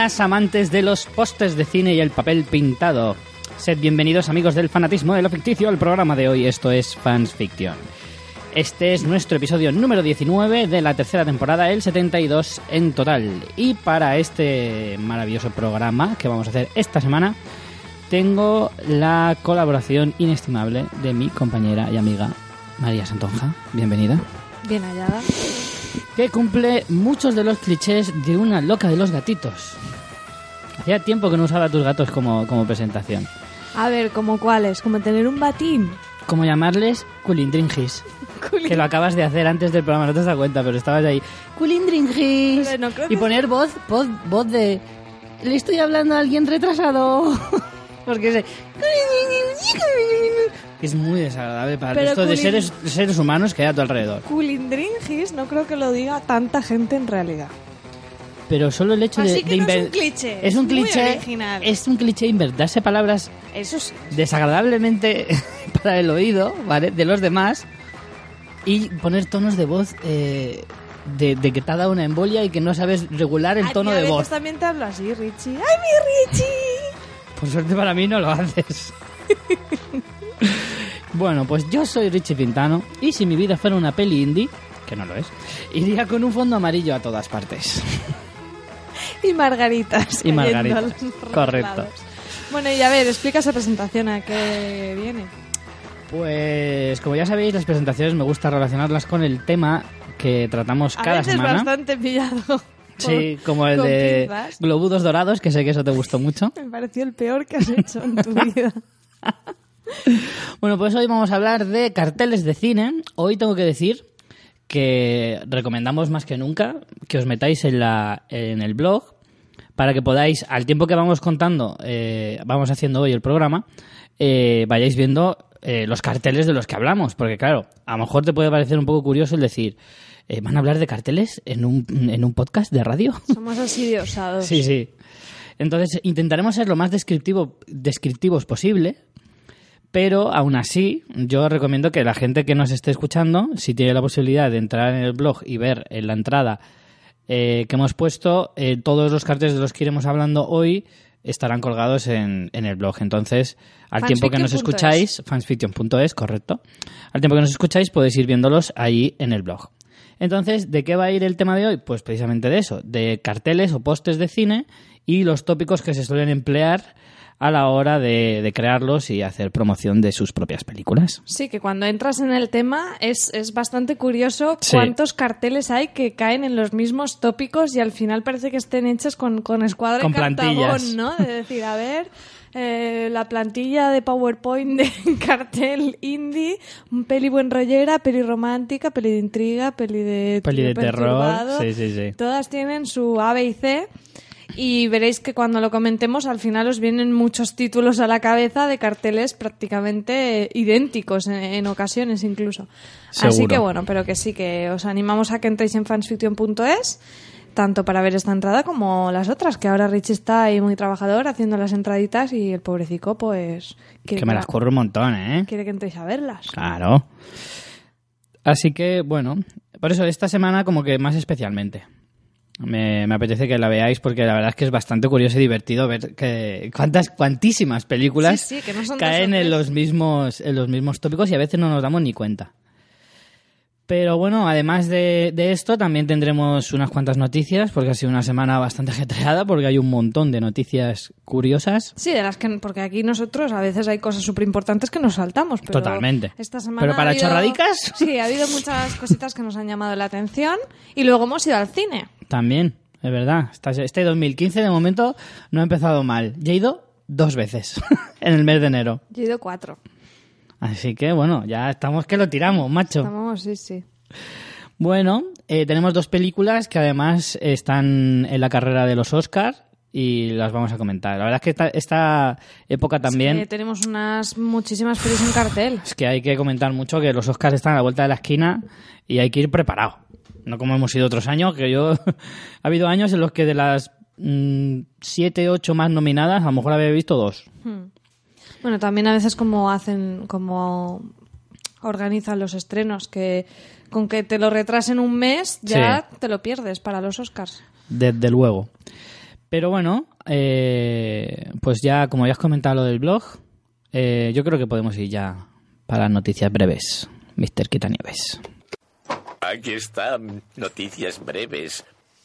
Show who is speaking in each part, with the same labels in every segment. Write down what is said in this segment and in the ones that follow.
Speaker 1: buenas amantes de los postes de cine y el papel pintado. Sed bienvenidos amigos del fanatismo de lo ficticio al programa de hoy, esto es Fans Fiction. Este es nuestro episodio número 19 de la tercera temporada, el 72 en total. Y para este maravilloso programa que vamos a hacer esta semana, tengo la colaboración inestimable de mi compañera y amiga María Santonja. Bienvenida.
Speaker 2: Bien hallada.
Speaker 1: Que cumple muchos de los clichés de una loca de los gatitos. Hacía tiempo que no usaba a tus gatos como, como presentación.
Speaker 2: A ver, ¿como cuáles? ¿Como tener un batín?
Speaker 1: Como llamarles culindringis. Que lo acabas de hacer antes del programa, no te das cuenta, pero estabas ahí. Culindringis.
Speaker 2: No
Speaker 1: y poner voz, voz, voz de. Le estoy hablando a alguien retrasado. Porque se. Es muy desagradable para el
Speaker 2: Pero
Speaker 1: resto de seres, seres humanos que hay a tu alrededor.
Speaker 2: Culindringis no creo que lo diga tanta gente en realidad.
Speaker 1: Pero solo el hecho de,
Speaker 2: que
Speaker 1: de
Speaker 2: no es un cliché,
Speaker 1: Es un
Speaker 2: muy
Speaker 1: cliché.
Speaker 2: original.
Speaker 1: Es un cliché inventarse palabras
Speaker 2: Eso es...
Speaker 1: desagradablemente para el oído, ¿vale? De los demás y poner tonos de voz eh, de, de que te ha dado una embolia y que no sabes regular el
Speaker 2: A
Speaker 1: tono
Speaker 2: a
Speaker 1: de voz.
Speaker 2: también te hablo así, Richie. ¡Ay, mi Richie!
Speaker 1: Por suerte para mí no lo haces. bueno, pues yo soy Richie Pintano y si mi vida fuera una peli indie, que no lo es, iría con un fondo amarillo a todas partes.
Speaker 2: Y margaritas.
Speaker 1: Y margaritas, correcto.
Speaker 2: lados. Bueno, y a ver, explica esa presentación a qué viene.
Speaker 1: Pues como ya sabéis, las presentaciones me gusta relacionarlas con el tema que tratamos
Speaker 2: A
Speaker 1: cada
Speaker 2: veces
Speaker 1: semana.
Speaker 2: bastante pillado.
Speaker 1: Sí, como el de
Speaker 2: pinzas.
Speaker 1: Globudos Dorados, que sé que eso te gustó mucho.
Speaker 2: Me pareció el peor que has hecho en tu vida.
Speaker 1: Bueno, pues hoy vamos a hablar de carteles de cine. Hoy tengo que decir que recomendamos más que nunca que os metáis en, la, en el blog para que podáis, al tiempo que vamos contando, eh, vamos haciendo hoy el programa, eh, vayáis viendo eh, los carteles de los que hablamos. Porque claro, a lo mejor te puede parecer un poco curioso el decir, eh, ¿van a hablar de carteles en un, en un podcast de radio?
Speaker 2: Somos así de osados.
Speaker 1: Sí, sí. Entonces intentaremos ser lo más descriptivo, descriptivos posible, pero aún así yo recomiendo que la gente que nos esté escuchando, si tiene la posibilidad de entrar en el blog y ver en la entrada eh, que hemos puesto, eh, todos los carteles de los que iremos hablando hoy estarán colgados en, en el blog. Entonces, al tiempo que nos escucháis, fansfiction.es, correcto, al tiempo que nos escucháis podéis ir viéndolos ahí en el blog. Entonces, ¿de qué va a ir el tema de hoy? Pues precisamente de eso, de carteles o postes de cine y los tópicos que se suelen emplear a la hora de, de crearlos y hacer promoción de sus propias películas.
Speaker 2: Sí, que cuando entras en el tema es, es bastante curioso
Speaker 1: Sí.
Speaker 2: cuántos carteles hay que caen en los mismos tópicos y al final parece que estén hechos con, con escuadra
Speaker 1: Con
Speaker 2: y cartabón. ¿no? De decir, a ver, eh, la plantilla de PowerPoint de cartel indie, un peli buen rollera, peli romántica, peli de intriga, peli de...
Speaker 1: Peli de terror, sí, sí, sí.
Speaker 2: Todas tienen su A, B y C. Y veréis que cuando lo comentemos, al final os vienen muchos títulos a la cabeza de carteles prácticamente eh, idénticos en, en ocasiones incluso. Así que bueno, pero que sí, que os animamos a que entréis en fansfiction.es, tanto para ver esta entrada como las otras, que ahora Rich está ahí muy trabajador haciendo las entraditas y el pobrecico pues
Speaker 1: Que me las corro un montón, ¿eh?
Speaker 2: quiere que entréis a verlas.
Speaker 1: Claro. Así que, bueno, por eso esta semana como que más especialmente. Me, me apetece que la veáis porque la verdad es que es bastante curioso y divertido ver que cuántas cuantísimas películas
Speaker 2: Sí, sí, que no son dos
Speaker 1: caen en
Speaker 2: tres.
Speaker 1: los mismos en los mismos tópicos y a veces no nos damos ni cuenta. Pero bueno, además de, de esto, también tendremos unas cuantas noticias, porque ha sido una semana bastante ajetreada, porque hay un montón de noticias curiosas.
Speaker 2: Sí, de las que porque aquí nosotros a veces hay cosas súper importantes que nos saltamos. Pero
Speaker 1: Totalmente.
Speaker 2: Esta semana
Speaker 1: Pero para
Speaker 2: ha habido-
Speaker 1: chorradicas.
Speaker 2: Sí, ha habido muchas cositas que nos han llamado la atención y luego hemos ido al cine.
Speaker 1: También, es verdad. Este 2015 de momento no ha empezado mal. Ya he ido dos veces en el mes de enero.
Speaker 2: Yo he ido cuatro.
Speaker 1: Así que bueno, ya estamos que lo tiramos, macho.
Speaker 2: Estamos, sí, sí.
Speaker 1: Bueno, eh, tenemos dos películas que además están en la carrera de los Oscars y las vamos a comentar. La verdad es que esta, esta época también
Speaker 2: Eh, tenemos unas muchísimas pelis en cartel.
Speaker 1: es que hay que comentar mucho que los Oscars están a la vuelta de la esquina y hay que ir preparado. No como hemos ido otros años, que yo... ha habido años en los que de las mm, siete, ocho más nominadas, a lo mejor había visto dos.
Speaker 2: Bueno, también a veces como hacen, como organizan los estrenos, que con que te lo retrasen un mes ya te lo pierdes para los Oscars.
Speaker 1: Desde luego. Pero bueno, eh, pues ya, como ya has comentado lo del blog, eh, yo creo que podemos ir ya para noticias breves, Mr. Quitanieves.
Speaker 3: Aquí están noticias breves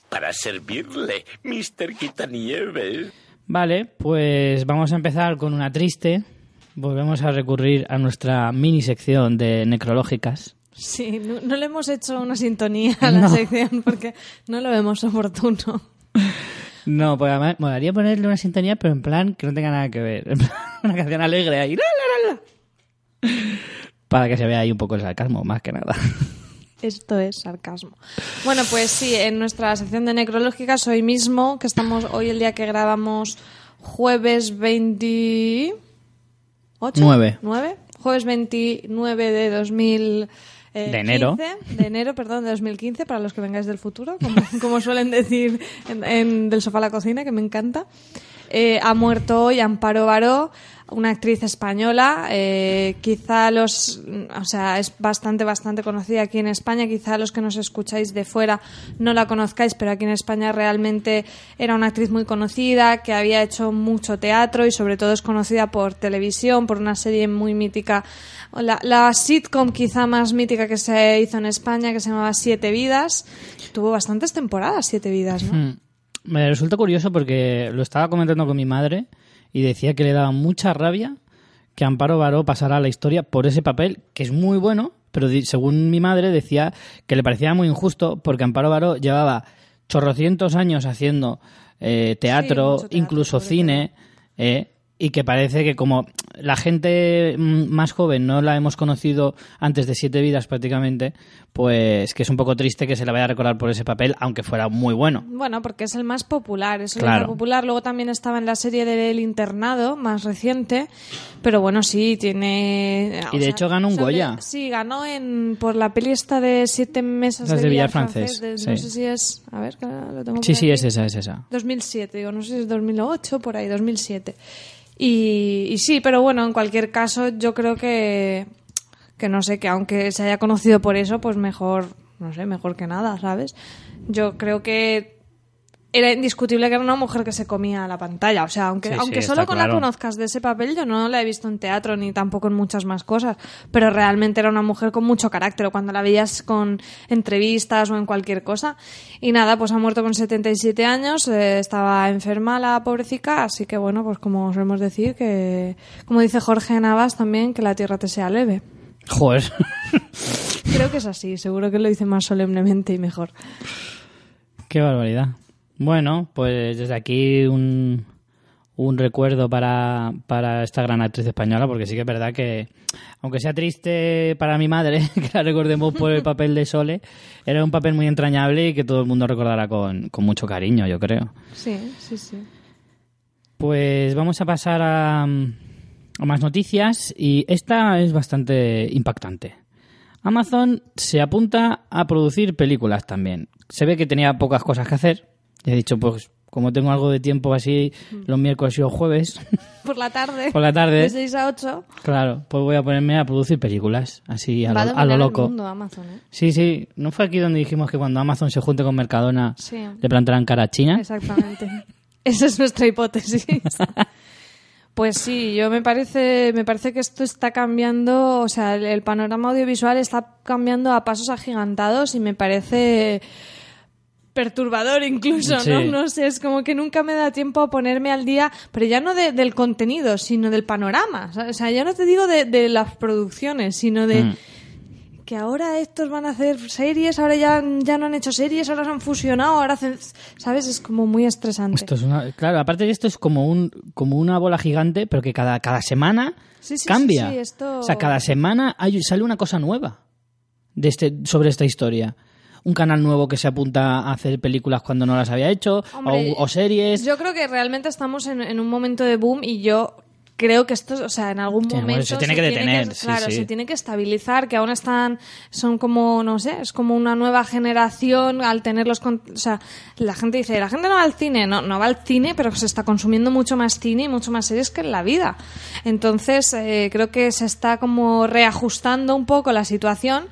Speaker 3: para servirle, Mr. Quitanieves.
Speaker 1: Vale, pues vamos a empezar con una triste. Volvemos a recurrir a nuestra mini sección de necrológicas.
Speaker 2: Sí, no, no le hemos hecho una sintonía a la
Speaker 1: No.
Speaker 2: sección porque no lo vemos oportuno.
Speaker 1: No, pues además molaría ponerle una sintonía, pero en plan que no tenga nada que ver. En plan, una canción alegre ahí. la, la, la. Para que se vea ahí un poco el sarcasmo, más que nada.
Speaker 2: Esto es sarcasmo. Bueno, pues sí, en nuestra sección de necrológicas hoy mismo, que estamos hoy el día que grabamos jueves 28
Speaker 1: Nueve.
Speaker 2: 9, jueves 29 de 2000 eh,
Speaker 1: De enero.
Speaker 2: 15, de enero, perdón, de 2015 para los que vengáis del futuro, como, como suelen decir en, en Del sofá a la cocina, que me encanta. Eh, ha muerto hoy Amparo Baró, una actriz española. eh, quizá los, o sea, es bastante, bastante conocida aquí en España. Quizá los que nos escucháis de fuera no la conozcáis, pero aquí en España realmente era una actriz muy conocida, que había hecho mucho teatro y sobre todo es conocida por televisión, por una serie muy mítica. La, la sitcom quizá más mítica que se hizo en España, que se llamaba Siete Vidas. Tuvo bastantes temporadas, Siete Vidas, ¿no?
Speaker 1: Mm. Me resulta curioso porque lo estaba comentando con mi madre y decía que le daba mucha rabia que Amparo Baró pasara a la historia por ese papel, que es muy bueno, pero según mi madre decía que le parecía muy injusto porque Amparo Baró llevaba chorrocientos años haciendo eh, teatro,
Speaker 2: teatro,
Speaker 1: incluso cine, eh, y que parece que como la gente mm, más joven no la hemos conocido antes de Siete Vidas prácticamente, pues que es un poco triste que se la vaya a recordar por ese papel, aunque fuera muy bueno.
Speaker 2: Bueno, porque es el más popular, es el
Speaker 1: Claro.
Speaker 2: más popular. Luego también estaba en la serie del internado, más reciente. Pero bueno, sí, tiene...
Speaker 1: Y de hecho ganó un Goya.
Speaker 2: Sí, ganó en, por la peli esta de Siete Mesas
Speaker 1: Las
Speaker 2: de,
Speaker 1: de
Speaker 2: Billar
Speaker 1: francés,
Speaker 2: de-
Speaker 1: sí.
Speaker 2: No sé si es... A ver, que lo tengo
Speaker 1: Sí, sí,
Speaker 2: aquí.
Speaker 1: es esa, es esa.
Speaker 2: 2007, digo, no sé si es 2008, por ahí, 2007. Y, y sí, pero bueno, en cualquier caso, yo creo que, que no sé, que aunque se haya conocido por eso, pues mejor, no sé, mejor que nada, ¿sabes? Yo creo que era indiscutible que era una mujer que se comía la pantalla. O sea, aunque,
Speaker 1: Sí,
Speaker 2: aunque solo con la conozcas de ese papel, yo no la he visto en teatro ni tampoco en muchas más cosas. Pero realmente era una mujer con mucho carácter. o Cuando la veías con entrevistas o en cualquier cosa. Y nada, pues ha muerto con 77 años. eh, estaba enferma la pobrecita. Así que bueno, pues como solemos decir, que como dice Jorge Navas también, que la tierra te sea leve.
Speaker 1: Joder.
Speaker 2: Creo que es así. Seguro que lo dice más solemnemente y mejor.
Speaker 1: Qué barbaridad. Bueno, pues desde aquí un, un recuerdo para, para esta gran actriz española, porque sí que es verdad que, aunque sea triste para mi madre, que la recordemos por el papel de Sole, era un papel muy entrañable y que todo el mundo recordará con, con mucho cariño, yo creo.
Speaker 2: Sí, sí, sí.
Speaker 1: Pues vamos a pasar a, a más noticias y esta es bastante impactante. Amazon se apunta a producir películas también. Se ve que tenía pocas cosas que hacer. Y he dicho, pues como tengo algo de tiempo así los miércoles y los jueves,
Speaker 2: Por la tarde.
Speaker 1: por la tarde,
Speaker 2: De 6 a 8.
Speaker 1: claro, pues voy a ponerme a producir películas así a lo,
Speaker 2: Va a
Speaker 1: a lo loco.
Speaker 2: el mundo Amazon, ¿eh?
Speaker 1: Sí, sí, ¿no fue aquí donde dijimos que cuando Amazon se junte con Mercadona
Speaker 2: Sí.
Speaker 1: le plantarán cara a China?
Speaker 2: Exactamente. Esa es nuestra hipótesis. Pues sí, yo me parece, me parece que esto está cambiando, o sea, el, el panorama audiovisual está cambiando a pasos agigantados y me parece perturbador incluso,
Speaker 1: Sí.
Speaker 2: ¿no? No sé, es como que nunca me da tiempo a ponerme al día, pero ya no de- del contenido, sino del panorama. O sea, ya no te digo de, de las producciones, sino de
Speaker 1: Mm.
Speaker 2: que ahora estos van a hacer series, ahora ya, ya no han hecho series, ahora se han fusionado, ahora hacen... ¿Sabes? Es como muy estresante.
Speaker 1: Esto es una, claro, aparte de esto es como un como una bola gigante, pero que cada, cada semana
Speaker 2: Sí, sí,
Speaker 1: cambia.
Speaker 2: sí, sí, esto-
Speaker 1: O sea, cada semana hay, sale una cosa nueva de este, sobre esta historia. Un canal nuevo que se apunta a hacer películas cuando no las había hecho,
Speaker 2: Hombre,
Speaker 1: o, o series.
Speaker 2: Yo creo que realmente estamos en, en un momento de boom y yo creo que esto, o sea, en algún
Speaker 1: Sí,
Speaker 2: momento
Speaker 1: se tiene que detener, sí,
Speaker 2: claro,
Speaker 1: sí.
Speaker 2: se tiene que estabilizar, que aún están, son como, no sé, es como una nueva generación al tenerlos, con, o sea, la gente dice, la gente no va al cine, no, no va al cine, pero se está consumiendo mucho más cine y mucho más series que en la vida. Entonces, eh, creo que se está como reajustando un poco la situación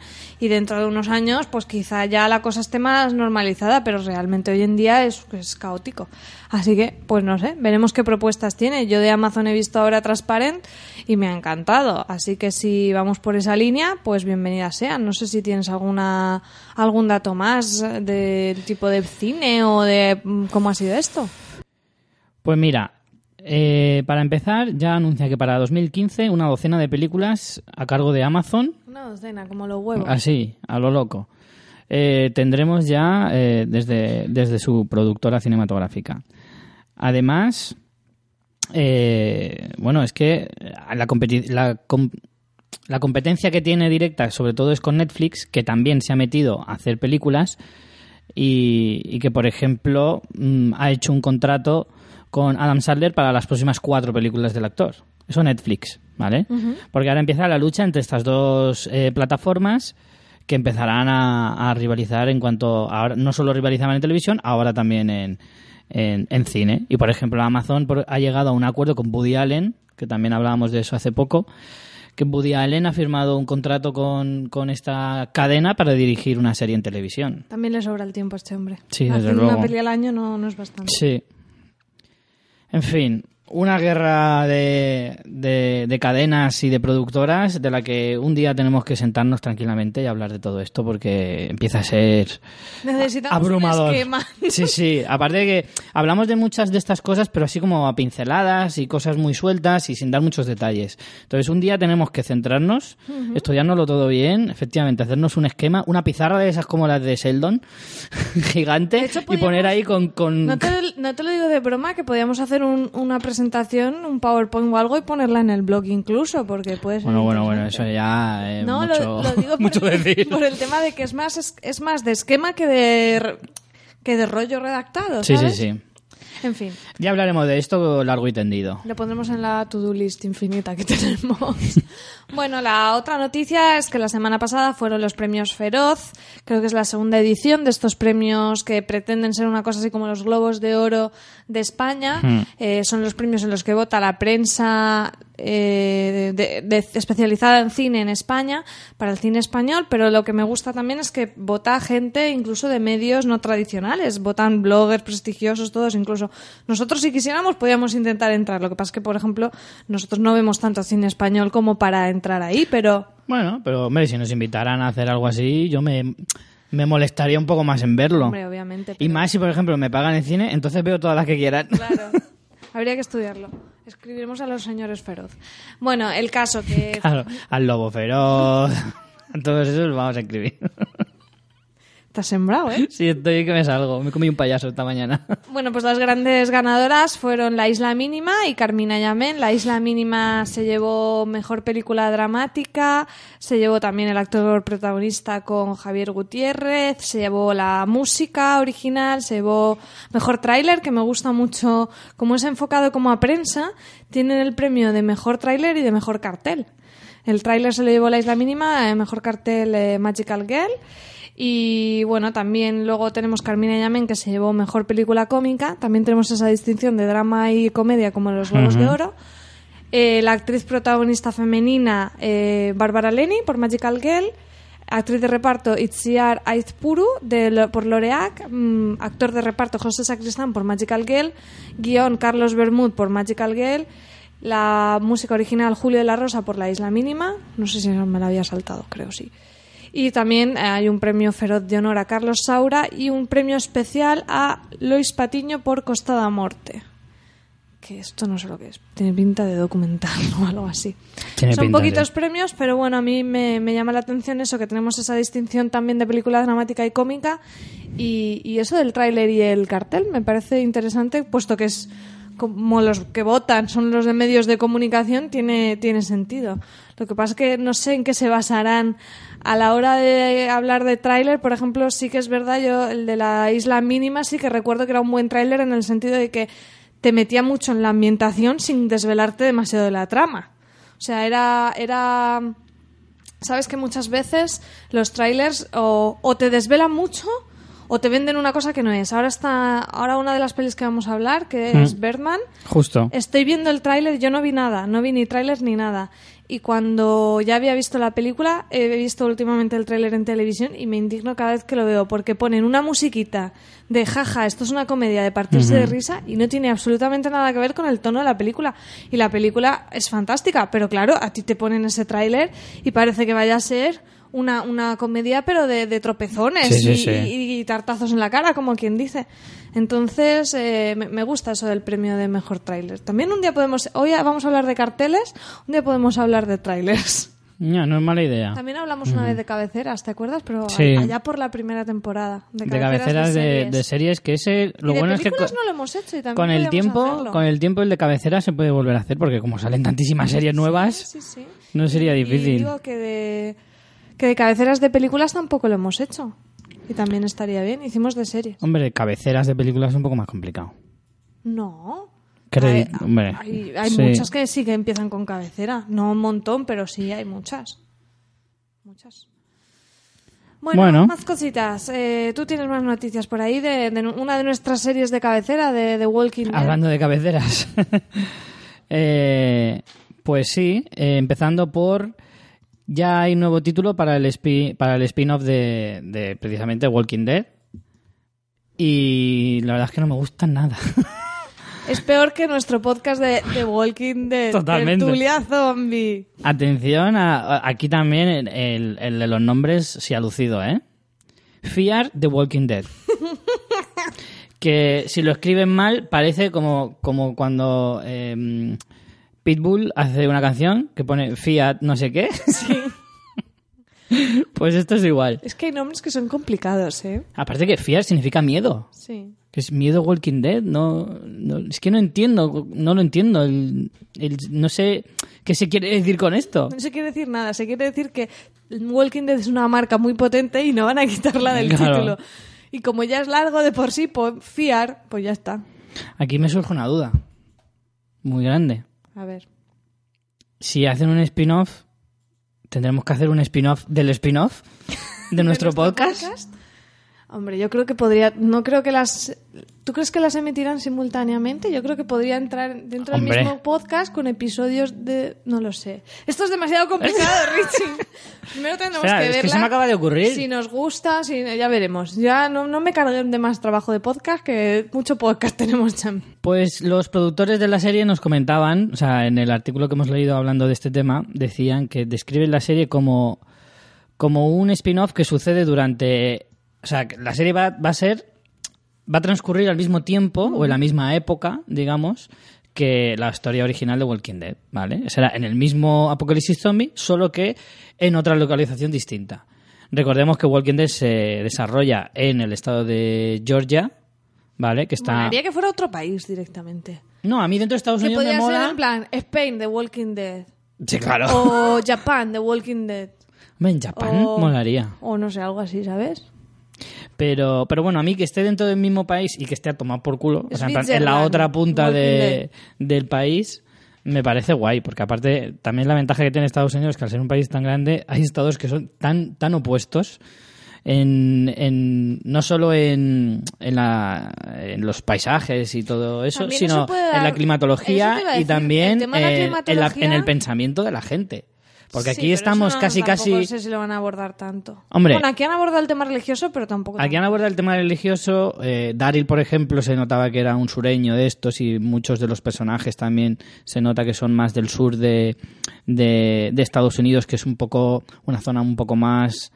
Speaker 2: y dentro de unos años pues quizá ya la cosa esté más normalizada, pero realmente hoy en día es, caótico. Así que, pues no sé, veremos qué propuestas tiene. Yo de Amazon he visto ahora Transparent y me ha encantado. Así que si vamos por esa línea, pues bienvenidas sean. No sé si tienes alguna algún dato más del tipo de cine o de mm, cómo ha sido esto.
Speaker 1: Pues mira, eh, para empezar, ya anuncia que para 2015 una docena de películas a cargo de Amazon.
Speaker 2: Una docena, como los huevos.
Speaker 1: Así, a lo loco. Eh, tendremos ya eh, desde, desde su productora cinematográfica. Además, eh, bueno, es que la, competi- la, com- la competencia que tiene directa, sobre todo, es con Netflix, que también se ha metido a hacer películas y, y que, por ejemplo, mm, ha hecho un contrato con Adam Sandler para las próximas cuatro películas del actor. Eso Netflix, ¿vale? Porque ahora empieza la lucha entre estas dos eh, plataformas que empezarán a, a rivalizar en cuanto ahora no solo rivalizaban en televisión, ahora también en, en, en cine. Y por ejemplo, Amazon por- ha llegado a un acuerdo con Woody Allen, que también hablábamos de eso hace poco, que Woody Allen ha firmado un contrato con, con esta cadena para dirigir una serie en televisión.
Speaker 2: También le sobra el tiempo a este hombre.
Speaker 1: Sí, desde luego.
Speaker 2: una peli al año no, no es bastante.
Speaker 1: Sí. En fin, una guerra de, de, de cadenas y de productoras de la que un día tenemos que sentarnos tranquilamente y hablar de todo esto porque empieza a ser
Speaker 2: Necesitamos
Speaker 1: abrumador.
Speaker 2: un esquema.
Speaker 1: Sí, sí. Aparte de que hablamos de muchas de estas cosas, pero así como a pinceladas y cosas muy sueltas y sin dar muchos detalles. Entonces, un día tenemos que centrarnos, estudiárnoslo todo bien, efectivamente, hacernos un esquema, una pizarra de esas como las de Sheldon, gigante,
Speaker 2: hecho,
Speaker 1: y poner ahí con... con...
Speaker 2: No te, no te lo digo de broma, que podíamos hacer un- una presentación, un PowerPoint o algo y ponerla en el blog incluso, porque puede ser
Speaker 1: Bueno, bueno, bueno, eso ya es
Speaker 2: No,
Speaker 1: mucho,
Speaker 2: lo, lo digo por,
Speaker 1: mucho
Speaker 2: el,
Speaker 1: decir.
Speaker 2: por el tema de que es más, es, es más de esquema que de, que de rollo redactado,
Speaker 1: Sí, sí,
Speaker 2: ¿sabes?
Speaker 1: sí.
Speaker 2: En fin,
Speaker 1: Ya hablaremos de esto largo y tendido.
Speaker 2: lo pondremos en la to-do list infinita que tenemos. bueno, la otra noticia es que la semana pasada fueron los premios Feroz. Creo que es la segunda edición de estos premios que pretenden ser una cosa así como los Globos de Oro de España. Eh, son los premios en los que vota la prensa eh, de- de- especializada en cine en España para el cine español, pero lo que me gusta también es que vota gente incluso de medios no tradicionales, votan bloggers prestigiosos, todos, incluso nosotros si quisiéramos podíamos intentar entrar, lo que pasa es que por ejemplo nosotros no vemos tanto cine español como para entrar ahí, pero
Speaker 1: Bueno, pero hombre, si nos invitaran a hacer algo así, yo me, me molestaría un poco más en verlo.
Speaker 2: hombre, obviamente.
Speaker 1: Y más si, por ejemplo, me pagan en cine, entonces veo todas las que quieran.
Speaker 2: Claro. Habría que estudiarlo. Escribiremos a los señores feroz. Bueno, el caso que
Speaker 1: Claro, al lobo feroz. Todos esos los vamos a escribir.
Speaker 2: te has sembrado, ¿eh?
Speaker 1: Sí, estoy que me salgo. Me comí un payaso esta mañana.
Speaker 2: Bueno, pues las grandes ganadoras fueron La Isla Mínima y Carmina Yamén. La Isla Mínima se llevó mejor película dramática, se llevó también el actor protagonista con Javier Gutiérrez, se llevó la música original, se llevó mejor tráiler, que me gusta mucho como es enfocado como a prensa, tienen el premio de mejor tráiler y de mejor cartel. El tráiler se lo llevó La Isla Mínima, eh, mejor cartel eh, Magical Girl. Y bueno, también luego tenemos Carmina Yamen, que se llevó mejor película cómica. También tenemos esa distinción de drama y comedia como en los Globos de Oro. Eh, la actriz protagonista femenina, eh, Bárbara Leni, por Magical Girl. Actriz de reparto, Itziar Aizpuru, de, por Loreac. Mm, actor de reparto, José Sacristán, por Magical Girl. Guión, Carlos Bermud, por Magical Girl. La música original, Julio de la Rosa, por La Isla Mínima. No sé si me la había saltado, creo sí. Y también eh, hay un premio feroz de honor a Carlos Saura y un premio especial a Lois Patiño por Costa da Morte. Que esto no sé lo que es. Tiene pinta de documental o algo así.
Speaker 1: Tiene
Speaker 2: Son
Speaker 1: pinta,
Speaker 2: poquitos
Speaker 1: sí.
Speaker 2: premios, pero bueno, a mí me, me llama la atención eso, que tenemos esa distinción también de película dramática y cómica. Y, y eso del tráiler y el cartel me parece interesante, puesto que es como los que votan son los de medios de comunicación, tiene, tiene sentido. Lo que pasa es que no sé en qué se basarán a la hora de hablar de tráiler. Por ejemplo, sí que es verdad, yo el de la isla mínima sí que recuerdo que era un buen tráiler en el sentido de que te metía mucho en la ambientación sin desvelarte demasiado de la trama. O sea, era, era Sabes que muchas veces los trailers o, o te desvelan mucho o te venden una cosa que no es. Ahora está, ahora una de las pelis que vamos a hablar, que
Speaker 1: Mm.
Speaker 2: es Birdman,
Speaker 1: Justo.
Speaker 2: Estoy viendo el tráiler, yo no vi nada, no vi ni tráiler ni nada. Y cuando ya había visto la película, he visto últimamente el tráiler en televisión y me indigno cada vez que lo veo, porque ponen una musiquita de jaja, esto es una comedia de partirse de risa y no tiene absolutamente nada que ver con el tono de la película. Y la película es fantástica, pero claro, a ti te ponen ese tráiler y parece que vaya a ser una, una comedia, pero de, de tropezones
Speaker 1: Sí, sí,
Speaker 2: y,
Speaker 1: sí.
Speaker 2: y- y tartazos en la cara, como quien dice. Entonces, eh, me, me gusta eso del premio de mejor tráiler. También un día podemos, hoy vamos a hablar de carteles, un día podemos hablar de tráilers.
Speaker 1: Ya, no es mala idea.
Speaker 2: También hablamos una vez de cabeceras, ¿te acuerdas? Pero
Speaker 1: Sí.
Speaker 2: allá por la primera temporada. De
Speaker 1: De
Speaker 2: cabeceras,
Speaker 1: cabeceras de,
Speaker 2: series.
Speaker 1: de series que ese lo
Speaker 2: y de
Speaker 1: bueno es que
Speaker 2: películas no lo hemos hecho y también
Speaker 1: con el tiempo
Speaker 2: hacerlo.
Speaker 1: con el tiempo el de cabecera se puede volver a hacer porque como salen tantísimas series nuevas
Speaker 2: Sí, sí.
Speaker 1: no sería
Speaker 2: Y
Speaker 1: difícil
Speaker 2: digo que de, que de cabeceras de películas tampoco lo hemos hecho. Y también estaría bien. Hicimos de series.
Speaker 1: hombre cabeceras de películas es un poco más complicado
Speaker 2: No.
Speaker 1: Credi-
Speaker 2: hay
Speaker 1: hombre,
Speaker 2: hay, hay
Speaker 1: sí.
Speaker 2: muchas que sí que empiezan con cabecera. No un montón, pero sí hay muchas. Muchas. Bueno,
Speaker 1: Bueno.
Speaker 2: más cositas. Eh, Tú tienes más noticias por ahí de, de una de nuestras series de cabecera, de, de Walking Dead.
Speaker 1: hablando de cabeceras Eh, pues sí eh, empezando por ya hay nuevo título para el spi- para el spin-off de, de precisamente Walking Dead y la verdad es que no me gusta nada
Speaker 2: Es peor que nuestro podcast de, de Walking Dead.
Speaker 1: Totalmente.
Speaker 2: Tertulia Zombie.
Speaker 1: Atención, a- a- aquí también el, el- el de los nombres se ha lucido, ¿eh? Fear the Walking Dead. que si lo escriben mal parece como, como cuando eh, Pitbull hace una canción que pone Fiat no sé qué. pues esto es igual.
Speaker 2: Es que hay nombres que son complicados, ¿eh?
Speaker 1: Aparte que Fear significa miedo.
Speaker 2: Sí.
Speaker 1: Que es miedo Walking Dead, no, no- es que no entiendo, no lo entiendo, el- el- no sé qué se quiere decir con esto.
Speaker 2: No se quiere decir nada, se quiere decir que Walking Dead es una marca muy potente y no van a quitarla del
Speaker 1: Claro.
Speaker 2: título. Y como ya es largo de por sí, pues, fiar, pues ya está.
Speaker 1: Aquí me surge una duda muy grande.
Speaker 2: A ver.
Speaker 1: Si hacen un spin-off, tendremos que hacer un spin-off del spin-off de nuestro, podcast.
Speaker 2: Hombre, yo creo que podría. No creo que las. ¿Tú crees que las emitirán simultáneamente? Yo creo que podría entrar dentro
Speaker 1: Hombre.
Speaker 2: del mismo podcast con episodios de. No lo sé. Esto es demasiado complicado, Richie. Primero tenemos
Speaker 1: Espera,
Speaker 2: que
Speaker 1: es que
Speaker 2: verla.
Speaker 1: se me acaba de ocurrir.
Speaker 2: Si nos gusta, si, ya veremos. Ya no, no me carguen de más trabajo de podcast, que mucho podcast tenemos ya.
Speaker 1: Pues los productores de la serie nos comentaban, o sea, en el artículo que hemos leído hablando de este tema, decían que describen la serie como, como un spin-off que sucede durante... O sea, la serie va, va a ser... Va a transcurrir al mismo tiempo o en la misma época, digamos, que la historia original de Walking Dead, ¿vale? Será en el mismo apocalipsis zombie, solo que en otra localización distinta. Recordemos que Walking Dead se desarrolla en el estado de Georgia, ¿vale? Que está...
Speaker 2: Molaría que fuera otro país directamente.
Speaker 1: No, a mí dentro de Estados
Speaker 2: Que
Speaker 1: Unidos me
Speaker 2: podría ser
Speaker 1: mola.
Speaker 2: en plan Spain, The Walking Dead.
Speaker 1: Sí, claro.
Speaker 2: O Japan, The Walking Dead.
Speaker 1: Hombre, en Japán
Speaker 2: O-
Speaker 1: molaría.
Speaker 2: O no sé, algo así, ¿sabes?
Speaker 1: Pero, pero bueno, a mí que esté dentro del mismo país y que esté a tomar por culo, o sea, en, plan, en la otra punta de, del país, me parece guay, porque aparte también la ventaja que tiene Estados Unidos es que al ser un país tan grande hay estados que son tan, tan opuestos. En, en- no solo en, en, la, en los paisajes y todo eso,
Speaker 2: También
Speaker 1: sino
Speaker 2: eso puede dar-
Speaker 1: en la climatología y
Speaker 2: decir,
Speaker 1: también
Speaker 2: el la
Speaker 1: eh, en, la-
Speaker 2: climatología-
Speaker 1: en el pensamiento de la gente. Porque
Speaker 2: Sí,
Speaker 1: aquí
Speaker 2: pero
Speaker 1: estamos
Speaker 2: eso no-
Speaker 1: casi casi...
Speaker 2: sé si lo van a abordar tanto.
Speaker 1: Hombre.
Speaker 2: Bueno, aquí han abordado el tema religioso, pero tampoco.
Speaker 1: Aquí han abordado el tema religioso. Eh, Daryl, por ejemplo, se notaba que era un sureño de estos y muchos de los personajes también se nota que son más del sur de, de, de Estados Unidos, que es un poco una zona un poco más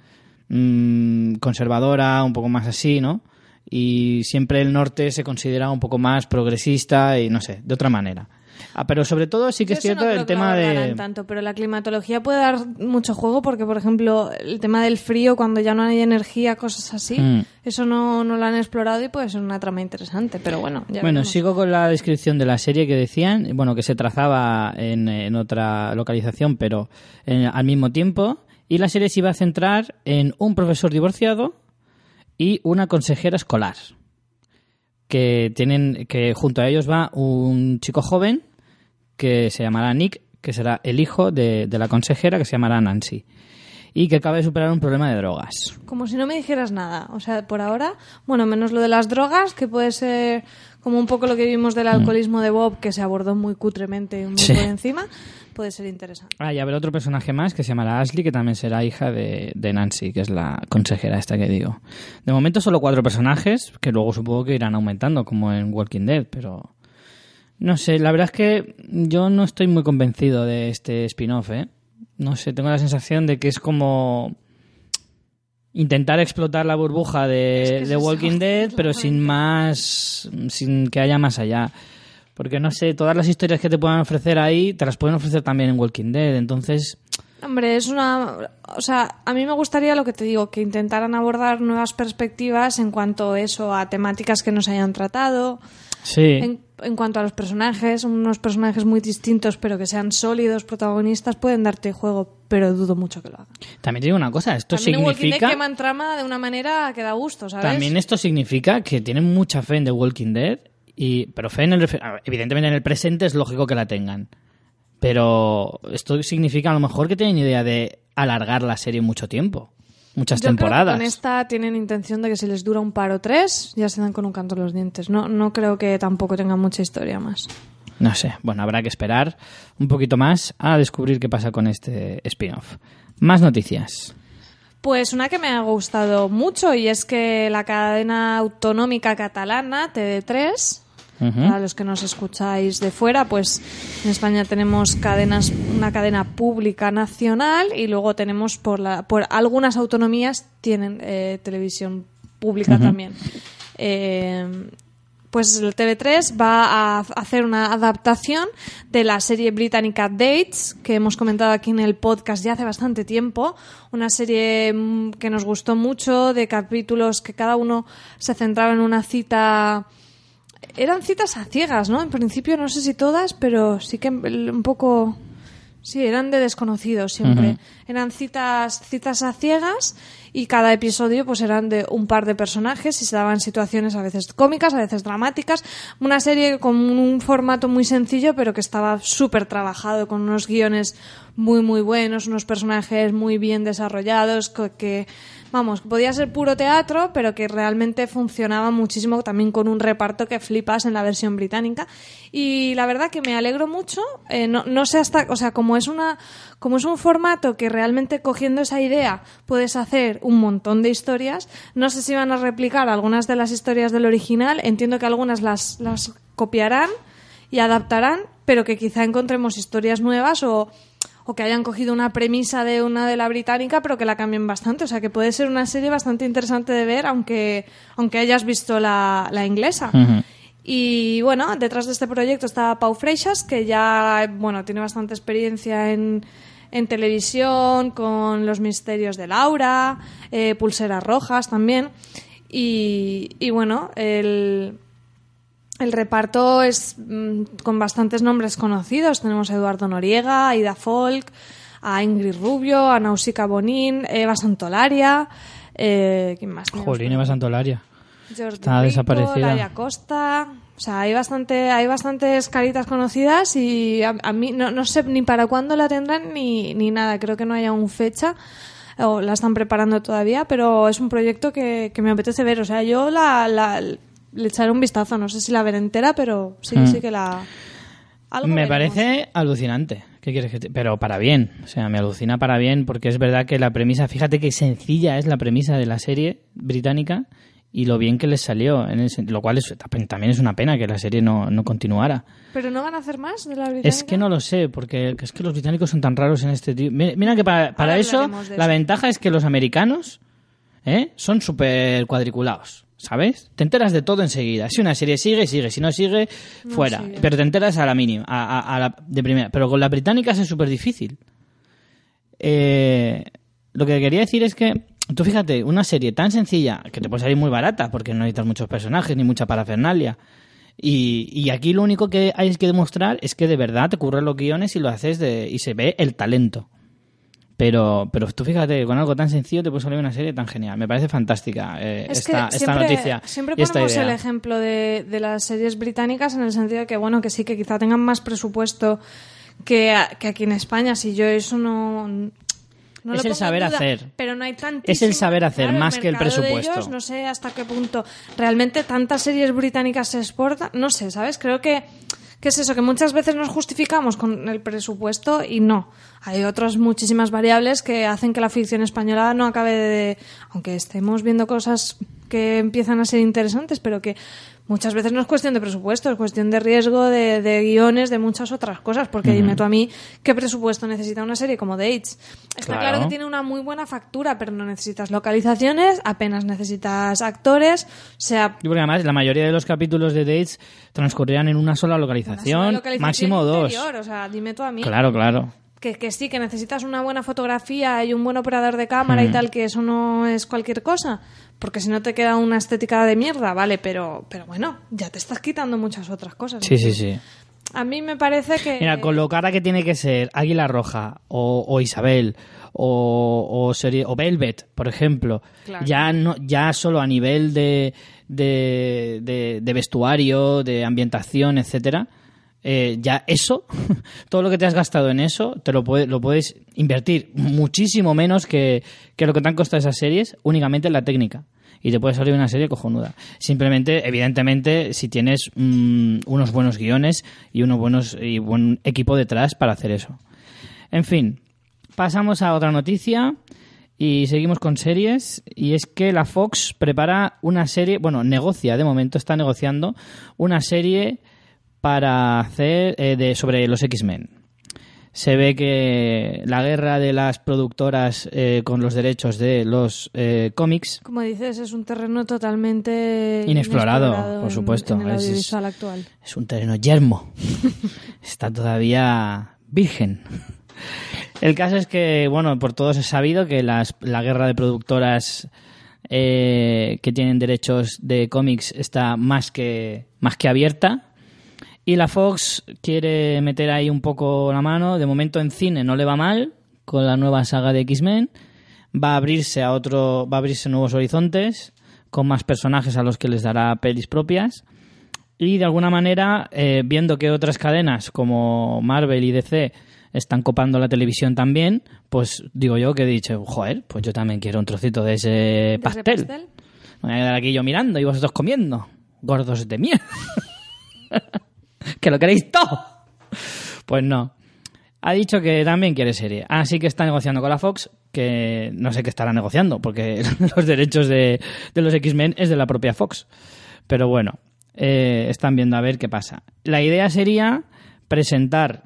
Speaker 1: mm, conservadora, un poco más así, ¿no? Y siempre el norte se considera un poco más progresista y no sé, de otra manera. Ah, pero sobre todo sí que
Speaker 2: Yo
Speaker 1: es cierto
Speaker 2: no
Speaker 1: el tema de...
Speaker 2: tanto, pero la climatología puede dar mucho juego porque, por ejemplo, el tema del frío, cuando ya no hay energía, cosas así,
Speaker 1: Mm.
Speaker 2: eso no, no lo han explorado y puede ser una trama interesante, pero bueno, ya
Speaker 1: Bueno,
Speaker 2: veremos.
Speaker 1: sigo con la descripción de la serie que decían, bueno, que se trazaba en, en otra localización, pero en- al mismo tiempo, y la serie se iba a centrar en un profesor divorciado y una consejera escolar, que tienen, que junto a ellos va un chico joven que se llamará Nick, que será el hijo de, de la consejera que se llamará Nancy. y que acaba de superar un problema de drogas.
Speaker 2: Como si no me dijeras nada. O sea, por ahora, bueno, menos lo de las drogas, que puede ser como un poco lo que vimos del alcoholismo de Bob, que se abordó muy cutremente y muy
Speaker 1: Mm. Sí.
Speaker 2: por encima, puede ser interesante.
Speaker 1: Ah, y habrá otro personaje más que se llamará Ashley, que también será hija de, de Nancy, que es la consejera esta que digo. De momento solo cuatro personajes, que luego supongo que irán aumentando, como en Walking Dead, pero... No sé, la verdad es que yo no estoy muy convencido de este spin-off, ¿eh? No sé, tengo la sensación de que es como intentar explotar la burbuja de,
Speaker 2: Es que es
Speaker 1: de Walking Dead, pero sin más, sin que haya más allá. Porque no sé, todas las historias que te puedan ofrecer ahí, te las pueden ofrecer también en Walking Dead. Entonces,
Speaker 2: Hombre, es una... O sea, a mí me gustaría lo que te digo, que intentaran abordar nuevas perspectivas en cuanto a eso, a temáticas que nos hayan tratado,
Speaker 1: sí.
Speaker 2: en, en cuanto a los personajes, unos personajes muy distintos pero que sean sólidos, protagonistas, pueden darte juego, pero dudo mucho que lo hagan.
Speaker 1: También te digo una cosa, esto
Speaker 2: También Walking Dead
Speaker 1: significa...
Speaker 2: queman trama de una manera que da gusto, ¿sabes?
Speaker 1: También esto significa que tienen mucha fe en The Walking Dead, y, pero fe en el... Evidentemente en el presente es lógico que la tengan. Pero esto significa a lo mejor que tienen idea de alargar la serie mucho tiempo. Muchas
Speaker 2: Yo creo que
Speaker 1: temporadas.
Speaker 2: con esta tienen intención de que si les dura un par o tres, ya se dan con un canto en los dientes. No, no creo que tampoco tengan mucha historia más.
Speaker 1: No sé, bueno, habrá que esperar un poquito más a descubrir qué pasa con este spin-off. Más noticias.
Speaker 2: Pues una que me ha gustado mucho y es que la cadena autonómica catalana, TV3,
Speaker 1: Ujú.
Speaker 2: para los que nos escucháis de fuera, pues en España tenemos cadenas, una cadena pública nacional y luego tenemos por, la, por algunas autonomías tienen eh, televisión pública también. Eh, pues el TV3 va a hacer una adaptación de la serie británica Dates, que hemos comentado aquí en el podcast ya hace bastante tiempo. Una serie mm, que nos gustó mucho, de capítulos que cada uno se centraba en una cita. Eran citas a ciegas, ¿no? En principio, no sé si todas, pero sí que un poco. Sí, eran de desconocidos siempre. Eran citas, citas a ciegas y cada episodio pues eran de un par de personajes y se daban situaciones a veces cómicas, a veces dramáticas. Una serie con un formato muy sencillo pero que estaba súper trabajado, con unos guiones muy muy buenos, unos personajes muy bien desarrollados, que vamos, podía ser puro teatro, pero que realmente funcionaba muchísimo también con un reparto que flipas en la versión británica. Y la verdad que me alegro mucho, eh, no, no sé hasta, o sea, como es una, como es un formato que realmente cogiendo esa idea puedes hacer un montón de historias, no sé si van a replicar algunas de las historias del original, entiendo que algunas las, las copiarán y adaptarán, pero que quizá encontremos historias nuevas o, o que hayan cogido una premisa de una de la británica, pero que la cambien bastante. O sea, que puede ser una serie bastante interesante de ver, aunque, aunque hayas visto la, la inglesa. Y bueno, detrás de este proyecto está Pau Freixas, que ya bueno, tiene bastante experiencia en, en televisión, con los misterios de Laura, eh, Pulseras Rojas también. Y, y bueno, el, el reparto es mm, con bastantes nombres conocidos. Tenemos a Eduardo Noriega, a Ida Folk, a Ingrid Rubio, a Nausicaa Bonín, Eva Santolaria. Eh, ¿Quién más?
Speaker 1: Jolín, Eva? Santolaria.
Speaker 2: Jordi
Speaker 1: Está
Speaker 2: Rico,
Speaker 1: desaparecida.
Speaker 2: Laia Costa. O sea, hay bastante, hay bastantes caritas conocidas y a, a mí no, no sé ni para cuándo la tendrán ni, ni nada. Creo que no haya aún fecha o la están preparando todavía, pero es un proyecto que, que me apetece ver. O sea, yo la, la- le echaré un vistazo. No sé si la veré entera, pero sí,
Speaker 1: Mm.
Speaker 2: sí que la. algo
Speaker 1: Me
Speaker 2: veremos.
Speaker 1: parece alucinante. ¿Qué quieres que te- Pero para bien. O sea, me alucina para bien porque es verdad que la premisa, fíjate qué sencilla es la premisa de la serie británica y lo bien que les salió. En ese- lo cual es, también es una pena que la serie no, no continuara.
Speaker 2: Pero no van a hacer más de la británica.
Speaker 1: Es que no lo sé, porque es que los británicos son tan raros en este tipo. Mira que para, eso la ventaja es que los americanos ¿eh? son súper cuadriculados. ¿Sabes? Te enteras de todo enseguida. Si una serie sigue, sigue. Si no sigue, fuera.
Speaker 2: sigue.
Speaker 1: Pero te enteras a la mínima, a, a- a la de primera. Pero con las británicas es súper difícil. Eh, lo que quería decir es que, tú fíjate, una serie tan sencilla, que te puede salir muy barata, porque no necesitas muchos personajes ni mucha parafernalia. Y, y aquí lo único que hay que demostrar es que de verdad te curran los guiones y lo haces de, y se ve el talento. Pero, pero tú fíjate, con algo tan sencillo te puede salir una serie tan genial. Me parece fantástica eh,
Speaker 2: Es
Speaker 1: esta, esta noticia.
Speaker 2: Siempre
Speaker 1: esta
Speaker 2: ponemos
Speaker 1: idea.
Speaker 2: el ejemplo de, de las series británicas en el sentido de que, bueno, que sí, que quizá tengan más presupuesto que, a- que aquí en España. Si yo eso no. No
Speaker 1: Es el saber
Speaker 2: duda,
Speaker 1: hacer.
Speaker 2: Pero no hay tantísimo.
Speaker 1: Es el saber hacer,
Speaker 2: claro,
Speaker 1: más que el
Speaker 2: de
Speaker 1: presupuesto.
Speaker 2: ellos, no sé hasta qué punto. Realmente tantas series británicas se exportan. No sé, ¿sabes? Creo que. ¿Qué es eso? Que muchas veces nos justificamos con el presupuesto y no. Hay otras muchísimas variables que hacen que la ficción española no acabe de. Aunque estemos viendo cosas que empiezan a ser interesantes, pero que muchas veces no es cuestión de presupuesto, es cuestión de riesgo, de, de guiones, de muchas otras cosas. Porque dime tú a mí qué presupuesto necesita una serie como Dates. Está
Speaker 1: Claro.
Speaker 2: claro que tiene una muy buena factura, pero no necesitas localizaciones, apenas necesitas actores, o sea,
Speaker 1: Y porque además la mayoría de los capítulos de Dates transcurrían en una sola
Speaker 2: una
Speaker 1: localización,
Speaker 2: sola localización
Speaker 1: máximo dos.
Speaker 2: O sea, dime tú a mí
Speaker 1: Claro, claro.
Speaker 2: que, que sí, que necesitas una buena fotografía y un buen operador de cámara y tal, que eso no es cualquier cosa. Porque si no te queda una estética de mierda, vale, pero, pero bueno, ya te estás quitando muchas otras cosas.
Speaker 1: Sí, sí, sí.
Speaker 2: A mí me parece que...
Speaker 1: Mira, con lo cara que tiene que ser Águila Roja o, o Isabel o, o, serie, o Velvet, por ejemplo,
Speaker 2: Claro.
Speaker 1: ya no ya solo a nivel de, de, de- de vestuario, de ambientación, etcétera, eh, ya eso, todo lo que te has gastado en eso, te lo, puede- lo puedes invertir muchísimo menos que, que lo que te han costado esas series únicamente en la técnica. Y te puede salir una serie cojonuda. Simplemente, evidentemente, si tienes mm, unos buenos guiones y unos buenos y buen equipo detrás para hacer eso. En fin, pasamos a otra noticia y seguimos con series. Y es que la Fox prepara una serie, bueno, negocia, de momento está negociando una serie para hacer eh, de, sobre los X-Men. Se ve que la guerra de las productoras eh, con los derechos de los eh, cómics
Speaker 2: Como dices, es un terreno totalmente
Speaker 1: Inexplorado, por supuesto.
Speaker 2: En, el
Speaker 1: Es-
Speaker 2: actual.
Speaker 1: es un terreno yermo. Está todavía virgen. El caso es que, bueno, por todos es sabido que las- la guerra de productoras eh, que tienen derechos de cómics está más que, más que abierta. Y la Fox quiere meter ahí un poco la mano. De momento en cine no le va mal con la nueva saga de X-Men. Va a abrirse a otro, va a abrirse nuevos horizontes con más personajes a los que les dará pelis propias. Y de alguna manera, eh, viendo que otras cadenas como Marvel y DC están copando la televisión también, pues digo yo que he dicho, joder, pues yo también quiero un trocito de ese
Speaker 2: ¿De ese
Speaker 1: pastel.
Speaker 2: pastel?
Speaker 1: Me voy a quedar aquí yo mirando y vosotros comiendo. Gordos de mierda. que lo queréis todo. Pues no. Ha dicho que también quiere serie. Así que está negociando con la Fox, que no sé qué estará negociando, porque los derechos de, de los X-Men es de la propia Fox. Pero bueno, eh, están viendo a ver qué pasa. La idea sería presentar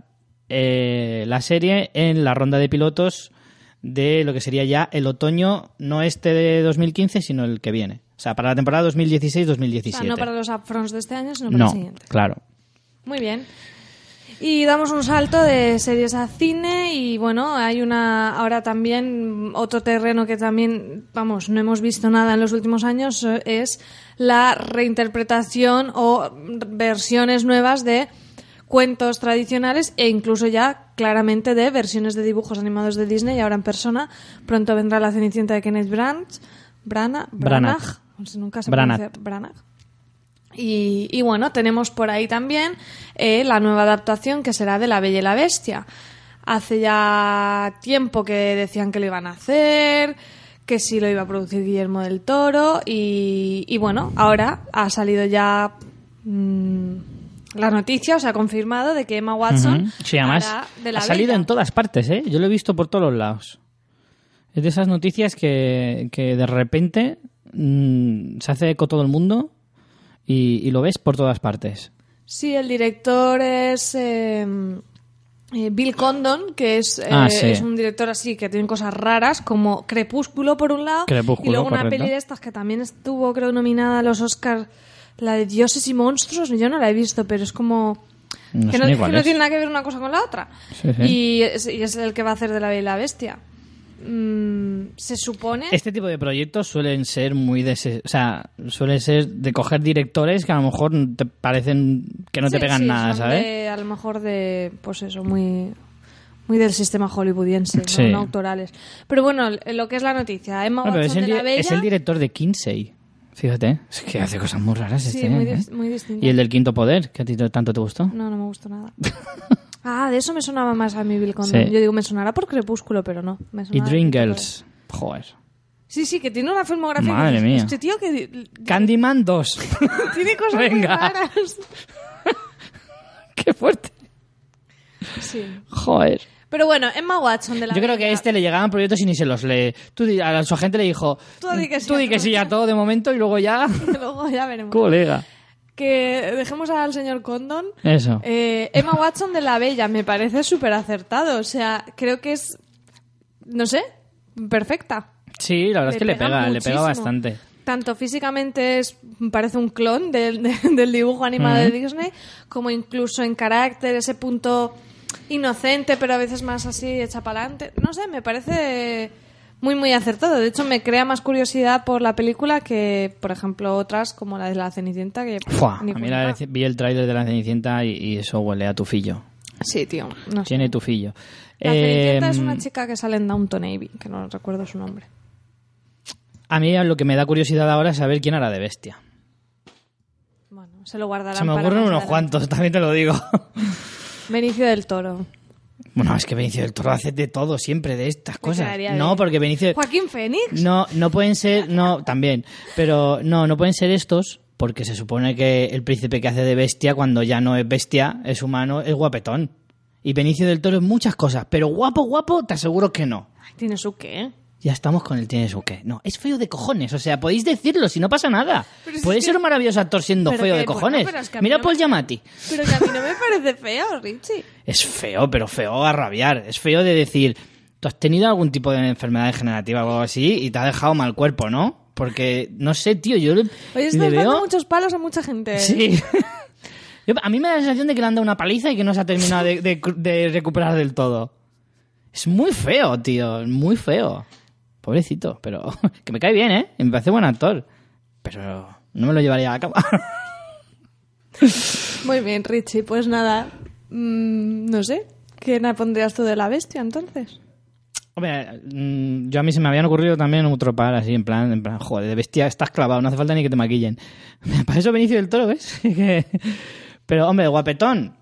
Speaker 1: eh, la serie en la ronda de pilotos de lo que sería ya el otoño, no este de 2015, sino el que viene. O sea, para la temporada 2016-2017.
Speaker 2: O sea, no para los upfronts de este año, sino para
Speaker 1: No,
Speaker 2: el siguiente.
Speaker 1: claro.
Speaker 2: Muy bien. Y damos un salto de series a cine y bueno, hay una ahora también otro terreno que también, vamos, no hemos visto nada en los últimos años eh, es la reinterpretación o versiones nuevas de cuentos tradicionales e incluso ya claramente de versiones de dibujos animados de Disney ahora en persona. Pronto vendrá la Cenicienta de Kenneth Branagh, Brana,
Speaker 1: Branagh.
Speaker 2: Branagh, nunca se
Speaker 1: Branagh.
Speaker 2: Y, y bueno, tenemos por ahí también eh, la nueva adaptación que será de La Bella y la Bestia. Hace ya tiempo que decían que lo iban a hacer, que sí lo iba a producir Guillermo del Toro y, y bueno, ahora ha salido ya mm, la noticia, o sea, ha confirmado de que Emma Watson
Speaker 1: Ujú. Sí, además
Speaker 2: hará de la
Speaker 1: ha salido
Speaker 2: Bella.
Speaker 1: en todas partes, ¿eh? Yo lo he visto por todos los lados. Es de esas noticias que, que de repente mm, se hace eco todo el mundo y, y lo ves por todas partes.
Speaker 2: Sí, el director es eh, eh, Bill Condon, que es, eh,
Speaker 1: Ah, sí.
Speaker 2: es un director así que tiene cosas raras, como Crepúsculo por un lado,
Speaker 1: Crepúsculo,
Speaker 2: y luego una
Speaker 1: correcto.
Speaker 2: peli de estas que también estuvo, creo, nominada a los Oscars, la de Dioses y Monstruos, yo no la he visto, pero es como...
Speaker 1: No
Speaker 2: que, no, que tiene nada que ver una cosa con la otra.
Speaker 1: Sí, sí.
Speaker 2: Y, es, y es el que va a hacer de la Bella y la Bestia. Mm, se supone...
Speaker 1: Este tipo de proyectos suelen ser muy de... o sea, suelen ser de coger directores que a lo mejor te parecen que no te
Speaker 2: Sí,
Speaker 1: pegan
Speaker 2: sí,
Speaker 1: nada, ¿sabes?
Speaker 2: de- a lo mejor de, pues eso, muy, muy del sistema hollywoodiense, ¿no?
Speaker 1: Sí.
Speaker 2: no autorales. Pero bueno, lo que es la noticia, Emma
Speaker 1: pero es el,
Speaker 2: de la Bella,
Speaker 1: es el director de Kinsey. Fíjate, es que hace cosas muy raras
Speaker 2: Sí,
Speaker 1: este,
Speaker 2: muy
Speaker 1: ¿eh?
Speaker 2: muy distinto.
Speaker 1: Y el del Quinto Poder, que a ti tanto te gustó.
Speaker 2: no, no me gustó nada. Ah, de eso me sonaba más a mí Bill Condon.
Speaker 1: Sí.
Speaker 2: Yo digo, me sonará por Crepúsculo, pero no. me
Speaker 1: Y
Speaker 2: sonaba de
Speaker 1: Dreamgirls. Joder.
Speaker 2: Sí, sí, que tiene una filmografía.
Speaker 1: Madre
Speaker 2: que-
Speaker 1: mía.
Speaker 2: Este tío que
Speaker 1: Candyman 2.
Speaker 2: tiene cosas muy
Speaker 1: Venga.
Speaker 2: raras.
Speaker 1: Qué fuerte.
Speaker 2: Sí.
Speaker 1: Joder.
Speaker 2: Pero bueno, Emma Watson de la
Speaker 1: Yo creo que a este le llegaban proyectos y ni se los lee. Tú, a su agente le dijo,
Speaker 2: Tú di que sí
Speaker 1: tú di que
Speaker 2: todo".
Speaker 1: sí a todo de momento y luego ya...
Speaker 2: Luego ya veremos.
Speaker 1: Colega.
Speaker 2: Que dejemos al señor Condon.
Speaker 1: Eso.
Speaker 2: Eh, Emma Watson de La Bella me parece súper acertado. O sea, creo que es, no sé, perfecta.
Speaker 1: Sí, la verdad es que le pega, le pega bastante.
Speaker 2: Tanto físicamente es, parece un clon del, de- del dibujo animado de Disney, como incluso en carácter, ese punto inocente, pero a veces más así, hecha para adelante. No sé, me parece muy, muy acertado. De hecho, me crea más curiosidad por la película que, por ejemplo, otras como la de la Cenicienta. Que
Speaker 1: Fua, a mí la- vi el tráiler de la Cenicienta y, y eso huele a tufillo.
Speaker 2: Sí, tío. No sé.
Speaker 1: Tiene tufillo.
Speaker 2: La Cenicienta
Speaker 1: Eh,
Speaker 2: es una chica que sale en Downton Abbey, que no recuerdo su nombre.
Speaker 1: A mí lo que me da curiosidad ahora es saber quién hará de bestia.
Speaker 2: Bueno, se lo guardarán
Speaker 1: Se me
Speaker 2: para
Speaker 1: ocurren unos
Speaker 2: adelante.
Speaker 1: cuantos, también te lo digo.
Speaker 2: Benicio del Toro.
Speaker 1: Bueno, es que Benicio del Toro hace de todo siempre de estas cosas.
Speaker 2: quedaría
Speaker 1: No, porque Benicio...
Speaker 2: Joaquín Fénix.
Speaker 1: No, no pueden ser, no, también, pero no, no pueden ser estos porque se supone que el príncipe que hace de bestia cuando ya no es bestia, es humano, es guapetón. Y Benicio del Toro es muchas cosas, pero guapo, guapo, te aseguro que no.
Speaker 2: Ay, Tiene su qué.
Speaker 1: Ya estamos con el tiene su qué. No, es feo de cojones, o sea, podéis decirlo si no pasa nada.
Speaker 2: Si es
Speaker 1: ser un maravilloso actor siendo
Speaker 2: Pero
Speaker 1: feo
Speaker 2: que,
Speaker 1: de cojones.
Speaker 2: es que
Speaker 1: Mira
Speaker 2: no
Speaker 1: Paul
Speaker 2: me-
Speaker 1: Giamatti.
Speaker 2: Pero que a mí no me parece feo, Richie.
Speaker 1: Es feo, pero feo a rabiar. Es feo de decir, tú has tenido algún tipo de enfermedad degenerativa o algo así y te ha dejado mal cuerpo, ¿no? Porque, no sé, tío, yo le,
Speaker 2: Oye,
Speaker 1: le
Speaker 2: estás dando
Speaker 1: veo...
Speaker 2: muchos palos a mucha gente.
Speaker 1: Sí. Yo- a mí me da la sensación de que le han dado una paliza y que no se ha terminado de, de- de recuperar del todo. Es muy feo, tío, muy feo. Pobrecito, pero que me cae bien, ¿eh? Me parece buen actor. Pero no me lo llevaría a cama.
Speaker 2: Muy bien, Richie. Pues nada, mm, no sé. ¿Quién pondrías tú de la bestia entonces?
Speaker 1: Hombre, mm, yo a mí se me habían ocurrido también otro par así, en plan, en plan, joder, de bestia estás clavado, no hace falta ni que te maquillen. Para eso Benicio del Toro, ¿ves? Pero, hombre, guapetón.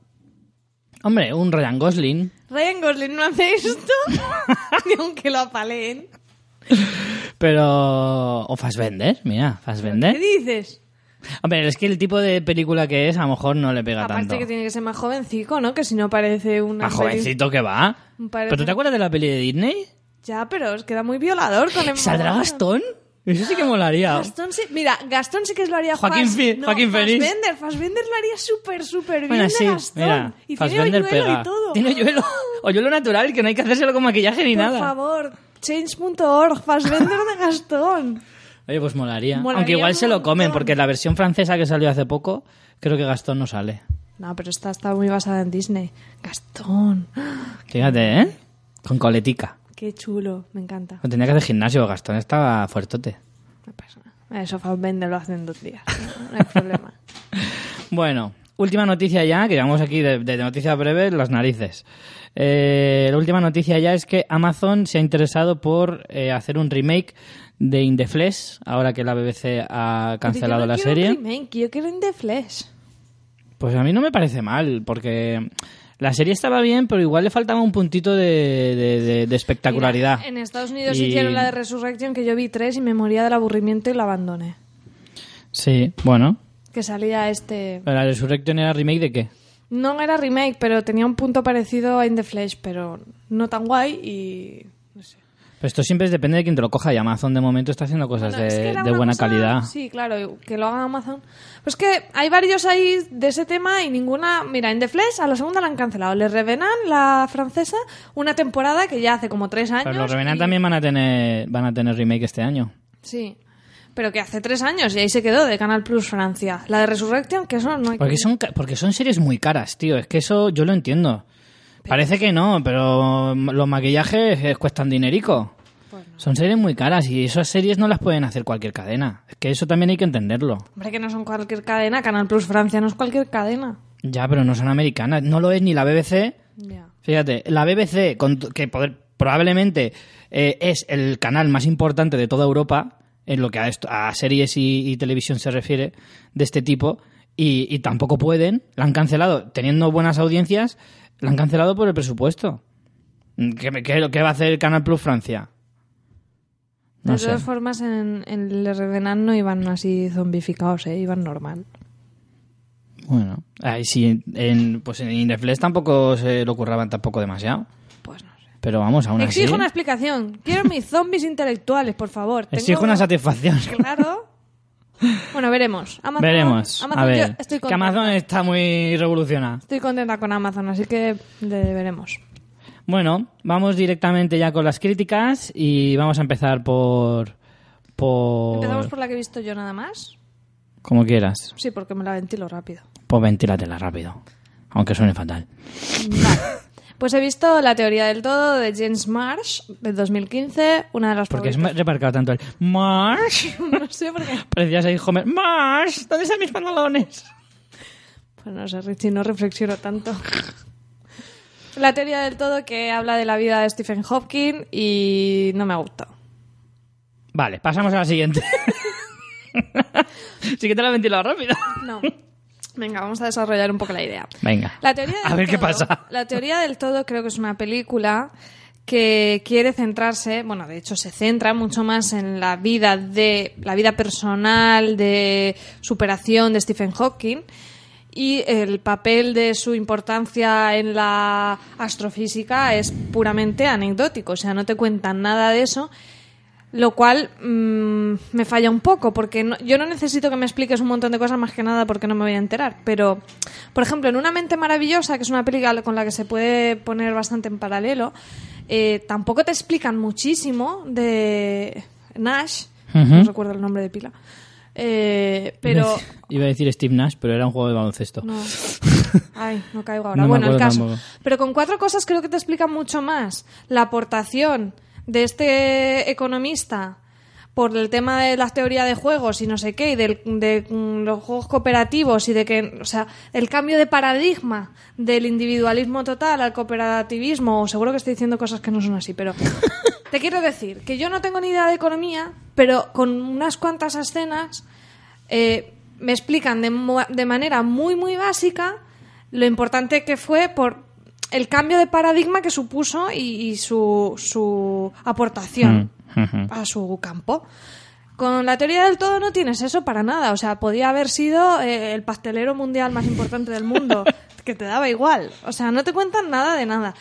Speaker 1: Hombre, un Ryan Gosling.
Speaker 2: Ryan Gosling no hace esto, ni aunque lo apaleen.
Speaker 1: Pero... O Fassbender, mira,
Speaker 2: ¿Qué
Speaker 1: Fassbender.
Speaker 2: dices?
Speaker 1: Hombre, es que el tipo de película que es a lo mejor no le pega
Speaker 2: Aparte
Speaker 1: tanto.
Speaker 2: que tiene que ser más jovencico, ¿no? Que si no parece una...
Speaker 1: Más jovencito que va.
Speaker 2: Parece-
Speaker 1: ¿Pero tú te acuerdas de la peli de Disney?
Speaker 2: Ya, pero os queda muy violador con el
Speaker 1: ¿Saldrá Gastón? Eso sí que molaría.
Speaker 2: Gastón sí, mira, Gastón sí que lo haría
Speaker 1: Joaquín Fi-
Speaker 2: no,
Speaker 1: Joaquín.
Speaker 2: Fassbender, Fassbender lo haría súper, súper bien
Speaker 1: Bueno,
Speaker 2: de
Speaker 1: sí,
Speaker 2: Gastón.
Speaker 1: mira,
Speaker 2: y
Speaker 1: Fassbender
Speaker 2: tiene hoyuelo y todo.
Speaker 1: Tiene hoyuelo, hoyuelo natural, que no hay que hacérselo con maquillaje ni
Speaker 2: Por
Speaker 1: nada.
Speaker 2: favor, change.org, Fassbender de Gastón.
Speaker 1: Oye, pues molaría.
Speaker 2: Molaría
Speaker 1: Aunque igual se lo comen, porque la versión francesa que salió hace poco, creo que Gastón no sale.
Speaker 2: No, pero esta está muy basada en Disney. Gastón.
Speaker 1: Fíjate, ¿eh? Con coletica.
Speaker 2: Qué chulo, me encanta.
Speaker 1: No tenía que hacer gimnasio, Gastón estaba fuertote.
Speaker 2: No pasa nada. Eso Fassbender lo hace en dos días. No, no hay problema.
Speaker 1: Bueno, última noticia ya, que llevamos aquí de, de noticias breves, las narices. Eh, la última noticia ya es que Amazon se ha interesado por eh, hacer un remake de In the Flesh, ahora que la BBC ha cancelado
Speaker 2: yo no
Speaker 1: la
Speaker 2: quiero
Speaker 1: serie.
Speaker 2: un remake, yo quiero en The Flash.
Speaker 1: Pues a mí no me parece mal, porque la serie estaba bien, pero igual le faltaba un puntito de, de- de- de espectacularidad.
Speaker 2: Mira, en Estados Unidos
Speaker 1: Y-
Speaker 2: hicieron la de Resurrection que yo vi tres y me moría del aburrimiento y la abandoné.
Speaker 1: Sí, bueno.
Speaker 2: Que salía este...
Speaker 1: ¿Pero ¿La Resurrection era remake de qué?
Speaker 2: No era remake, pero tenía un punto parecido a In the Flesh, pero no tan guay y... No sé.
Speaker 1: Pero esto siempre depende de quién te lo coja y Amazon de momento está haciendo cosas
Speaker 2: Bueno,
Speaker 1: de,
Speaker 2: es que era
Speaker 1: de
Speaker 2: una
Speaker 1: buena
Speaker 2: cosa-
Speaker 1: calidad.
Speaker 2: Sí, claro, que lo haga Amazon. Pues que hay varios ahí de ese tema y ninguna... Mira, en The Flash a la segunda la han cancelado. Le Revenant, la francesa, una temporada que ya hace como tres años.
Speaker 1: Pero los Revenant
Speaker 2: y-
Speaker 1: también van a tener van a tener remake este año.
Speaker 2: Sí. Pero que hace tres años y ahí se quedó de Canal Plus Francia. La de Resurrection, que eso no hay
Speaker 1: Porque
Speaker 2: que-
Speaker 1: son, porque son series muy caras, tío. Es que eso yo lo entiendo. Parece que no, pero los maquillajes eh, cuestan dinerico.
Speaker 2: Pues
Speaker 1: Son series muy caras y esas series no las pueden hacer cualquier cadena. Es que eso también hay que entenderlo.
Speaker 2: Hombre, que no son cualquier cadena. Canal Plus Francia no es cualquier cadena.
Speaker 1: Ya, pero no son americanas. No lo es ni la BBC.
Speaker 2: Ya.
Speaker 1: Fíjate, la BBC, que poder- probablemente eh, es el canal más importante de toda Europa en lo que a, esto- a series y, y televisión se refiere de este tipo, y, y tampoco pueden, la han cancelado teniendo buenas audiencias, La han cancelado por el presupuesto. ¿Qué, qué- qué va a hacer Canal Plus Francia? No
Speaker 2: de
Speaker 1: sé.
Speaker 2: todas formas, en, en el Revenant no iban así zombificados, ¿eh? iban normal.
Speaker 1: Bueno, ahí sí, en, pues en Indeflex tampoco se lo curraban tampoco demasiado. Pero vamos, aún así.
Speaker 2: Exijo una explicación. Quiero mis zombies intelectuales, por favor. Tengo-
Speaker 1: Exijo una satisfacción.
Speaker 2: Claro. Bueno, veremos. Amazon-
Speaker 1: Veremos.
Speaker 2: Amazon,
Speaker 1: a ver.
Speaker 2: estoy
Speaker 1: que. Amazon está muy revolucionada.
Speaker 2: Estoy contenta con Amazon, así que le veremos.
Speaker 1: Bueno, vamos directamente ya con las críticas y vamos a empezar por. por.
Speaker 2: Empezamos por la que he visto yo nada más.
Speaker 1: Como quieras.
Speaker 2: Sí, porque me la ventilo rápido.
Speaker 1: Pues ventílatela rápido. Aunque suene fatal.
Speaker 2: Vale. Pues he visto La teoría del todo de James Marsh del 2015, una de las
Speaker 1: Porque es
Speaker 2: favoritas.
Speaker 1: remarcado tanto el. Marsh.
Speaker 2: No sé por qué.
Speaker 1: Parecías ahí Homer. Marsh, ¿dónde están mis pantalones?
Speaker 2: Pues no sé, Richie, no reflexiono tanto. La teoría del todo que habla de la vida de Stephen Hawking y no me ha gustado.
Speaker 1: Vale, pasamos a la siguiente. sí que te la he ventilado rápido.
Speaker 2: No. Venga, vamos a desarrollar un poco la idea.
Speaker 1: Venga.
Speaker 2: La teoría del
Speaker 1: a ver qué
Speaker 2: todo-
Speaker 1: pasa.
Speaker 2: La teoría del todo creo que es una película que quiere centrarse, bueno, de hecho se centra mucho más en la vida de la vida personal de superación de Stephen Hawking y el papel de su importancia en la astrofísica es puramente anecdótico, o sea, no te cuentan nada de eso. Lo cual mm, me falla un poco, porque no- yo no necesito que me expliques un montón de cosas más que nada porque no me voy a enterar. Pero, por ejemplo, en Una mente maravillosa, que es una película con la que se puede poner bastante en paralelo, eh, tampoco te explican muchísimo de Nash, no recuerdo el nombre de pila, eh, pero...
Speaker 1: Iba a decir Steve Nash, pero era un juego de baloncesto.
Speaker 2: No. Ay, no caigo ahora.
Speaker 1: No
Speaker 2: bueno, el caso.
Speaker 1: tampoco.
Speaker 2: Pero con cuatro cosas creo que te explican mucho más. La aportación de este economista por el tema de la teoría de juegos y no sé qué, y del- de, mm, los juegos cooperativos y de que, o sea, el cambio de paradigma del individualismo total al cooperativismo, o seguro que estoy diciendo cosas que no son así, pero te quiero decir que yo no tengo ni idea de economía, pero con unas cuantas escenas eh, me explican de, de manera muy, muy básica lo importante que fue por el cambio de paradigma que supuso y, y su, su aportación
Speaker 1: Mm,
Speaker 2: a su campo. Con la teoría del todo no tienes eso para nada. O sea, podía haber sido eh, el pastelero mundial más importante del mundo, que te daba igual. O sea, no te cuentan nada de nada.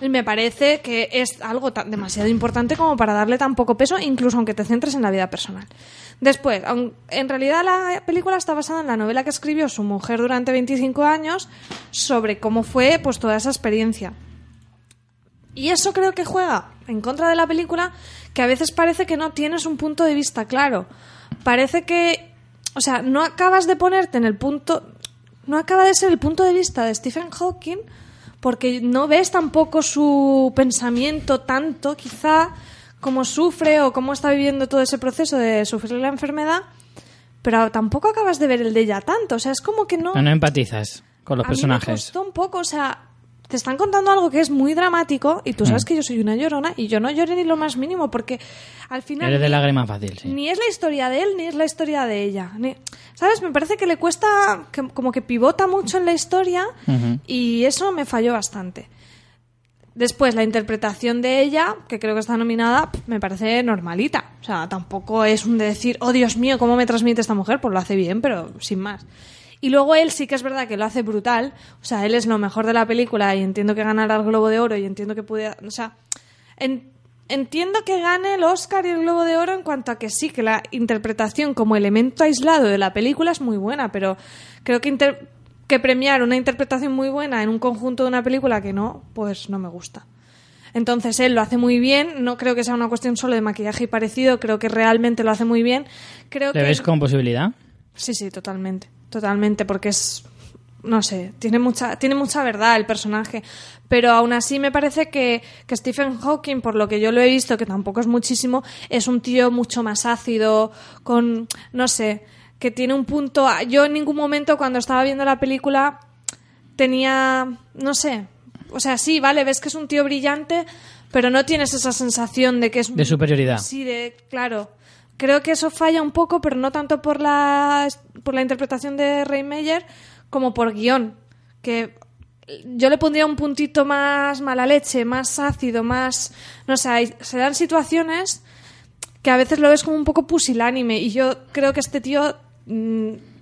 Speaker 2: Y me parece que es algo tan- demasiado importante como para darle tan poco peso, incluso aunque te centres en la vida personal. Después, en realidad la película está basada en la novela que escribió su mujer durante 25 años sobre cómo fue pues toda esa experiencia. Y eso creo que juega en contra de la película, que a veces parece que no tienes un punto de vista claro. Parece que, o sea, no acabas de ponerte en el punto, no acaba de ser el punto de vista de Stephen Hawking, porque no ves tampoco su pensamiento tanto, quizá, cómo sufre o cómo está viviendo todo ese proceso de sufrir la enfermedad, pero tampoco acabas de ver el de ella tanto. O sea, es como que no
Speaker 1: No, no empatizas con los
Speaker 2: a mí me
Speaker 1: personajes.
Speaker 2: costó un poco, o sea, te están contando algo que es muy dramático y tú
Speaker 1: Mm.
Speaker 2: sabes que yo soy una llorona y yo no lloré ni lo más mínimo porque al final
Speaker 1: Eres de lágrima fácil, sí.
Speaker 2: ni es la historia de él ni es la historia de ella. ni- ¿Sabes? Me parece que le cuesta, que- como que pivota mucho en la historia y eso me falló bastante. Después, la interpretación de ella, que creo que está nominada, me parece normalita. O sea, tampoco es un de decir, oh Dios mío, ¿cómo me transmite esta mujer? Pues lo hace bien, pero sin más. Y luego él sí que es verdad que lo hace brutal. O sea, él es lo mejor de la película y entiendo que ganará el Globo de Oro y entiendo que pudiera... O sea, en- entiendo que gane el Oscar y el Globo de Oro en cuanto a que sí, que la interpretación como elemento aislado de la película es muy buena, pero creo que, que premiar una interpretación muy buena en un conjunto de una película que no, pues no me gusta. Entonces él lo hace muy bien, no creo que sea una cuestión solo de maquillaje y parecido, creo que realmente lo hace muy bien. Creo
Speaker 1: ¿Le
Speaker 2: que
Speaker 1: ves con posibilidad?
Speaker 2: Sí, sí, totalmente. Totalmente, porque es. No sé, tiene mucha, tiene mucha verdad el personaje. Pero aún así me parece que, que Stephen Hawking, por lo que yo lo he visto, que tampoco es muchísimo, es un tío mucho más ácido, con. No sé, que tiene un punto. Yo en ningún momento cuando estaba viendo la película tenía. No sé. O sea, sí, vale, ves que es un tío brillante, pero no tienes esa sensación de que es.
Speaker 1: De superioridad.
Speaker 2: Sí, de, claro. Creo que eso falla un poco, pero no tanto por la, por la interpretación de Ray Meyer como por guion. Que yo le pondría un puntito más mala leche, más ácido, más... No sé, hay- se dan situaciones que a veces lo ves como un poco pusilánime y yo creo que este tío,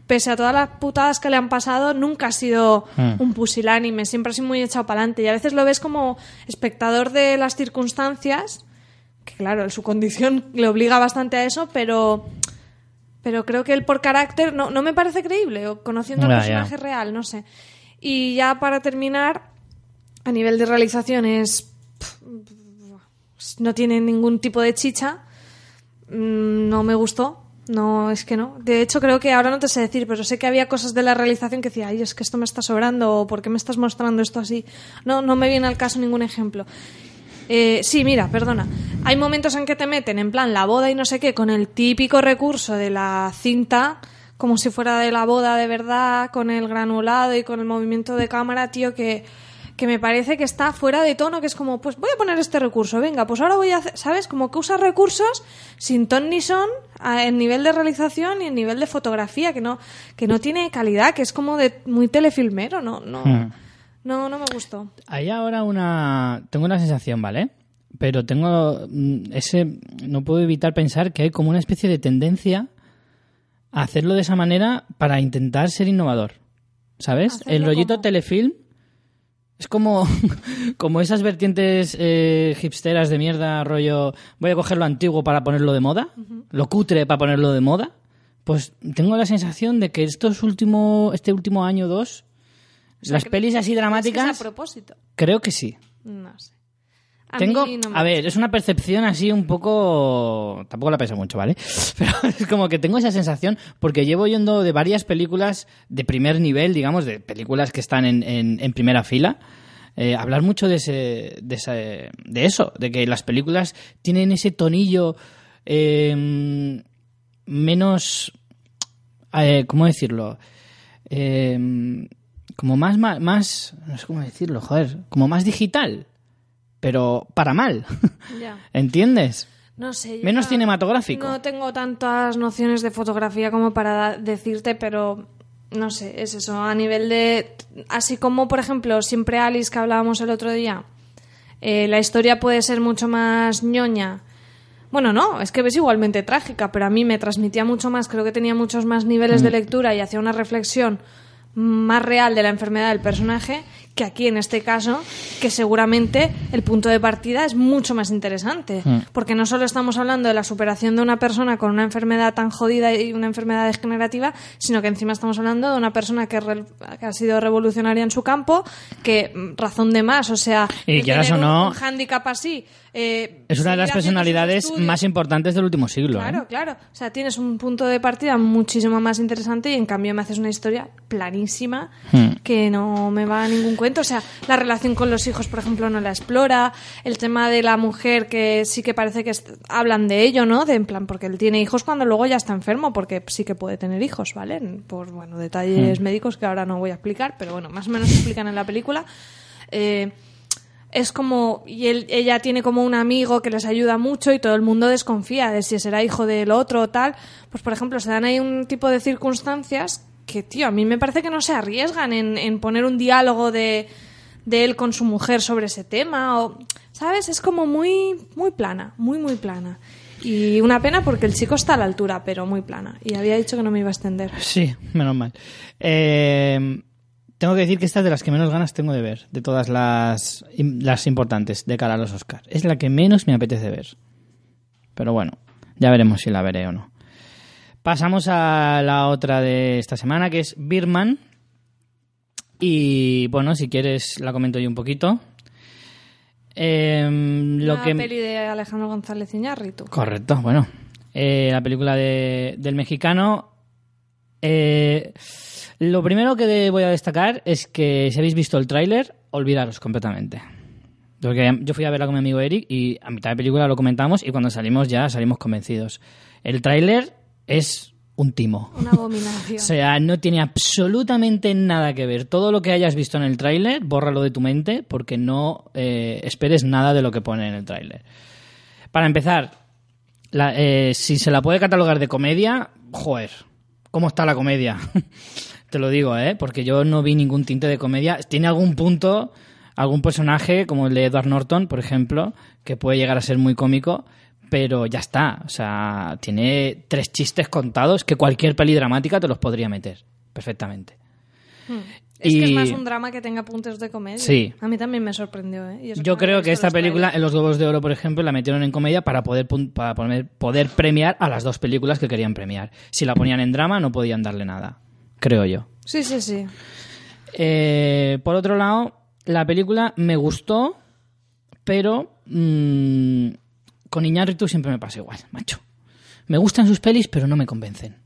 Speaker 2: pese a todas las putadas que le han pasado, nunca ha sido
Speaker 1: Mm.
Speaker 2: un pusilánime, siempre ha sido muy echado para adelante y a veces lo ves como espectador de las circunstancias, que claro, su condición le obliga bastante a eso, pero... Pero creo que él por carácter no, no me parece creíble, o conociendo al personaje real, no sé. Y ya para terminar, a nivel de realizaciones, no tiene ningún tipo de chicha. Mm, No me gustó. No, es que no. De hecho, creo que ahora no te sé decir, pero sé que había cosas de la realización que decía, ay, es que esto me está sobrando, o ¿por qué me estás mostrando esto así? No, no me viene al caso ningún ejemplo. Eh, sí, mira, perdona. Hay momentos en que te meten en plan la boda y no sé qué, con el típico recurso de la cinta, como si fuera de la boda de verdad, con el granulado y con el movimiento de cámara, tío, que, que me parece que está fuera de tono, que es como, pues voy a poner este recurso, venga, pues ahora voy a hacer, ¿sabes? Como que usa recursos sin ton ni son en nivel de realización y en nivel de fotografía, que no, que no tiene calidad, que es como de muy telefilmero, no, no,
Speaker 1: Hmm.
Speaker 2: no, no me gustó.
Speaker 1: Hay ahora una... Tengo una sensación, ¿vale? Pero tengo mm, ese... No puedo evitar pensar que hay como una especie de tendencia a hacerlo de esa manera para intentar ser innovador. ¿Sabes?
Speaker 2: ¿Hacerlo
Speaker 1: El rollito telefilm es como, como esas vertientes eh, hipsteras de mierda, rollo, voy a coger lo antiguo para ponerlo de moda, lo cutre para ponerlo de moda. Pues tengo la sensación de que estos último, este último año o dos,
Speaker 2: O sea,
Speaker 1: las
Speaker 2: ¿crees-
Speaker 1: pelis así dramáticas,
Speaker 2: es a propósito.
Speaker 1: creo que sí.
Speaker 2: No sé. A
Speaker 1: Tengo,
Speaker 2: mí no me
Speaker 1: a ver, es una percepción así un poco, tampoco la pesa mucho, ¿vale? Pero es como que tengo esa sensación porque llevo yendo de varias películas de primer nivel, digamos, de películas que están en, en- en primera fila. eh, hablar mucho de ese, de ese- de eso, de que las películas tienen ese tonillo eh, menos, eh, ¿cómo decirlo? Eh, como más, más, más, no sé cómo decirlo, joder, como más digital, pero para mal,
Speaker 2: Ya.
Speaker 1: ¿entiendes?
Speaker 2: No sé. yo
Speaker 1: Menos
Speaker 2: no-
Speaker 1: cinematográfico.
Speaker 2: No tengo tantas nociones de fotografía como para decirte, pero no sé, es eso. A nivel de. Así como, por ejemplo, siempre Alice que hablábamos el otro día, eh, la historia puede ser mucho más ñoña. Bueno, no, es que es igualmente trágica, pero a mí me transmitía mucho más, creo que tenía muchos más niveles de lectura y hacía una reflexión más real de la enfermedad del personaje que aquí en este caso, que seguramente el punto de partida es mucho más interesante, porque no solo estamos hablando de la superación de una persona con una enfermedad tan jodida y una enfermedad degenerativa, sino que encima estamos hablando de una persona que, re- que ha sido revolucionaria en su campo, que mm, razón de más, o sea,
Speaker 1: Y o no,
Speaker 2: un, un hándicap así, eh,
Speaker 1: Es una de las personalidades más importantes del último siglo. ¿eh?
Speaker 2: Claro, claro. O sea, tienes un punto de partida muchísimo más interesante y en cambio me haces una historia planísima
Speaker 1: Hmm.
Speaker 2: que no me va a ningún cuento. O sea, la relación con los hijos, por ejemplo, no la explora. El tema de la mujer que sí que parece que hablan de ello, ¿no? De en plan, porque él tiene hijos cuando luego ya está enfermo, porque sí que puede tener hijos, ¿vale? Por, bueno, detalles
Speaker 1: Hmm.
Speaker 2: médicos que ahora no voy a explicar, pero bueno, más o menos se explican en la película. Eh, es como y él- ella tiene como un amigo que les ayuda mucho y todo el mundo desconfía de si será hijo del otro o tal. Pues por ejemplo se dan ahí un tipo de circunstancias que tío a mí me parece que no se arriesgan en, en poner un diálogo de, de él con su mujer sobre ese tema o sabes es como muy muy plana muy muy plana. Y una pena porque el chico está a la altura pero muy plana. Y había dicho que no me iba a extender.
Speaker 1: Sí, menos mal. Eh, tengo que decir que esta es de las que menos ganas tengo de ver, de todas las, las importantes de cara a los Oscars. Es la que menos me apetece ver. Pero bueno, ya veremos si la veré o no. Pasamos a la otra de esta semana, que es Birman. Y bueno, si quieres la comento yo un poquito. Eh, lo
Speaker 2: una
Speaker 1: que...
Speaker 2: peli de Alejandro González Iñárritu
Speaker 1: Correcto, bueno. Eh, la película de- del mexicano. eh, lo primero que voy a destacar es que si habéis visto el tráiler, olvidaros completamente. Porque yo fui a verla con mi amigo Eric y a mitad de película lo comentamos y cuando salimos ya salimos convencidos. El tráiler es un timo.
Speaker 2: una abominación
Speaker 1: O sea, no tiene absolutamente nada que ver. Todo lo que hayas visto en el tráiler, bórralo de tu mente porque no eh, esperes nada de lo que pone en el tráiler. Para empezar, la- eh, si se la puede catalogar de comedia, joder, ¿cómo está la comedia? Te lo digo, ¿eh? Porque yo no vi ningún tinte de comedia. Tiene algún punto, algún personaje, como el de Edward Norton, por ejemplo, que puede llegar a ser muy cómico, pero ya está. O sea, tiene tres chistes contados que cualquier peli dramática te los podría meter perfectamente.
Speaker 2: Es que es más un drama que tenga puntos de comedia.
Speaker 1: Sí.
Speaker 2: A mí también me sorprendió, ¿eh?
Speaker 1: Yo creo que esta película,
Speaker 2: trailers.
Speaker 1: en los Globos de Oro, por ejemplo, la metieron en comedia para poder, para poner- poder premiar a las dos películas que querían premiar. Si la ponían en drama, no podían darle nada, creo yo.
Speaker 2: Sí, sí, sí.
Speaker 1: Eh, por otro lado, la película me gustó, pero mm, con Iñárritu siempre me pasa igual, macho. Me gustan sus pelis, pero no me convencen.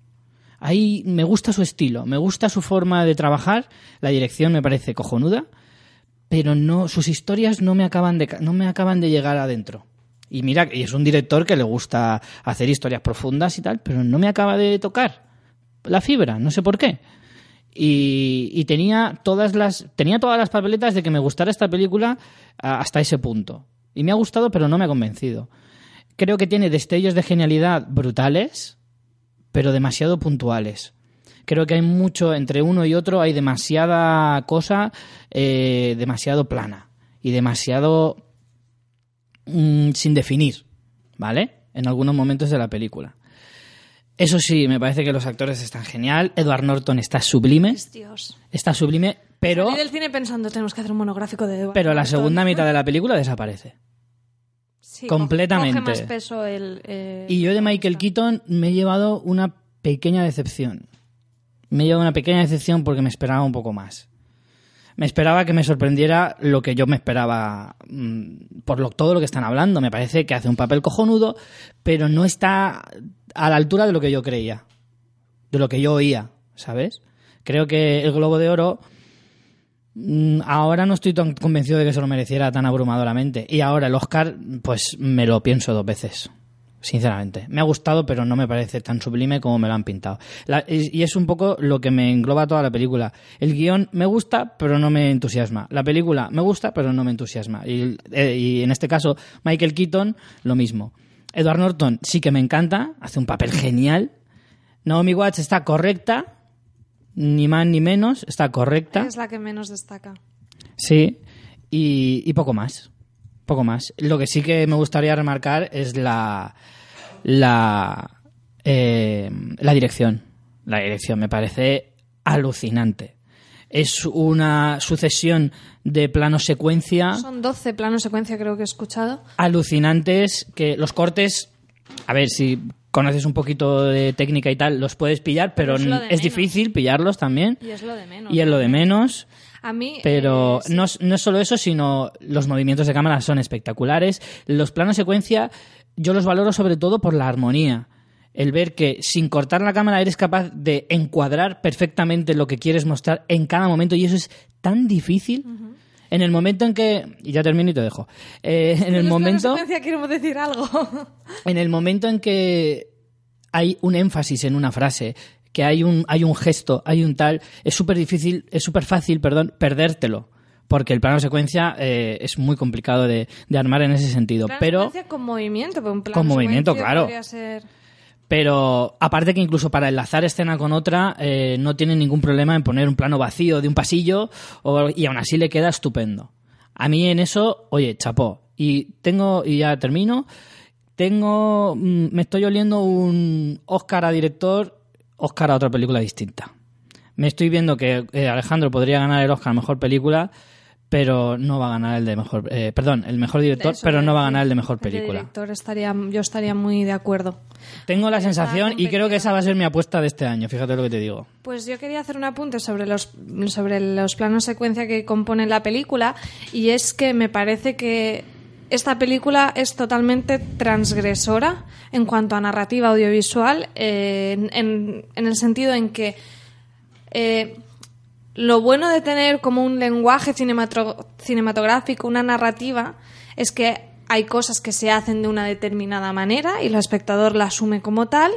Speaker 1: Ahí me gusta su estilo, me gusta su forma de trabajar, la dirección me parece cojonuda, pero no sus historias no me acaban de no me acaban de llegar adentro. Y mira, y es un director que le gusta hacer historias profundas y tal, pero no me acaba de tocar la fibra, no sé por qué. Y, tenía todas las tenía todas las papeletas de que me gustara esta película hasta ese punto. Y me ha gustado, pero no me ha convencido. Creo que tiene destellos de genialidad brutales, pero demasiado puntuales. Creo que hay mucho entre uno y otro, hay demasiada cosa, eh, demasiado plana y demasiado mm, sin definir, ¿vale? En algunos momentos de la película. Eso sí, me parece que los actores están genial. Edward Norton está sublime,
Speaker 2: Dios.
Speaker 1: está sublime, pero,
Speaker 2: Salí del cine pensando, tenemos que hacer un monográfico de Edward
Speaker 1: pero la
Speaker 2: Norton.
Speaker 1: segunda mitad de la película desaparece.
Speaker 2: Sí,
Speaker 1: completamente.
Speaker 2: Coge más peso el... eh,
Speaker 1: Y yo de Michael Keaton me he llevado una pequeña decepción. Me he llevado una pequeña decepción porque me esperaba un poco más. Me esperaba que me sorprendiera lo que yo me esperaba mm, por lo, todo lo que están hablando. Me parece que hace un papel cojonudo, pero no está a la altura de lo que yo creía, de lo que yo oía, ¿sabes? Creo que el Globo de Oro mm, ahora no estoy tan convencido de que se lo mereciera tan abrumadoramente. Y ahora el Oscar, pues me lo pienso dos veces. Sinceramente. Me ha gustado, pero no me parece tan sublime como me lo han pintado. La- y es un poco lo que me engloba toda la película. El guion me gusta, pero no me entusiasma. La película me gusta, pero no me entusiasma. Y, eh, y en este caso, Michael Keaton, lo mismo. Edward Norton sí que me encanta, hace un papel genial. Naomi Watts está correcta, ni más ni menos, está correcta.
Speaker 2: Es la que menos destaca.
Speaker 1: Sí, y, y poco más. Poco más. Lo que sí que me gustaría remarcar es la. La. eh, la dirección. La dirección me parece alucinante. Es una sucesión de planos secuencia
Speaker 2: Son 12 planos secuencia creo que he escuchado.
Speaker 1: alucinantes que los cortes. A ver si conoces un poquito de técnica y tal, los puedes pillar, pero,
Speaker 2: Pero es
Speaker 1: difícil pillarlos también.
Speaker 2: Y es lo de menos.
Speaker 1: Y es lo de menos.
Speaker 2: A mí...
Speaker 1: Pero
Speaker 2: eh, sí.
Speaker 1: no, es- no solo eso, sino los movimientos de cámara son espectaculares. Los planos secuencia yo los valoro sobre todo por la armonía. El ver que sin cortar la cámara eres capaz de encuadrar perfectamente lo que quieres mostrar en cada momento y eso es tan difícil. En el momento en que... Y ya termino y te dejo. Eh, en el
Speaker 2: los
Speaker 1: momento...
Speaker 2: quiero decir algo.
Speaker 1: En el momento en que hay un énfasis en una frase, que hay un, hay un gesto, hay un tal, es súper difícil, es súper fácil, perdón, perdértelo. Porque el plano secuencia eh, es muy complicado de, de armar en ese sentido.
Speaker 2: Plano
Speaker 1: Pero,
Speaker 2: con movimiento, pero un plano
Speaker 1: Con movimiento, claro.
Speaker 2: ser-
Speaker 1: pero aparte que incluso para enlazar escena con otra, eh, no tiene ningún problema en poner un plano vacío de un pasillo o- y aún así le queda estupendo. A mí en eso, oye, chapó. Y tengo, y ya termino, tengo, mm, me estoy oliendo un Oscar a director, Oscar a otra película distinta. Me estoy viendo que eh, Alejandro podría ganar el Oscar a mejor película, pero no va a ganar el de mejor, eh, perdón, el mejor director,
Speaker 2: Eso
Speaker 1: pero no va a ganar el de mejor
Speaker 2: El
Speaker 1: película.
Speaker 2: director estaría, yo estaría muy de acuerdo.
Speaker 1: Tengo la sensación y creo que esa va a ser mi apuesta de este año, fíjate lo que te digo.
Speaker 2: Pues yo quería hacer un apunte sobre los, sobre los planos secuencia que componen la película y es que me parece que esta película es totalmente transgresora en cuanto a narrativa audiovisual, eh, en, el sentido en que eh, lo bueno de tener como un lenguaje cinematográfico, una narrativa, es que hay cosas que se hacen de una determinada manera y el espectador la asume como tal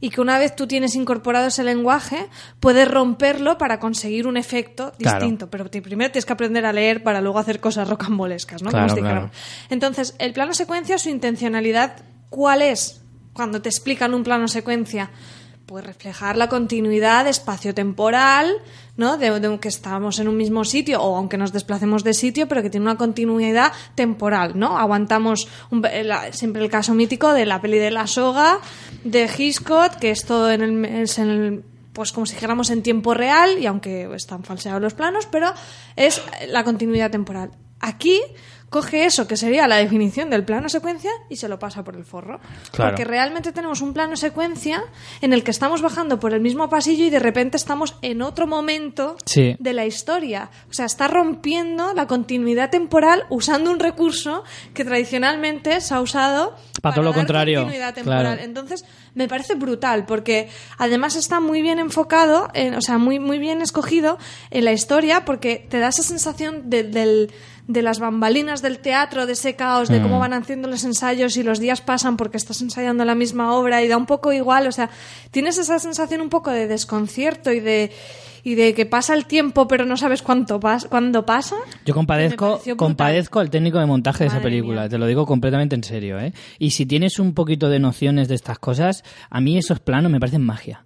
Speaker 2: y que una vez tú tienes incorporado ese lenguaje puedes romperlo para conseguir un efecto
Speaker 1: Claro.
Speaker 2: distinto. Pero primero tienes que aprender a leer para luego hacer cosas rocambolescas, ¿no?
Speaker 1: Claro,
Speaker 2: dijéramos.
Speaker 1: claro.
Speaker 2: Entonces, el plano secuencia, su intencionalidad, ¿cuál es? Cuando te explican un plano secuencia, pues reflejar la continuidad espacio-temporal, ¿no? De, de que estamos en un mismo sitio o aunque nos desplacemos de sitio, pero que tiene una continuidad temporal, ¿no? Aguantamos un- la- siempre el caso mítico de la peli de la soga de Hitchcock, que es todo en el, en el pues como si dijéramos en tiempo real, y aunque están falseados los planos, pero es la continuidad temporal. Aquí coge eso, que sería la definición del plano secuencia, y se lo pasa por el forro.
Speaker 1: Claro.
Speaker 2: Porque realmente tenemos un plano secuencia en el que estamos bajando por el mismo pasillo y de repente estamos en otro momento
Speaker 1: Sí.
Speaker 2: de la historia. O sea, está rompiendo la continuidad temporal usando un recurso que tradicionalmente se ha usado
Speaker 1: Para todo lo
Speaker 2: dar
Speaker 1: contrario,
Speaker 2: continuidad temporal.
Speaker 1: claro.
Speaker 2: Entonces, me parece brutal porque además está muy bien enfocado, en- o sea, muy, muy bien escogido en la historia porque te da esa sensación de, del- de las bambalinas del teatro, de ese caos, de
Speaker 1: Mm.
Speaker 2: cómo van haciendo los ensayos y los días pasan porque estás ensayando la misma obra y da un poco igual, o sea, tienes esa sensación un poco de desconcierto y de y de que pasa el tiempo pero no sabes cuánto pas cuándo pasa.
Speaker 1: Yo compadezco, compadezco al técnico de montaje de esa película,
Speaker 2: mía.
Speaker 1: te lo digo completamente en serio, ¿eh? Y si tienes un poquito de nociones de estas cosas, a mí esos planos me parecen magia.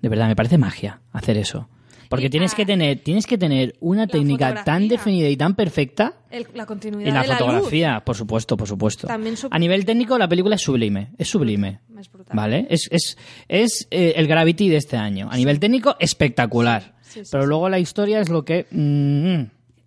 Speaker 1: De verdad, me parece magia hacer eso. Porque
Speaker 2: Y,
Speaker 1: tienes que tener, tienes que tener una técnica tan
Speaker 2: fotografía.
Speaker 1: definida y tan perfecta
Speaker 2: El- la continuidad
Speaker 1: y la
Speaker 2: de la luz.
Speaker 1: fotografía, por supuesto, por supuesto.
Speaker 2: También
Speaker 1: A nivel técnico, la película es sublime, es sublime.
Speaker 2: Es brutal.
Speaker 1: ¿Vale? Es, es, es eh, el Gravity de este año. A nivel técnico, espectacular.
Speaker 2: Sí, sí,
Speaker 1: Pero luego la historia es lo que. mm,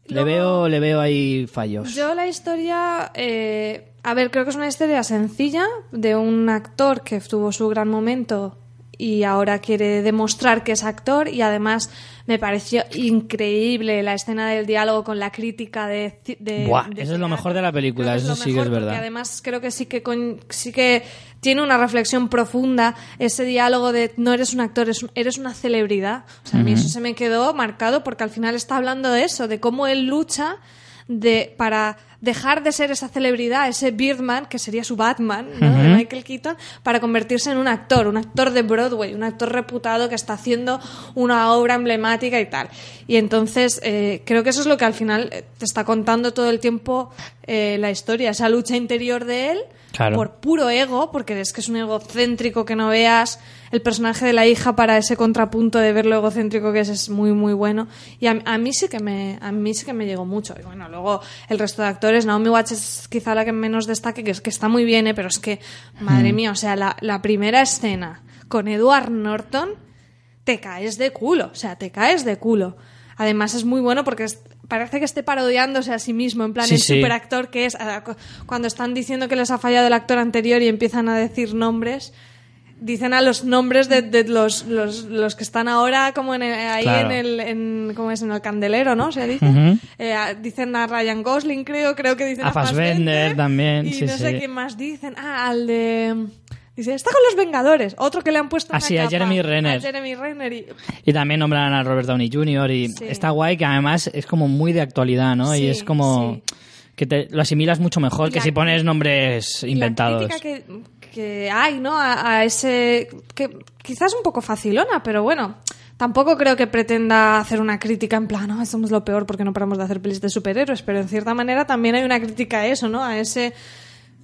Speaker 1: le,
Speaker 2: Luego-
Speaker 1: veo, le veo ahí fallos.
Speaker 2: Yo la historia, eh, a ver, creo que es una historia sencilla de un actor que tuvo su gran momento y ahora quiere demostrar que es actor y además me pareció increíble la escena del diálogo con la crítica de, de-
Speaker 1: Buah,
Speaker 2: de
Speaker 1: eso es lo mejor de la película, eso sí que es verdad.
Speaker 2: además creo que sí que con- sí que tiene una reflexión profunda ese diálogo de no eres un actor, eres una celebridad. O sea, a mí eso se me quedó marcado porque al final está hablando de eso, de cómo él lucha de para dejar de ser esa celebridad, ese Birdman, que sería su Batman, ¿no? de Michael Keaton, para convertirse en un actor, un actor de Broadway, un actor reputado que está haciendo una obra emblemática y tal. Y entonces eh, creo que eso es lo que al final eh, te está contando todo el tiempo eh, la historia, esa lucha interior de él
Speaker 1: Claro.
Speaker 2: por puro ego, porque es que es un egocéntrico que no veas. El personaje de la hija para ese contrapunto de ver lo egocéntrico que es es muy muy bueno. Y a, a mí sí que me a mí sí que me llegó mucho. Y bueno, luego el resto de actores, Naomi Watts es quizá la que menos destaque, que es que está muy bien, ¿eh? pero es que madre mía, o sea, la, la primera escena con Edward Norton te caes de culo, o sea, te caes de culo. Además es muy bueno porque es- parece que esté parodiándose a sí mismo, en plan
Speaker 1: Sí,
Speaker 2: el
Speaker 1: sí.
Speaker 2: superactor que es. cu- Cuando están diciendo que les ha fallado el actor anterior y empiezan a decir nombres, dicen a los nombres de, de los, los, los que están ahora como en el- ahí
Speaker 1: Claro.
Speaker 2: en el en, ¿cómo es? en el candelero, ¿no? Se dice. Eh, dicen a Ryan Gosling, creo, creo que dicen
Speaker 1: A
Speaker 2: a,
Speaker 1: Fassbender también,
Speaker 2: Y
Speaker 1: sí,
Speaker 2: no sé quién más dicen. Ah, al de... Dice, está con los Vengadores. Otro que le han puesto
Speaker 1: Ah,
Speaker 2: una
Speaker 1: sí, a
Speaker 2: capa.
Speaker 1: Jeremy Renner.
Speaker 2: A Jeremy Renner y...
Speaker 1: Y también nombran a Robert Downey Jr. y
Speaker 2: Sí.
Speaker 1: está guay que además es como muy de actualidad, ¿no? y es como
Speaker 2: sí.
Speaker 1: que te lo asimilas mucho mejor que si pones nombres inventados.
Speaker 2: La crítica que, que hay, ¿no? A, a ese. que quizás un poco facilona, pero bueno. Tampoco creo que pretenda hacer una crítica en plan, no, somos lo peor porque no paramos de hacer pelis de superhéroes, pero en cierta manera también hay una crítica a eso, ¿no? A ese.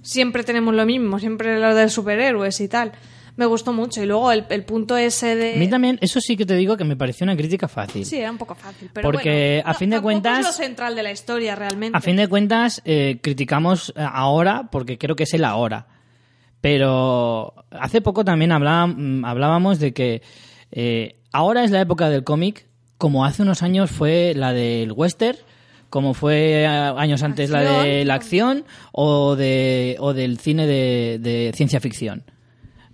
Speaker 2: Siempre tenemos lo mismo, siempre lo de superhéroes y tal. Me gustó mucho. Y luego el, el punto ese de.
Speaker 1: A mí también, eso sí que te digo que me pareció una crítica fácil.
Speaker 2: Sí, era un poco fácil. Pero
Speaker 1: Porque,
Speaker 2: bueno,
Speaker 1: a
Speaker 2: no,
Speaker 1: fin de cuentas-
Speaker 2: Es lo central de la historia, realmente.
Speaker 1: A fin de cuentas, eh, criticamos eh, ahora porque creo que es el ahora. Pero hace poco también hablaba- mm, hablábamos de que eh, ahora es la época del cómic, como hace unos años fue la del western, como fue eh, años antes la de la acción o, de, o del cine de, de ciencia ficción.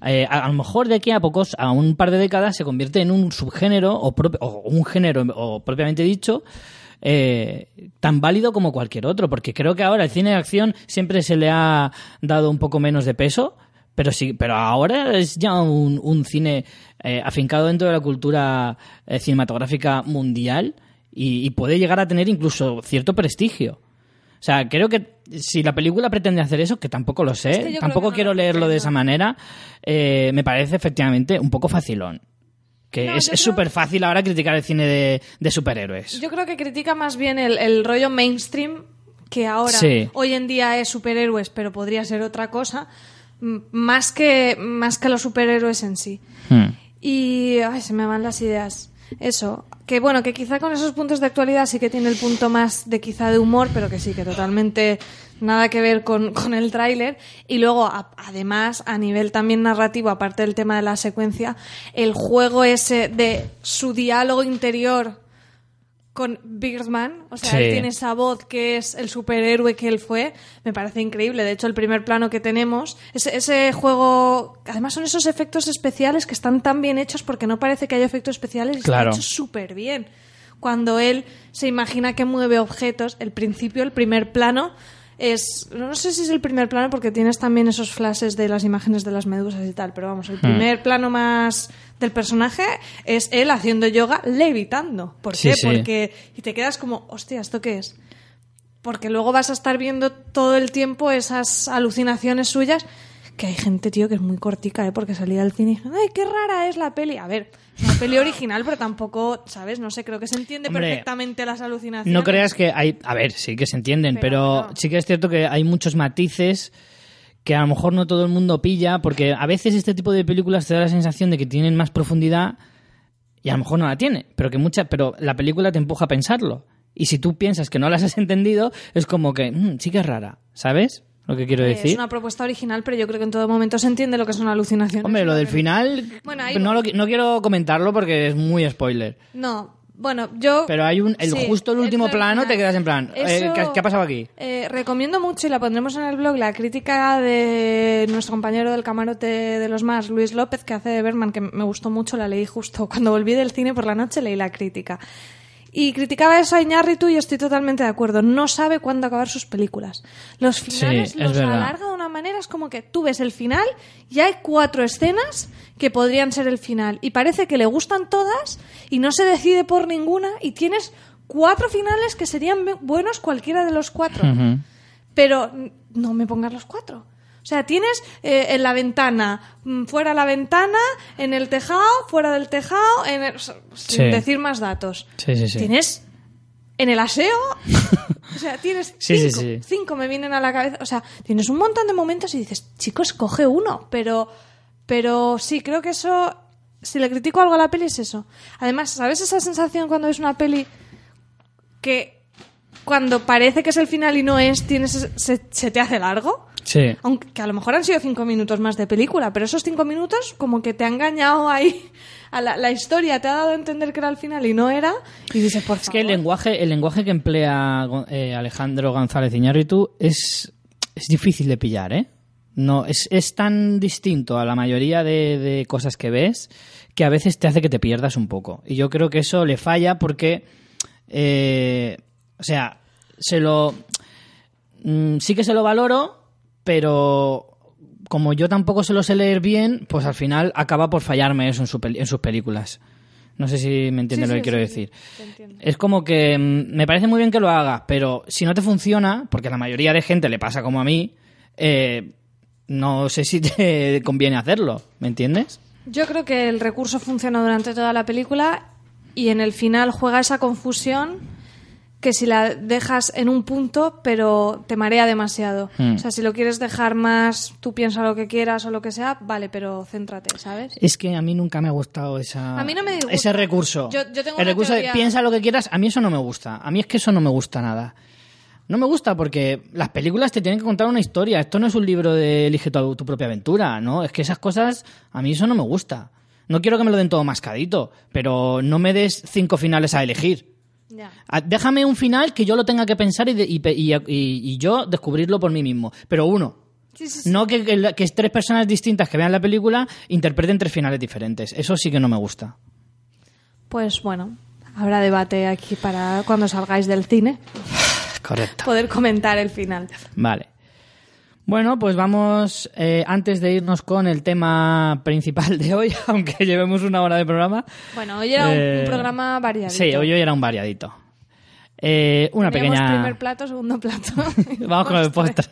Speaker 1: Eh, a, a lo mejor de aquí a pocos, a un par de décadas, se convierte en un subgénero o, propi- o un género o propiamente dicho eh, tan válido como cualquier otro, porque creo que ahora el cine de acción siempre se le ha dado un poco menos de peso, pero sí, pero ahora es ya un, un cine eh, afincado dentro de la cultura cinematográfica mundial y, y puede llegar a tener incluso cierto prestigio. O sea, creo que si la película pretende hacer eso, que tampoco lo sé, tampoco
Speaker 2: no
Speaker 1: quiero
Speaker 2: lo
Speaker 1: leerlo de esa manera, eh, me parece efectivamente un poco facilón. Que
Speaker 2: No,
Speaker 1: es súper fácil ahora criticar el cine de, de superhéroes.
Speaker 2: Yo creo que critica más bien el, el rollo mainstream que ahora.
Speaker 1: Sí.
Speaker 2: Hoy en día es superhéroes, pero podría ser otra cosa. Más que, más que los superhéroes en sí.
Speaker 1: Hmm.
Speaker 2: Y ay, se me van las ideas. Eso, que bueno, que quizá con esos puntos de actualidad sí que tiene el punto más de quizá de humor, pero que sí, que totalmente nada que ver con, con el tráiler. Y luego, a- además, a nivel también narrativo, aparte del tema de la secuencia, el juego ese de su diálogo interior con Birdman, o sea,
Speaker 1: Sí.
Speaker 2: él tiene esa voz que es el superhéroe que él fue, me parece increíble. De hecho, el primer plano que tenemos, ese, ese juego, además son esos efectos especiales que están tan bien hechos porque no parece que haya efectos especiales, y
Speaker 1: Claro.
Speaker 2: está hecho súper bien. Cuando él se imagina que mueve objetos, el principio, el primer plano, es. No sé si es el primer plano porque tienes también esos flashes de las imágenes de las medusas y tal, pero vamos,
Speaker 1: Hmm.
Speaker 2: el primer plano más del personaje es él haciendo yoga levitando. ¿Por qué?
Speaker 1: sí.
Speaker 2: Porque. Y te quedas como, hostia, ¿esto qué es? Porque luego vas a estar viendo todo el tiempo esas alucinaciones suyas. Que hay gente, tío, que es muy cortica, ¿eh? Porque salía al cine y dije, ¡ay, qué rara es la peli! A ver, una peli original, pero tampoco, ¿sabes? No sé, creo que se entiende
Speaker 1: Hombre,
Speaker 2: perfectamente las alucinaciones.
Speaker 1: No creas que hay. A ver, sí que se entienden,
Speaker 2: Pero
Speaker 1: sí que es cierto que hay muchos matices que a lo mejor no todo el mundo pilla, porque a veces este tipo de películas te da la sensación de que tienen más profundidad y a lo mejor no la tiene, pero que mucha, pero la película te empuja a pensarlo. Y si tú piensas que no las has entendido, es como que "Mm, sí que es rara, ¿sabes? Lo que quiero
Speaker 2: Eh,
Speaker 1: decir.
Speaker 2: Es una propuesta original, pero yo creo que en todo momento se entiende lo que son alucinaciones.
Speaker 1: Hombre, lo del final
Speaker 2: Bueno, ahí-
Speaker 1: no, lo no quiero comentarlo porque es muy spoiler.
Speaker 2: No, bueno, yo...
Speaker 1: Pero hay un, el,
Speaker 2: Sí,
Speaker 1: justo el último
Speaker 2: el
Speaker 1: plano te quedas en plan, eh,
Speaker 2: Eso,
Speaker 1: ¿qué, qué ha pasado aquí?
Speaker 2: eh, recomiendo mucho y la pondremos en el blog la crítica de nuestro compañero del camarote de los más, Luis López, que hace de Berman, que me gustó mucho, la leí justo cuando volví del cine por la noche, leí la crítica. Y criticaba eso a Iñárritu y estoy totalmente de acuerdo. No sabe cuándo acabar sus películas. Los finales
Speaker 1: es
Speaker 2: los alarga de una manera, es como que tú ves el final y hay cuatro escenas que podrían ser el final. Y parece que le gustan todas y no se decide por ninguna y tienes cuatro finales que serían bu- buenos cualquiera de los cuatro. Pero no me pongas los cuatro. O sea, tienes eh, en la ventana, mm, fuera la ventana, en el tejado, fuera del tejado, en el- sin
Speaker 1: Sí.
Speaker 2: decir más datos.
Speaker 1: Sí, sí, sí.
Speaker 2: Tienes en el aseo, o sea, tienes cinco, cinco me vienen a la cabeza. O sea, tienes un montón de momentos y dices, chicos, coge uno. Pero, pero sí, creo que eso, si le critico algo a la peli es eso. Además, ¿sabes esa sensación cuando ves una peli que cuando parece que es el final y no es, tienes, se, se te hace largo?
Speaker 1: Sí.
Speaker 2: Aunque que a lo mejor han sido cinco minutos más de película, pero esos cinco minutos como que te ha engañado ahí a la, la historia, te ha dado a entender que era el final y no era, y dices, por
Speaker 1: Es que el
Speaker 2: favor.
Speaker 1: lenguaje, el lenguaje que emplea eh, Alejandro González Iñárritu es, es difícil de pillar, ¿eh? No, es, es tan distinto a la mayoría de, de cosas que ves que a veces te hace que te pierdas un poco. Y yo creo que eso le falla porque, eh, o sea, se lo... mm, sí que se lo valoro, pero como yo tampoco se lo sé leer bien, pues al final acaba por fallarme eso en, su peli- en sus películas. No sé si me entiendes
Speaker 2: Sí,
Speaker 1: lo
Speaker 2: sí,
Speaker 1: que quiero
Speaker 2: sí,
Speaker 1: decir. Es como que mm, me parece muy bien que lo hagas, pero si no te funciona, porque a la mayoría de gente le pasa como a mí, eh, no sé si te conviene hacerlo, ¿me entiendes?
Speaker 2: Yo creo que el recurso funciona durante toda la película y en el final juega esa confusión que si la dejas en un punto, pero te marea demasiado.
Speaker 1: Hmm.
Speaker 2: O sea, si lo quieres dejar más, tú piensa lo que quieras o lo que sea, vale, pero céntrate, ¿sabes?
Speaker 1: Es que a mí nunca me ha gustado esa,
Speaker 2: A mí no me
Speaker 1: ese recurso.
Speaker 2: Yo- yo tengo
Speaker 1: el recurso de piensa lo que quieras, a mí eso no me gusta. A mí es que eso no me gusta nada. No me gusta porque las películas te tienen que contar una historia. Esto no es un libro de elige tu, tu propia aventura, ¿no? Es que esas cosas, a mí eso no me gusta. No quiero que me lo den todo mascadito, pero no me des cinco finales a elegir. Ah, Déjame un final que yo lo tenga que pensar y, de- y pe- y- y- y yo descubrirlo por mí mismo. Pero uno.
Speaker 2: Sí, sí, sí.
Speaker 1: No que, que tres personas distintas que vean la película interpreten tres finales diferentes. Eso sí que no me gusta.
Speaker 2: Pues bueno, habrá debate aquí para cuando salgáis del cine
Speaker 1: Correcto.
Speaker 2: poder comentar el final.
Speaker 1: Vale. Bueno, pues vamos, eh, antes de irnos con el tema principal de hoy, aunque llevemos una hora de programa.
Speaker 2: Bueno, hoy era un-
Speaker 1: eh,
Speaker 2: un programa variadito.
Speaker 1: Sí, hoy, hoy era un variadito. Eh, una
Speaker 2: Teníamos
Speaker 1: pequeña...
Speaker 2: primer plato, segundo plato.
Speaker 1: Vamos con el
Speaker 2: postre.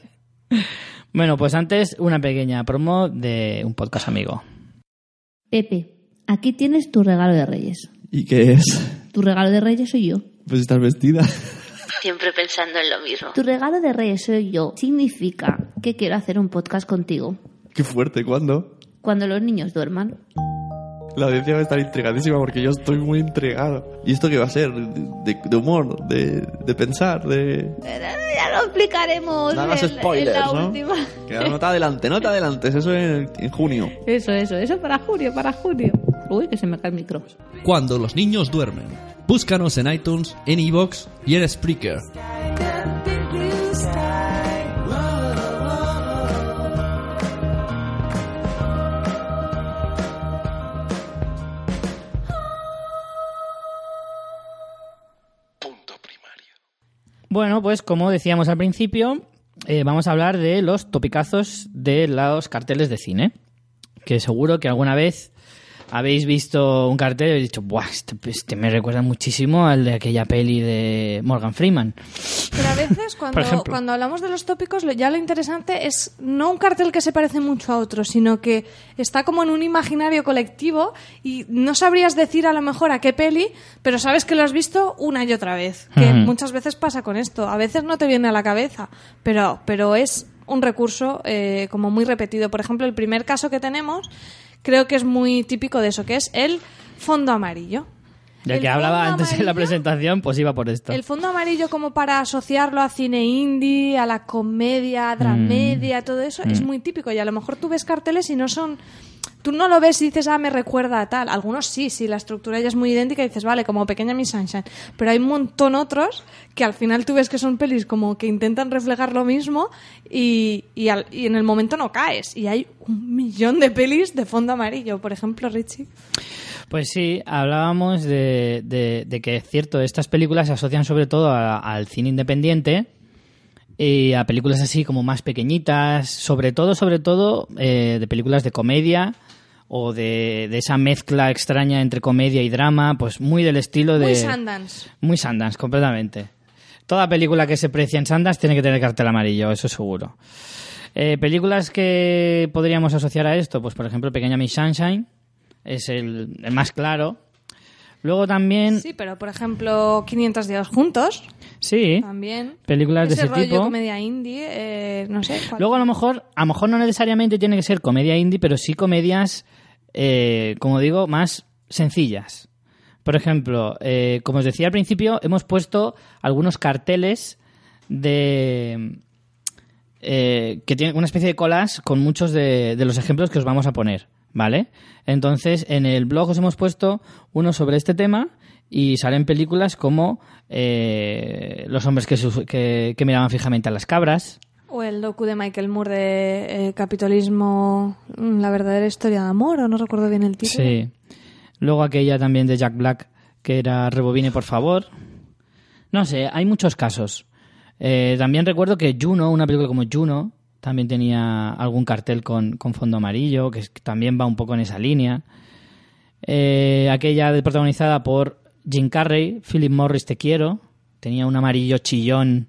Speaker 1: Bueno, pues antes una pequeña promo de un podcast amigo.
Speaker 4: Pepe, aquí tienes tu regalo de Reyes.
Speaker 5: ¿Y qué es?
Speaker 4: Tu regalo de Reyes soy yo.
Speaker 5: Pues estás vestida.
Speaker 6: Siempre pensando en lo mismo.
Speaker 4: Tu regalo de Reyes soy yo significa que quiero hacer un podcast contigo
Speaker 5: Qué fuerte, ¿cuándo?
Speaker 4: cuando los niños duerman.
Speaker 5: La audiencia va a estar intrigadísima porque yo estoy muy intrigado. ¿Y esto qué va a ser? ¿De, de humor? De, ¿De pensar? ¿De...?
Speaker 4: Ya lo explicaremos
Speaker 5: No hagas
Speaker 4: en- en
Speaker 5: spoilers,
Speaker 4: la
Speaker 5: ¿no?
Speaker 4: última.
Speaker 5: Que no te adelantes, no te adelantes. Eso en, en junio.
Speaker 4: Eso, eso, eso para junio, para junio. Uy, que se me cae el micro.
Speaker 7: Cuando los niños duermen. Búscanos en iTunes, en iVoox y en Spreaker.
Speaker 3: Punto primario.
Speaker 1: Bueno, pues como decíamos al principio, eh, vamos a hablar de los topicazos de los carteles de cine. Que seguro que alguna vez habéis visto un cartel y habéis dicho, Buah, este, este me recuerda muchísimo al de aquella peli de Morgan Freeman.
Speaker 2: Pero a veces cuando, cuando hablamos de los tópicos, ya lo interesante es no un cartel que se parece mucho a otro, sino que está como en un imaginario colectivo y no sabrías decir a lo mejor a qué peli, pero sabes que lo has visto una y otra vez. Que muchas veces pasa con esto. A veces no te viene a la cabeza, pero, pero es un recurso eh, como muy repetido. Por ejemplo, el primer caso que tenemos creo que es muy típico de eso, que es el fondo amarillo.
Speaker 1: Ya
Speaker 2: El
Speaker 1: que hablaba antes en la
Speaker 2: amarillo-
Speaker 1: presentación, pues iba por esto.
Speaker 2: el fondo amarillo como para asociarlo a cine indie, a la comedia, a dramedia, todo eso, es muy típico. Y a lo mejor tú ves carteles y no son... Tú no lo ves y dices, ah, me recuerda a tal. Algunos sí, sí, la estructura ya es muy idéntica y dices, vale, como Pequeña Miss Sunshine. Pero hay un montón otros que al final tú ves que son pelis como que intentan reflejar lo mismo y, y, al- y en el momento no caes. Y hay un millón de pelis de fondo amarillo. Por ejemplo, Richie.
Speaker 1: Pues sí, hablábamos de, de- de que es cierto, estas películas se asocian sobre todo a- al cine independiente y a películas así como más pequeñitas, sobre todo, sobre todo eh, de películas de comedia o de, de esa mezcla extraña entre comedia y drama, pues muy del estilo de...
Speaker 2: Muy Sundance.
Speaker 1: Muy Sundance, completamente. Toda película que se precia en Sundance tiene que tener cartel amarillo, eso seguro. Eh, películas que podríamos asociar a esto, pues por ejemplo Pequeña Miss Sunshine, es el, el más claro. Luego también, sí,
Speaker 2: Sí, pero por ejemplo, 500 días juntos. También.
Speaker 1: películas de
Speaker 2: ese
Speaker 1: ese
Speaker 2: rollo
Speaker 1: tipo.
Speaker 2: comedia indie, eh, no sé. ¿cuál?
Speaker 1: Luego a lo mejor, a lo mejor no necesariamente tiene que ser comedia indie, pero sí comedias, eh, como digo, más sencillas. Por ejemplo, eh, como os decía al principio, hemos puesto algunos carteles de eh, que tienen una especie de colas con muchos de, de los ejemplos que os vamos a poner, ¿vale? Entonces, en el blog os hemos puesto uno sobre este tema y salen películas como eh, Los hombres que, que- que miraban fijamente a las cabras,
Speaker 2: O el docu de Michael Moore de eh, Capitalismo, mm, la verdadera historia de amor, o no recuerdo bien el título.
Speaker 1: Sí. Luego aquella también de Jack Black, que era Rebobine, por favor. No sé, hay muchos casos. Eh, también recuerdo que Juno, una película como Juno, también tenía algún cartel con, con fondo amarillo, que, también va un poco en esa línea. Eh, aquella protagonizada por Jim Carrey, Philip Morris, Te Quiero, tenía un amarillo chillón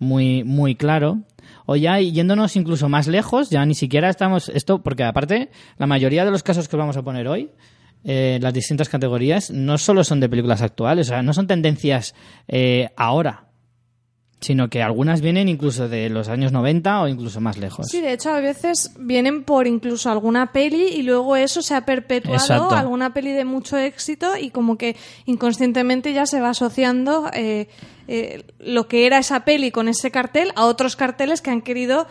Speaker 1: muy, muy claro. O ya yéndonos incluso más lejos, ya ni siquiera estamos esto, porque aparte, la mayoría de los casos que vamos a poner hoy, eh, las distintas categorías, no solo son de películas actuales, o sea, no son tendencias eh, ahora, sino que algunas vienen incluso de los años 90 o incluso más lejos.
Speaker 2: Sí, de hecho a veces vienen por incluso alguna peli y luego eso se ha perpetuado
Speaker 1: Exacto.
Speaker 2: alguna peli de mucho éxito y como que inconscientemente ya se va asociando eh, eh, lo que era esa peli con ese cartel a otros carteles que han querido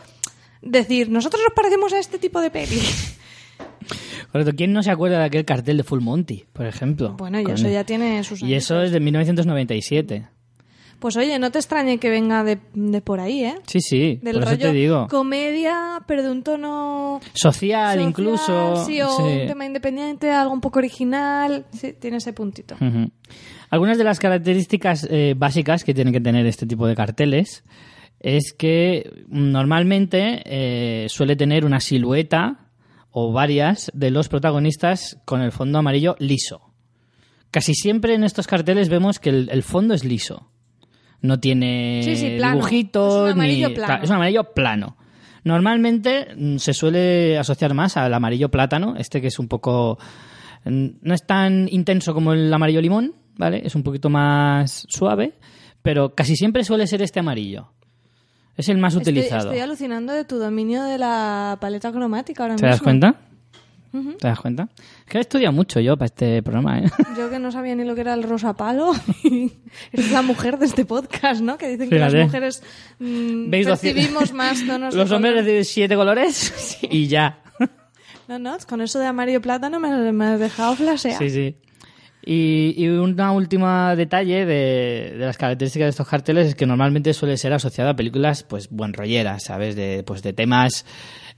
Speaker 2: decir, nosotros nos parecemos a este tipo de peli.
Speaker 1: Correcto. ¿Quién no se acuerda de aquel cartel de Full Monty, por ejemplo?
Speaker 2: Bueno, y eso
Speaker 1: el-
Speaker 2: ya tiene sus
Speaker 1: Y eso es de 1997.
Speaker 2: Pues oye, no te extrañe que venga de, de por ahí, ¿eh?
Speaker 1: Sí, sí,
Speaker 2: Del
Speaker 1: por eso
Speaker 2: rollo
Speaker 1: te digo.
Speaker 2: comedia, pero de un tono
Speaker 1: Social,
Speaker 2: social,
Speaker 1: incluso.
Speaker 2: Sí, o
Speaker 1: sí.
Speaker 2: un tema independiente, algo un poco original. Sí, tiene ese puntito.
Speaker 1: Algunas de las características eh, básicas que tienen que tener este tipo de carteles es que mm, normalmente eh, suele tener una silueta o varias de los protagonistas con el fondo amarillo liso. Casi siempre en estos carteles vemos que el, el fondo es liso. No tiene
Speaker 2: Sí,
Speaker 1: dibujitos
Speaker 2: Es un amarillo
Speaker 1: ni-
Speaker 2: plano.
Speaker 1: Es un amarillo plano. Normalmente mm, se suele asociar más al amarillo plátano, este que es un poco mm, no es tan intenso como el amarillo limón, ¿vale? Es un poquito más suave, pero casi siempre suele ser este amarillo. Es el más
Speaker 2: Estoy,
Speaker 1: utilizado.
Speaker 2: estoy alucinando de tu dominio de la paleta cromática ahora
Speaker 1: ¿Te das ¿Te das cuenta? Es que he estudiado mucho yo para este programa, ¿eh?
Speaker 2: Yo que no sabía ni lo que era el rosa palo. es la mujer de este podcast, ¿no? Que dicen que las mujeres mm,
Speaker 1: ¿Veis
Speaker 2: percibimos más tonos de
Speaker 1: Los hombres
Speaker 2: color.
Speaker 1: reciben siete colores y ya.
Speaker 2: No, no, con eso de amarillo plátano me, me has dejado flasear.
Speaker 1: Sí, sí. Y, y una última detalle de, de las características de estos carteles es que normalmente suele ser asociado a películas pues buen rolleras, ¿sabes? De, pues de temas,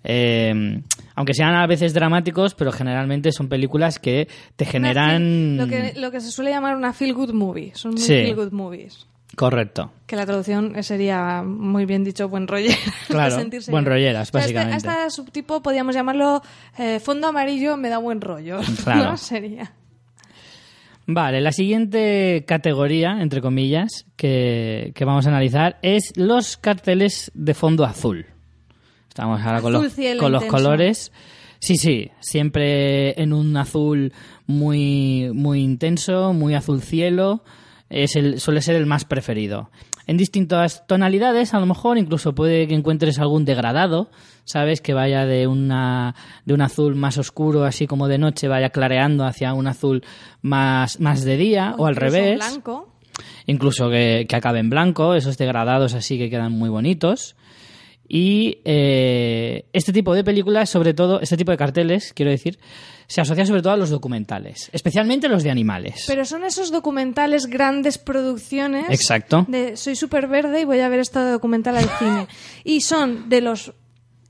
Speaker 1: eh, aunque sean a veces dramáticos, pero generalmente son películas que te generan...
Speaker 2: Lo que, lo que se suele llamar una feel good movie. Son muy
Speaker 1: Sí.
Speaker 2: feel good movies.
Speaker 1: Correcto.
Speaker 2: Que la traducción sería, muy bien dicho, buen rollera.
Speaker 1: Claro, buen rolleras,
Speaker 2: O sea, este-
Speaker 1: básicamente.
Speaker 2: Este, subtipo podríamos llamarlo eh, fondo amarillo me da buen rollo.
Speaker 1: Claro.
Speaker 2: ¿no? Sería.
Speaker 1: Vale, la siguiente categoría, entre comillas, que, que vamos a analizar es los carteles de fondo azul. Estamos ahora con, los, con colores. Sí, sí, siempre en un azul muy, muy intenso, muy azul cielo. Es el, suele ser el más preferido. En distintas tonalidades, a lo mejor incluso puede que encuentres algún degradado, ¿sabes? Que vaya de, una, de un azul más oscuro, así como de noche, vaya clareando hacia un azul más, más de día, o, al revés
Speaker 2: blanco.
Speaker 1: incluso que, que acabe en blanco, esos degradados así que quedan muy bonitos. Y eh, este tipo de películas, sobre todo, este tipo de carteles, quiero decir, se asocia sobre todo a los documentales, especialmente los de animales.
Speaker 2: Pero son esos documentales, grandes producciones.
Speaker 1: Exacto.
Speaker 2: De soy súper verde y voy a ver este documental al cine. Y son de los.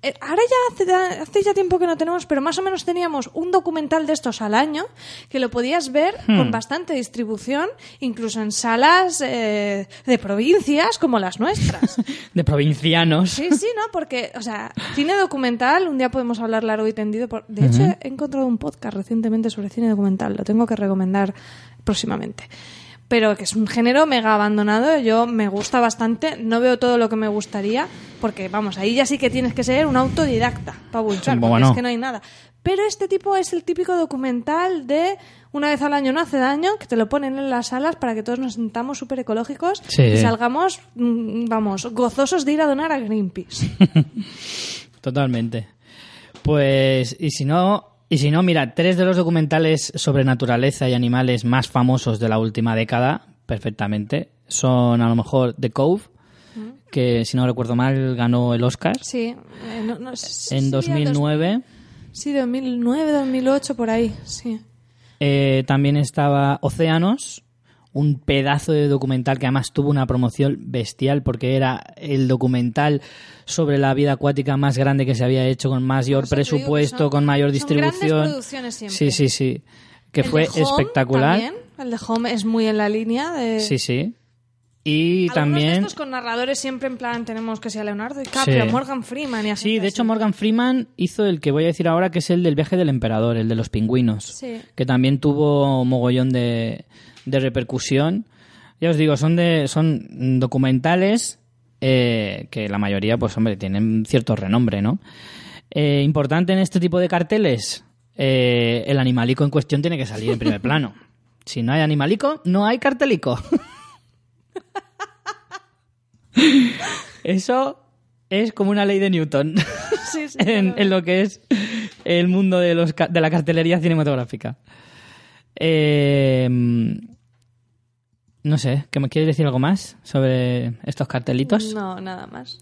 Speaker 2: Eh, Ahora ya hace, hace ya tiempo que no tenemos, pero más o menos teníamos un documental de estos al año que lo podías ver
Speaker 1: Hmm.
Speaker 2: con bastante distribución, incluso en salas eh, de provincias como las nuestras.
Speaker 1: De provincianos.
Speaker 2: Sí, sí, ¿no? Porque, o sea, cine documental, un día podemos hablar largo y tendido. Por... De hecho, he encontrado un podcast recientemente sobre cine documental, lo tengo que recomendar próximamente. Pero que es un género mega abandonado, yo me gusta bastante, no veo todo lo que me gustaría, porque vamos, ahí ya sí que tienes que ser un autodidacta para buscar, porque
Speaker 1: Bueno.
Speaker 2: es que no hay nada. Pero este tipo es el típico documental de una vez al año no hace daño, que te lo ponen en las salas para que todos nos sintamos súper ecológicos
Speaker 1: Sí.
Speaker 2: y salgamos, mm, vamos, gozosos de ir a donar a Greenpeace.
Speaker 1: Totalmente. Pues, y si no, y si no, mira, tres de los documentales sobre naturaleza y animales más famosos de la última década, perfectamente, son a lo mejor The Cove, que si no recuerdo mal ganó el Oscar
Speaker 2: Sí, eh, no- no si-
Speaker 1: en
Speaker 2: sí, a dos-
Speaker 1: 2009.
Speaker 2: Sí, 2009, 2008, por ahí, sí.
Speaker 1: Eh, también estaba Océanos, un pedazo de documental que además tuvo una promoción bestial porque era el documental sobre la vida acuática más grande que se había hecho con mayor
Speaker 2: te digo que
Speaker 1: presupuesto,
Speaker 2: son-
Speaker 1: con mayor distribución. Sí, sí, sí. Que
Speaker 2: El
Speaker 1: fue
Speaker 2: de Home
Speaker 1: espectacular.
Speaker 2: también, el de Home es muy en la línea de...
Speaker 1: Sí, sí. Y
Speaker 2: Algunos de
Speaker 1: también...
Speaker 2: estos con narradores siempre en plan tenemos que sea Leonardo DiCaprio,
Speaker 1: Sí.
Speaker 2: Morgan Freeman y así.
Speaker 1: Sí, de hecho Morgan Freeman hizo el que voy a decir ahora, que es el del viaje del emperador, el de los pingüinos,
Speaker 2: Sí.
Speaker 1: que también tuvo mogollón de, de repercusión. Ya os digo, son de son documentales eh, que la mayoría, pues hombre, tienen cierto renombre, ¿no? Eh, importante en este tipo de carteles, eh, el animalico en cuestión tiene que salir en primer plano. Si no hay animalico, no hay cartelico. Eso es como una ley de Newton
Speaker 2: Sí, sí,
Speaker 1: en,
Speaker 2: claro.
Speaker 1: en lo que es el mundo de, los, de la cartelería cinematográfica. Eh, no sé, ¿que me quieres decir algo más sobre estos cartelitos?
Speaker 2: No, nada más.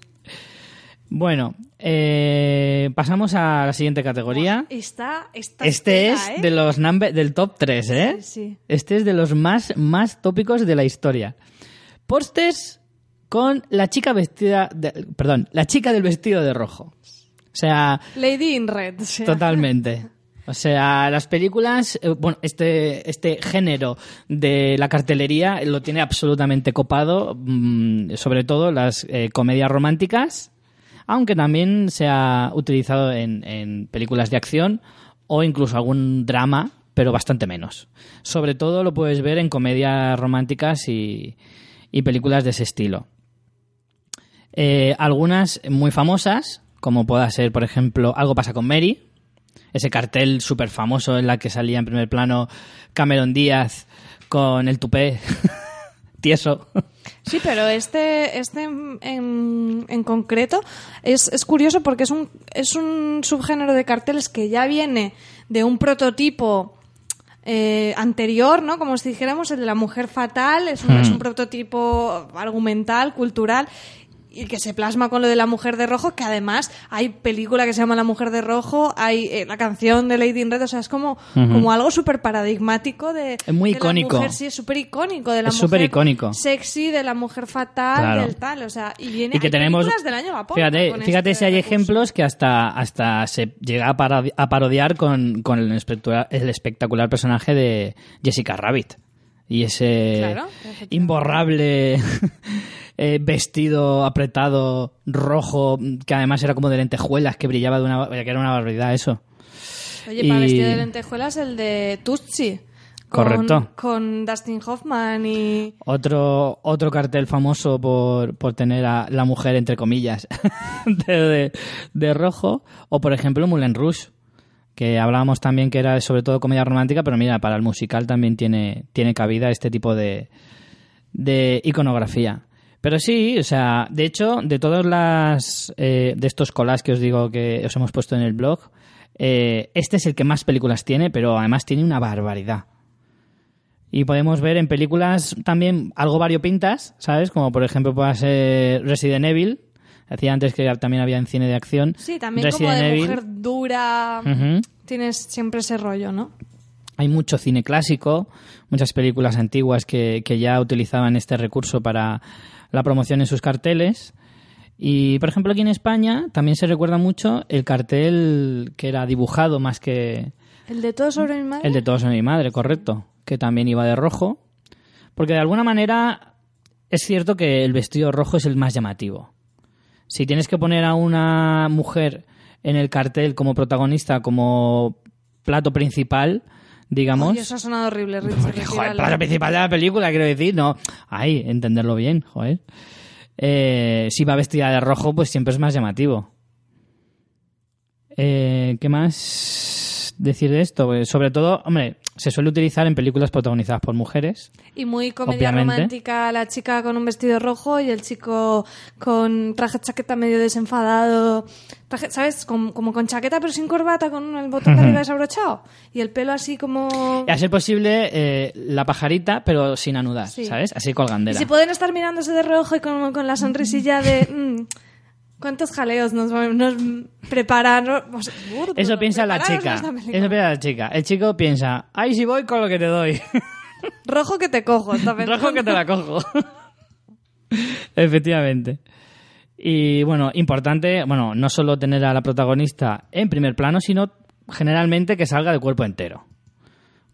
Speaker 1: Bueno, eh, pasamos a la siguiente categoría.
Speaker 2: Está, está
Speaker 1: Este es
Speaker 2: ¿eh?
Speaker 1: de los number- del top 3, ¿eh?
Speaker 2: Sí, sí.
Speaker 1: Este es de los más, más tópicos de la historia. Pósters con la chica vestida, de- perdón, la chica del vestido de rojo. O sea,
Speaker 2: Lady in Red. o sea.
Speaker 1: totalmente. O sea, las películas, eh, bueno, este, este género de la cartelería lo tiene absolutamente copado, mm, sobre todo las eh, comedias románticas, aunque también se ha utilizado en, en películas de acción o incluso algún drama, pero bastante menos. Sobre todo lo puedes ver en comedias románticas y, y películas de ese estilo. Eh, algunas muy famosas, como pueda ser, por ejemplo, Algo pasa con Mary, ese cartel súper famoso en la que salía en primer plano Cameron Díaz con el tupé tieso.
Speaker 2: Sí, pero este, este en, en- en concreto es, es curioso porque es un, es un subgénero de carteles que ya viene de un prototipo eh, anterior, ¿no? Como si dijéramos el de la mujer fatal, es un, es un prototipo argumental, cultural y que se plasma con lo de la mujer de rojo, que además hay película que se llama La mujer de rojo, hay eh, la canción de Lady in Red, o sea, es como, como algo súper paradigmático de...
Speaker 1: Es muy
Speaker 2: de la
Speaker 1: icónico.
Speaker 2: mujer, sí, es súper icónico de la
Speaker 1: Es
Speaker 2: mujer
Speaker 1: icónico.
Speaker 2: sexy, de la mujer fatal,
Speaker 1: Claro.
Speaker 2: del tal, o sea, y viene
Speaker 1: y que
Speaker 2: hay
Speaker 1: tenemos
Speaker 2: del año posta
Speaker 1: fíjate
Speaker 2: con
Speaker 1: fíjate
Speaker 2: este
Speaker 1: si hay
Speaker 2: recurso.
Speaker 1: ejemplos que hasta hasta se llega a, parodi- a parodiar con, con el, espectacular, el espectacular personaje de Jessica Rabbit y ese
Speaker 2: Claro,
Speaker 1: imborrable eh, vestido apretado rojo que además era como de lentejuelas que brillaba de una que era una barbaridad eso
Speaker 2: Oye, para vestido de lentejuelas el de Tutsi. con-
Speaker 1: Correcto.
Speaker 2: Con Dustin Hoffman y...
Speaker 1: Otro, otro cartel famoso por, por tener a la mujer, entre comillas, de, de- de rojo. O, por ejemplo, Moulin Rouge, que hablábamos también que era sobre todo comedia romántica, pero mira, para el musical también tiene, tiene cabida este tipo de, de iconografía. Pero sí, o sea, de hecho, de todas las eh, de estos colas que os digo que os hemos puesto en el blog, eh, este es el que más películas tiene, pero además tiene una barbaridad. Y podemos ver en películas también algo variopintas, ¿sabes? Como por ejemplo puede ser Resident Evil. Decía antes que también había en cine de acción.
Speaker 2: Sí, también
Speaker 1: Resident
Speaker 2: como de
Speaker 1: Evil.
Speaker 2: mujer dura. Tienes siempre ese rollo, ¿no?
Speaker 1: Hay mucho cine clásico, muchas películas antiguas que, que ya utilizaban este recurso para la promoción en sus carteles. Y, por ejemplo, aquí en España también se recuerda mucho el cartel que era dibujado más que
Speaker 2: El de todo sobre mi madre.
Speaker 1: el de Todos son mi madre, correcto, que también iba de rojo. Porque de alguna manera es cierto que el vestido rojo es el más llamativo. Si tienes que poner a una mujer en el cartel como protagonista, como plato principal, digamos...
Speaker 2: Oye, eso ha sonado horrible, Richie.
Speaker 1: Porque, joder, plato principal de la película, quiero decir, no. Ay, entenderlo bien, joder. Eh, si va vestida de rojo, pues siempre es más llamativo. Eh, ¿Qué más decir de esto? Pues, sobre todo, hombre, se suele utilizar en películas protagonizadas por mujeres.
Speaker 2: Y muy comedia
Speaker 1: Obviamente.
Speaker 2: romántica, la chica con un vestido rojo y el chico con traje chaqueta medio desenfadado. Traje, ¿Sabes? Como, como con chaqueta pero sin corbata, con el botón de arriba desabrochado. Y el pelo así como...
Speaker 1: Y a ser posible, eh, la pajarita, pero sin anudar,
Speaker 2: Sí.
Speaker 1: ¿sabes? Así
Speaker 2: Y
Speaker 1: colgandera.
Speaker 2: si pueden estar mirándose de reojo y con, con la sonrisilla de... mm, ¿Cuántos jaleos nos, nos preparan? Nos-
Speaker 1: Eso piensa la chica. Eso piensa la chica. El chico piensa, ay, si voy con lo que te doy.
Speaker 2: Rojo que te cojo.
Speaker 1: Rojo que te la cojo. Efectivamente. Y bueno, importante, bueno, no solo tener a la protagonista en primer plano, sino generalmente que salga de cuerpo entero.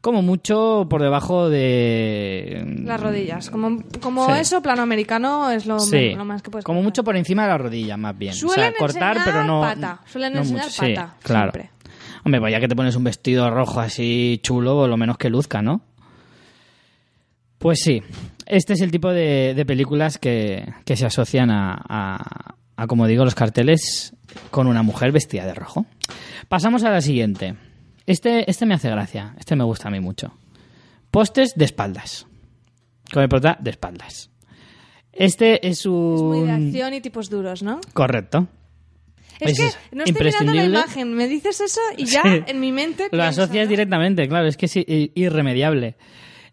Speaker 1: Como mucho por debajo de...
Speaker 2: Las rodillas. Como, como
Speaker 1: Sí.
Speaker 2: eso, plano americano es lo,
Speaker 1: Sí,
Speaker 2: lo más que puedes
Speaker 1: como
Speaker 2: cortar.
Speaker 1: mucho por encima de la rodilla, más bien.
Speaker 2: Suelen
Speaker 1: o sea, cortar,
Speaker 2: enseñar
Speaker 1: pero no...
Speaker 2: pata. Suelen
Speaker 1: no
Speaker 2: enseñar
Speaker 1: mucho. Sí,
Speaker 2: pata,
Speaker 1: claro.
Speaker 2: siempre.
Speaker 1: Hombre, pues ya que te pones un vestido rojo así chulo, por lo menos que luzca, ¿no? Pues sí, este es el tipo de, de películas que, que se asocian a, a- a, como digo, los carteles con una mujer vestida de rojo. Pasamos a la siguiente. Este, este me hace gracia, este me gusta a mí mucho. Postes de espaldas. Con el prota de espaldas. Este es un...
Speaker 2: Es muy de acción y tipos duros, ¿no?
Speaker 1: Correcto.
Speaker 2: Es
Speaker 1: Ese
Speaker 2: que no estoy mirando la imagen. Me dices eso y ya
Speaker 1: Sí.
Speaker 2: en mi mente
Speaker 1: Lo
Speaker 2: pienso,
Speaker 1: asocias
Speaker 2: ¿no?
Speaker 1: directamente, claro, es que es irremediable.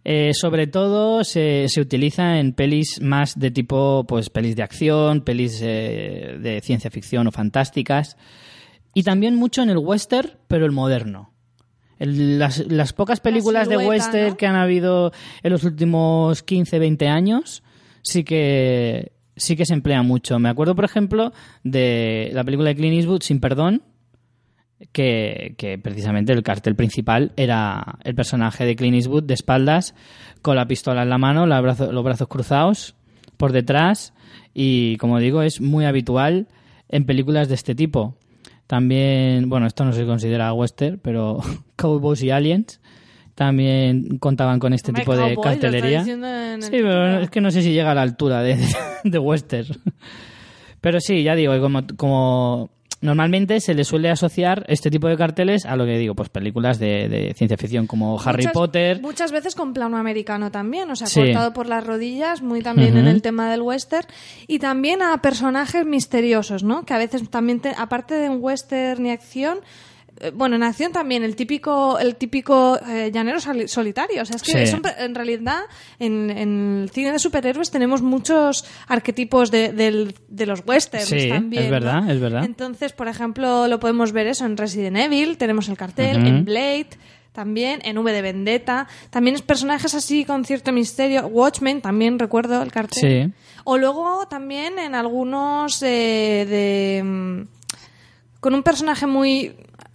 Speaker 1: Eh, sobre todo se, se utiliza en pelis más de tipo, pues, pelis de acción, pelis eh, de ciencia ficción o fantásticas. Y también mucho en el western, pero el moderno. Las, las pocas películas de
Speaker 2: silueta,
Speaker 1: western
Speaker 2: ¿no?
Speaker 1: que han habido en los últimos 15, 20 años, sí que, sí que se emplea mucho. Me acuerdo, por ejemplo, de la película de Clint Eastwood, Sin Perdón, que, que precisamente el cartel principal era el personaje de Clint Eastwood de espaldas, con la pistola en la mano, la brazo- los brazos cruzados por detrás y como digo es muy habitual en películas de este tipo. También, bueno, esto no se considera western, pero Cowboys y Aliens también contaban con este
Speaker 2: Hombre,
Speaker 1: tipo de
Speaker 2: cowboy,
Speaker 1: cartelería. Sí, pero es que no sé si llega a la altura de, de western. Pero sí, ya digo, como, como normalmente se le suele asociar este tipo de carteles a lo que digo, pues películas de, de ciencia ficción como Harry
Speaker 2: Muchas-
Speaker 1: Potter.
Speaker 2: Muchas veces con plano americano también, o sea,
Speaker 1: Sí.
Speaker 2: cortado por las rodillas, muy también en el tema del western. Y también a personajes misteriosos, ¿no? Que a veces también, te- aparte de un western y acción, bueno, en acción también, el típico, el típico eh, llanero soli- solitario. O sea, es que
Speaker 1: Sí.
Speaker 2: en realidad en, en el cine de superhéroes tenemos muchos arquetipos de, del- de los westerns
Speaker 1: Sí,
Speaker 2: también.
Speaker 1: es
Speaker 2: ¿no?
Speaker 1: verdad, es verdad.
Speaker 2: Entonces, por ejemplo, lo podemos ver eso en Resident Evil, tenemos el cartel, en Blade, también en V de Vendetta, también es personajes así con cierto misterio, Watchmen, también recuerdo el cartel.
Speaker 1: Sí.
Speaker 2: O luego también en algunos eh, de mm, con un personaje muy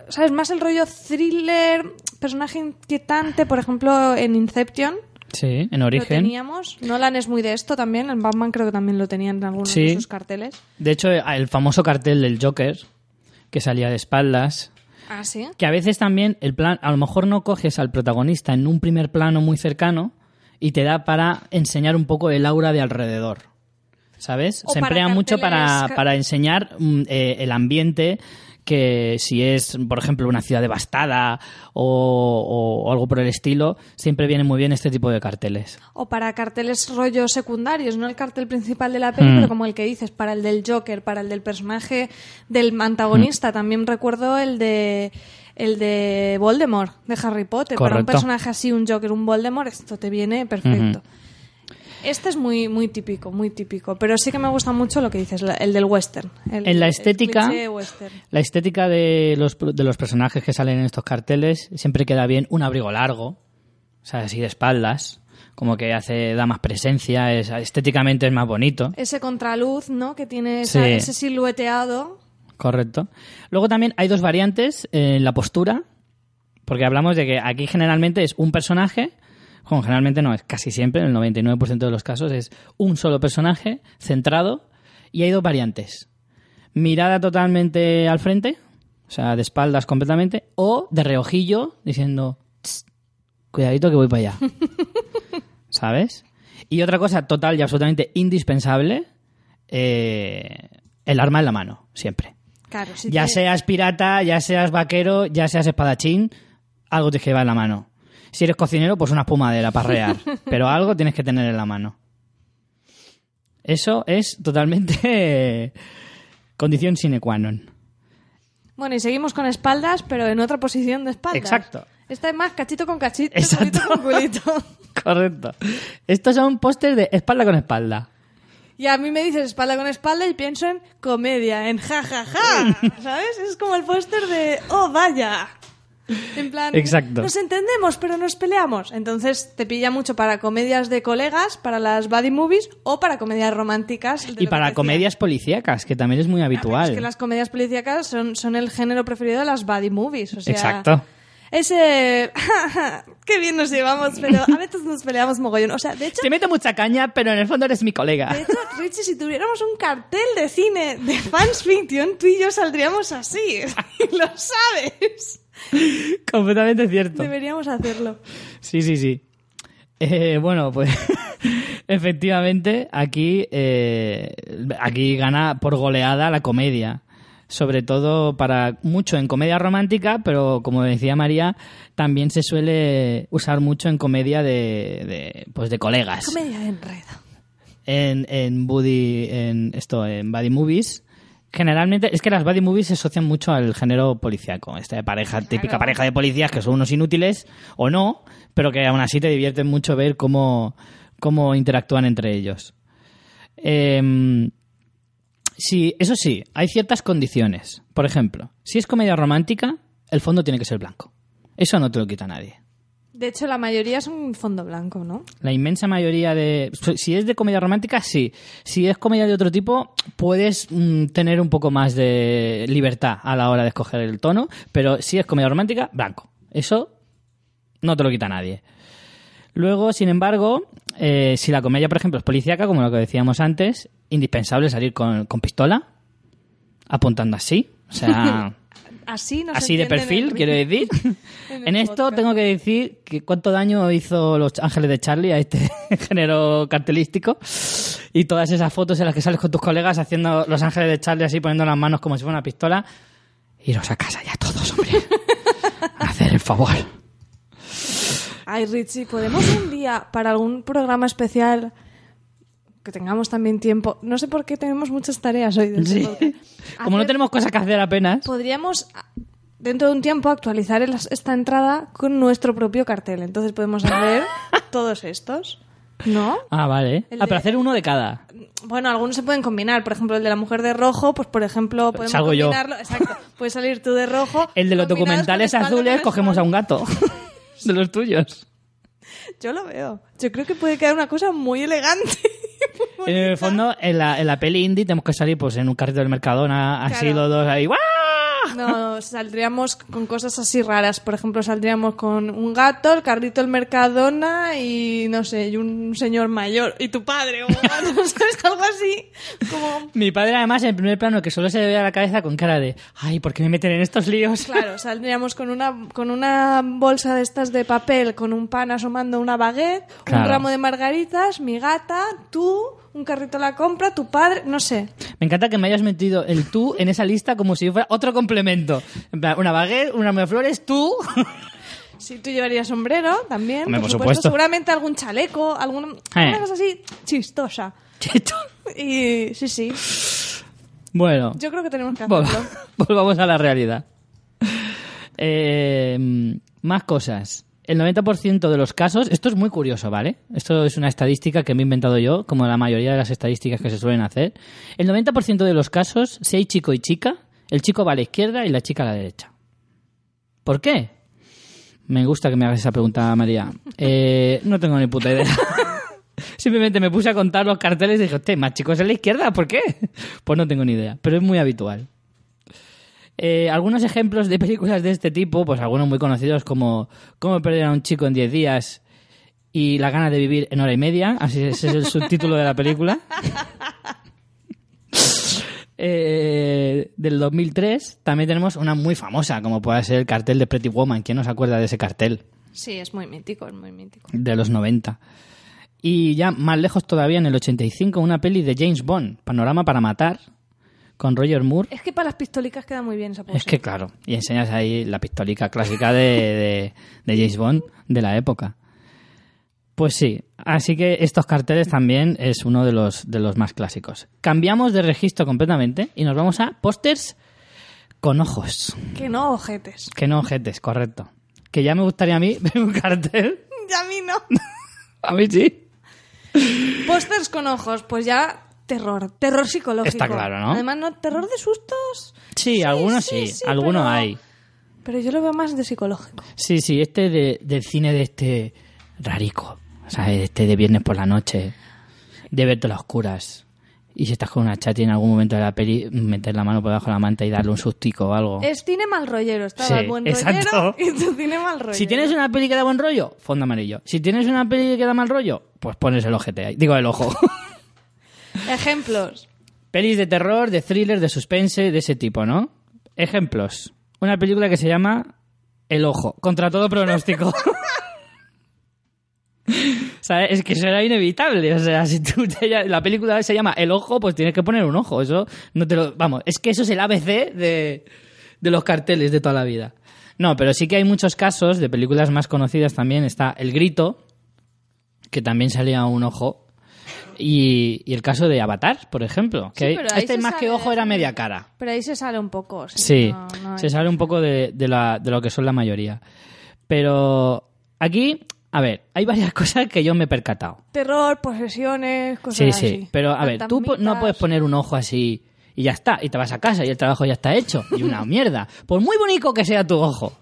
Speaker 2: sabes más el rollo thriller, personaje inquietante, por ejemplo, en Inception.
Speaker 1: Sí, en
Speaker 2: Lo
Speaker 1: origen.
Speaker 2: teníamos. Nolan es muy de esto también. En Batman creo que también lo tenían en algunos
Speaker 1: Sí.
Speaker 2: de sus carteles.
Speaker 1: De hecho, el famoso cartel del Joker, que salía de espaldas,
Speaker 2: Ah, sí.
Speaker 1: que a veces también el plan, a lo mejor no coges al protagonista en un primer plano muy cercano y te da para enseñar un poco el aura de alrededor. ¿Sabes?
Speaker 2: O
Speaker 1: Se emplea mucho para, para enseñar mm, eh, el ambiente que si es, por ejemplo, una ciudad devastada o, o- o algo por el estilo, siempre viene muy bien este tipo de carteles.
Speaker 2: O para carteles rollos secundarios, no el cartel principal de la peli,
Speaker 1: Mm.
Speaker 2: pero como el que dices, para el del Joker, para el del personaje del antagonista.
Speaker 1: Mm.
Speaker 2: También recuerdo el de el de Voldemort, de Harry Potter. Para un personaje así, un Joker, un Voldemort, esto te viene perfecto. Este es muy, muy típico, muy típico. Pero sí que me gusta mucho lo que dices, el del western. el-
Speaker 1: En la estética, la estética de los, de los personajes que salen en estos carteles siempre queda bien un abrigo largo, o sea, así de espaldas, como que hace da más presencia, es, estéticamente es más bonito.
Speaker 2: Ese contraluz, ¿no? Que tiene esa-
Speaker 1: Sí.
Speaker 2: ese silueteado.
Speaker 1: Correcto. Luego también hay dos variantes en la postura, porque hablamos de que aquí generalmente es un personaje, bueno, generalmente no, es casi siempre, en el 99% de los casos es un solo personaje centrado y hay dos variantes. Mirada totalmente al frente, o sea, de espaldas completamente, o de reojillo diciendo, "Tss, cuidadito que voy para allá. ¿Sabes? Y otra cosa total y absolutamente indispensable, eh, el arma en la mano, siempre.
Speaker 2: Claro, si
Speaker 1: Ya
Speaker 2: te-
Speaker 1: seas pirata, ya seas vaquero, ya seas espadachín, algo tienes que llevar en la mano. Si eres cocinero, pues una espumadera para rear. Pero algo tienes que tener en la mano. Eso es totalmente condición sine qua non.
Speaker 2: Bueno, y seguimos con espaldas, pero en otra posición de espaldas.
Speaker 1: Exacto.
Speaker 2: Esta es más cachito con cachito,
Speaker 1: Exacto.
Speaker 2: culito con culito.
Speaker 1: Correcto. Estos son pósters de espalda con espalda.
Speaker 2: Y a mí me dices espalda con espalda y pienso en comedia, en ja, ja, ja. ¿Sabes? Es como el póster de, oh, vaya. En plan,
Speaker 1: Exacto.
Speaker 2: nos entendemos, pero nos peleamos. Entonces te pilla mucho para comedias de colegas, para las buddy movies o para comedias románticas.
Speaker 1: Y para comedias policíacas, que también es muy habitual.
Speaker 2: Es que las comedias policíacas son, son el género preferido de las buddy movies. O sea,
Speaker 1: Exacto.
Speaker 2: Ese. Qué bien nos llevamos, pero a veces nos peleamos mogollón. O sea, de hecho,
Speaker 1: Te meto mucha caña, pero en el fondo eres mi colega.
Speaker 2: de hecho, Richie, si tuviéramos un cartel de cine de fans fiction, tú y yo saldríamos así. Y lo sabes.
Speaker 1: Completamente cierto.
Speaker 2: Deberíamos hacerlo.
Speaker 1: Sí, sí, sí. Eh, bueno, pues efectivamente aquí, eh, aquí gana por goleada la comedia. Sobre todo para mucho en comedia romántica, pero como decía María, también se suele usar mucho en comedia de, de, pues de colegas.
Speaker 2: Comedia de enredo.
Speaker 1: En, en buddy, en esto, en buddy movies. Generalmente, es que las buddy movies se asocian mucho al género policíaco. Esta pareja, típica pareja de policías que son unos inútiles, o no, pero que aún así te divierten mucho ver cómo, cómo interactúan entre ellos. Em, sí, eso sí, hay ciertas condiciones. Por ejemplo, si es comedia romántica, el fondo tiene que ser blanco. Eso no te lo quita nadie.
Speaker 2: De hecho, la mayoría es un fondo blanco, ¿no?
Speaker 1: La inmensa mayoría de... Si es de comedia romántica, sí. Si es comedia de otro tipo, puedes mm, tener un poco más de libertad a la hora de escoger el tono, pero si es comedia romántica, blanco. Eso no te lo quita nadie. Luego, sin embargo, eh, si la comedia, por ejemplo, es policíaca, como lo que decíamos antes, indispensable salir con, con pistola, apuntando así. O sea,
Speaker 2: así
Speaker 1: de perfil, quiero decir.
Speaker 2: En
Speaker 1: esto
Speaker 2: podcast.
Speaker 1: tengo que decir que cuánto daño hizo Los Ángeles de Charlie a este género cartelístico. Y todas esas fotos en las que sales con tus colegas haciendo Los Ángeles de Charlie así poniendo las manos como si fuera una pistola. Iros a casa ya todos, hombre. Hacer el favor.
Speaker 2: Ay, Richie, ¿podemos un día para algún programa especial que tengamos también tiempo? No sé por qué tenemos muchas tareas hoy. del
Speaker 1: Sí. Como no tenemos cosas que hacer apenas.
Speaker 2: Podríamos, dentro de un tiempo, actualizar el- esta entrada con nuestro propio cartel. Entonces podemos hacer todos estos. ¿No?
Speaker 1: Ah, vale.
Speaker 2: El
Speaker 1: Ah, pero
Speaker 2: de-
Speaker 1: hacer uno de cada.
Speaker 2: Bueno, algunos se pueden combinar. Por ejemplo, el de la mujer de rojo, pues por ejemplo, podemos
Speaker 1: Salgo yo.
Speaker 2: combinarlo. Exacto. Puedes salir tú de rojo.
Speaker 1: El de los documentales azules cogemos a un gato. de los tuyos.
Speaker 2: Yo lo veo. Yo creo que puede quedar una cosa muy elegante.
Speaker 1: En el fondo, en la, en la peli indie tenemos que salir pues en un carrito del Mercadona, así
Speaker 2: Claro.
Speaker 1: los dos ahí. ¡guau!
Speaker 2: No, saldríamos con cosas así raras. Por ejemplo, saldríamos con un gato, el carrito del Mercadona y no sé, y un señor mayor. Y tu padre, o algo, ¿sabes? Algo así. Como.
Speaker 1: Mi padre, además, en el primer plano, que solo se le ve a la cabeza con cara de ¡ay, ¿por qué me meten en estos líos?
Speaker 2: Claro, saldríamos con una, con una bolsa de estas de papel, con un pan asomando una baguette,
Speaker 1: Claro.
Speaker 2: un ramo de margaritas, mi gata, tú, un carrito a la compra, tu padre, no sé.
Speaker 1: Me encanta que me hayas metido el tú en esa lista como si fuera otro complemento. En plan, una baguette, una de flores, tú.
Speaker 2: Si tú llevarías sombrero también,
Speaker 1: Hombre,
Speaker 2: por,
Speaker 1: por
Speaker 2: supuesto,
Speaker 1: supuesto.
Speaker 2: seguramente algún chaleco, alguna,
Speaker 1: Eh.
Speaker 2: alguna cosa así chistosa. Y sí, sí,
Speaker 1: bueno,
Speaker 2: yo creo que tenemos que hacerlo.
Speaker 1: volvamos a la realidad. Eh, más cosas. El 90% de los casos, esto es muy curioso, ¿vale? Esto es una estadística que me he inventado yo, como la mayoría de las estadísticas que se suelen hacer. El 90% de los casos, si hay chico y chica, el chico va a la izquierda y la chica a la derecha. ¿Por qué? Me gusta que me hagas esa pregunta, María. Eh, no tengo ni puta idea. Simplemente me puse a contar los carteles y dije, hostia, más chicos en la izquierda, ¿por qué? Pues no tengo ni idea, pero es muy habitual. Eh, algunos ejemplos de películas de este tipo, pues algunos muy conocidos como Cómo perder a un chico en 10 días y La gana de vivir en hora y media, así ese es el subtítulo de la película. Eh, del 2003 también tenemos una muy famosa, como puede ser el cartel de Pretty Woman. ¿Quién no se acuerda de ese cartel?
Speaker 2: Sí, es muy mítico, es muy mítico.
Speaker 1: de los 90. Y ya más lejos todavía, en el 85, una peli de James Bond, Panorama para Matar, con Roger Moore.
Speaker 2: Es que para las pistolicas queda muy bien esa pose.
Speaker 1: Es que claro, y enseñas ahí la pistolica clásica de, de, de James Bond de la época. Pues sí, así que estos carteles también es uno de los, de los más clásicos. Cambiamos de registro completamente y nos vamos a pósters con ojos.
Speaker 2: Que no, ojetes.
Speaker 1: Que no ojetes, correcto. Que ya me gustaría a mí ver un cartel.
Speaker 2: Y a mí no.
Speaker 1: A mí sí.
Speaker 2: Pósters con ojos, pues ya terror, terror psicológico.
Speaker 1: Está claro, ¿no?
Speaker 2: Además, no, terror de sustos.
Speaker 1: Sí, algunos sí,
Speaker 2: sí,
Speaker 1: algunos
Speaker 2: pero-
Speaker 1: hay.
Speaker 2: Pero yo lo veo más de psicológico.
Speaker 1: Sí, sí, este de, del cine de este rarico, ¿sabes? Este de viernes por la noche, de verte las oscuras. Y si estás con una chat y en algún momento de la peli, meter la mano por debajo de la manta y darle un sustico o algo.
Speaker 2: Es cine mal rollero. Estaba
Speaker 1: Sí,
Speaker 2: el buen
Speaker 1: exacto.
Speaker 2: rollero y tu cine mal rollero.
Speaker 1: Si tienes una peli que da buen rollo, fondo amarillo. Si tienes una peli que da mal rollo, pues pones el ojete ahí. Digo, el ojo.
Speaker 2: Ejemplos.
Speaker 1: Pelis de terror, de thriller, de suspense, de ese tipo, ¿no? Ejemplos. Una película que se llama El Ojo, contra todo pronóstico. O es que será inevitable. O sea, si tú te la película se llama El Ojo, pues tienes que poner un ojo. Eso no te lo. Vamos, es que eso es el ABC de los carteles de toda la vida. No, pero sí que hay muchos casos de películas más conocidas también. Está El Grito, que también salía un ojo. Y, y el caso de Avatar, por ejemplo. Que
Speaker 2: Sí,
Speaker 1: este más que ojo era media cara.
Speaker 2: Pero ahí se sale un poco. Sí.
Speaker 1: Sí,
Speaker 2: no- no
Speaker 1: se sale un poco de, de la- de lo que son la mayoría. Pero aquí, a ver, hay varias cosas que yo me he percatado.
Speaker 2: Terror, posesiones, cosas
Speaker 1: Sí,
Speaker 2: así.
Speaker 1: sí, pero a ver, tú no puedes poner un ojo así y ya está, y te vas a casa y el trabajo ya está hecho, y una mierda. Por muy bonito que sea tu ojo,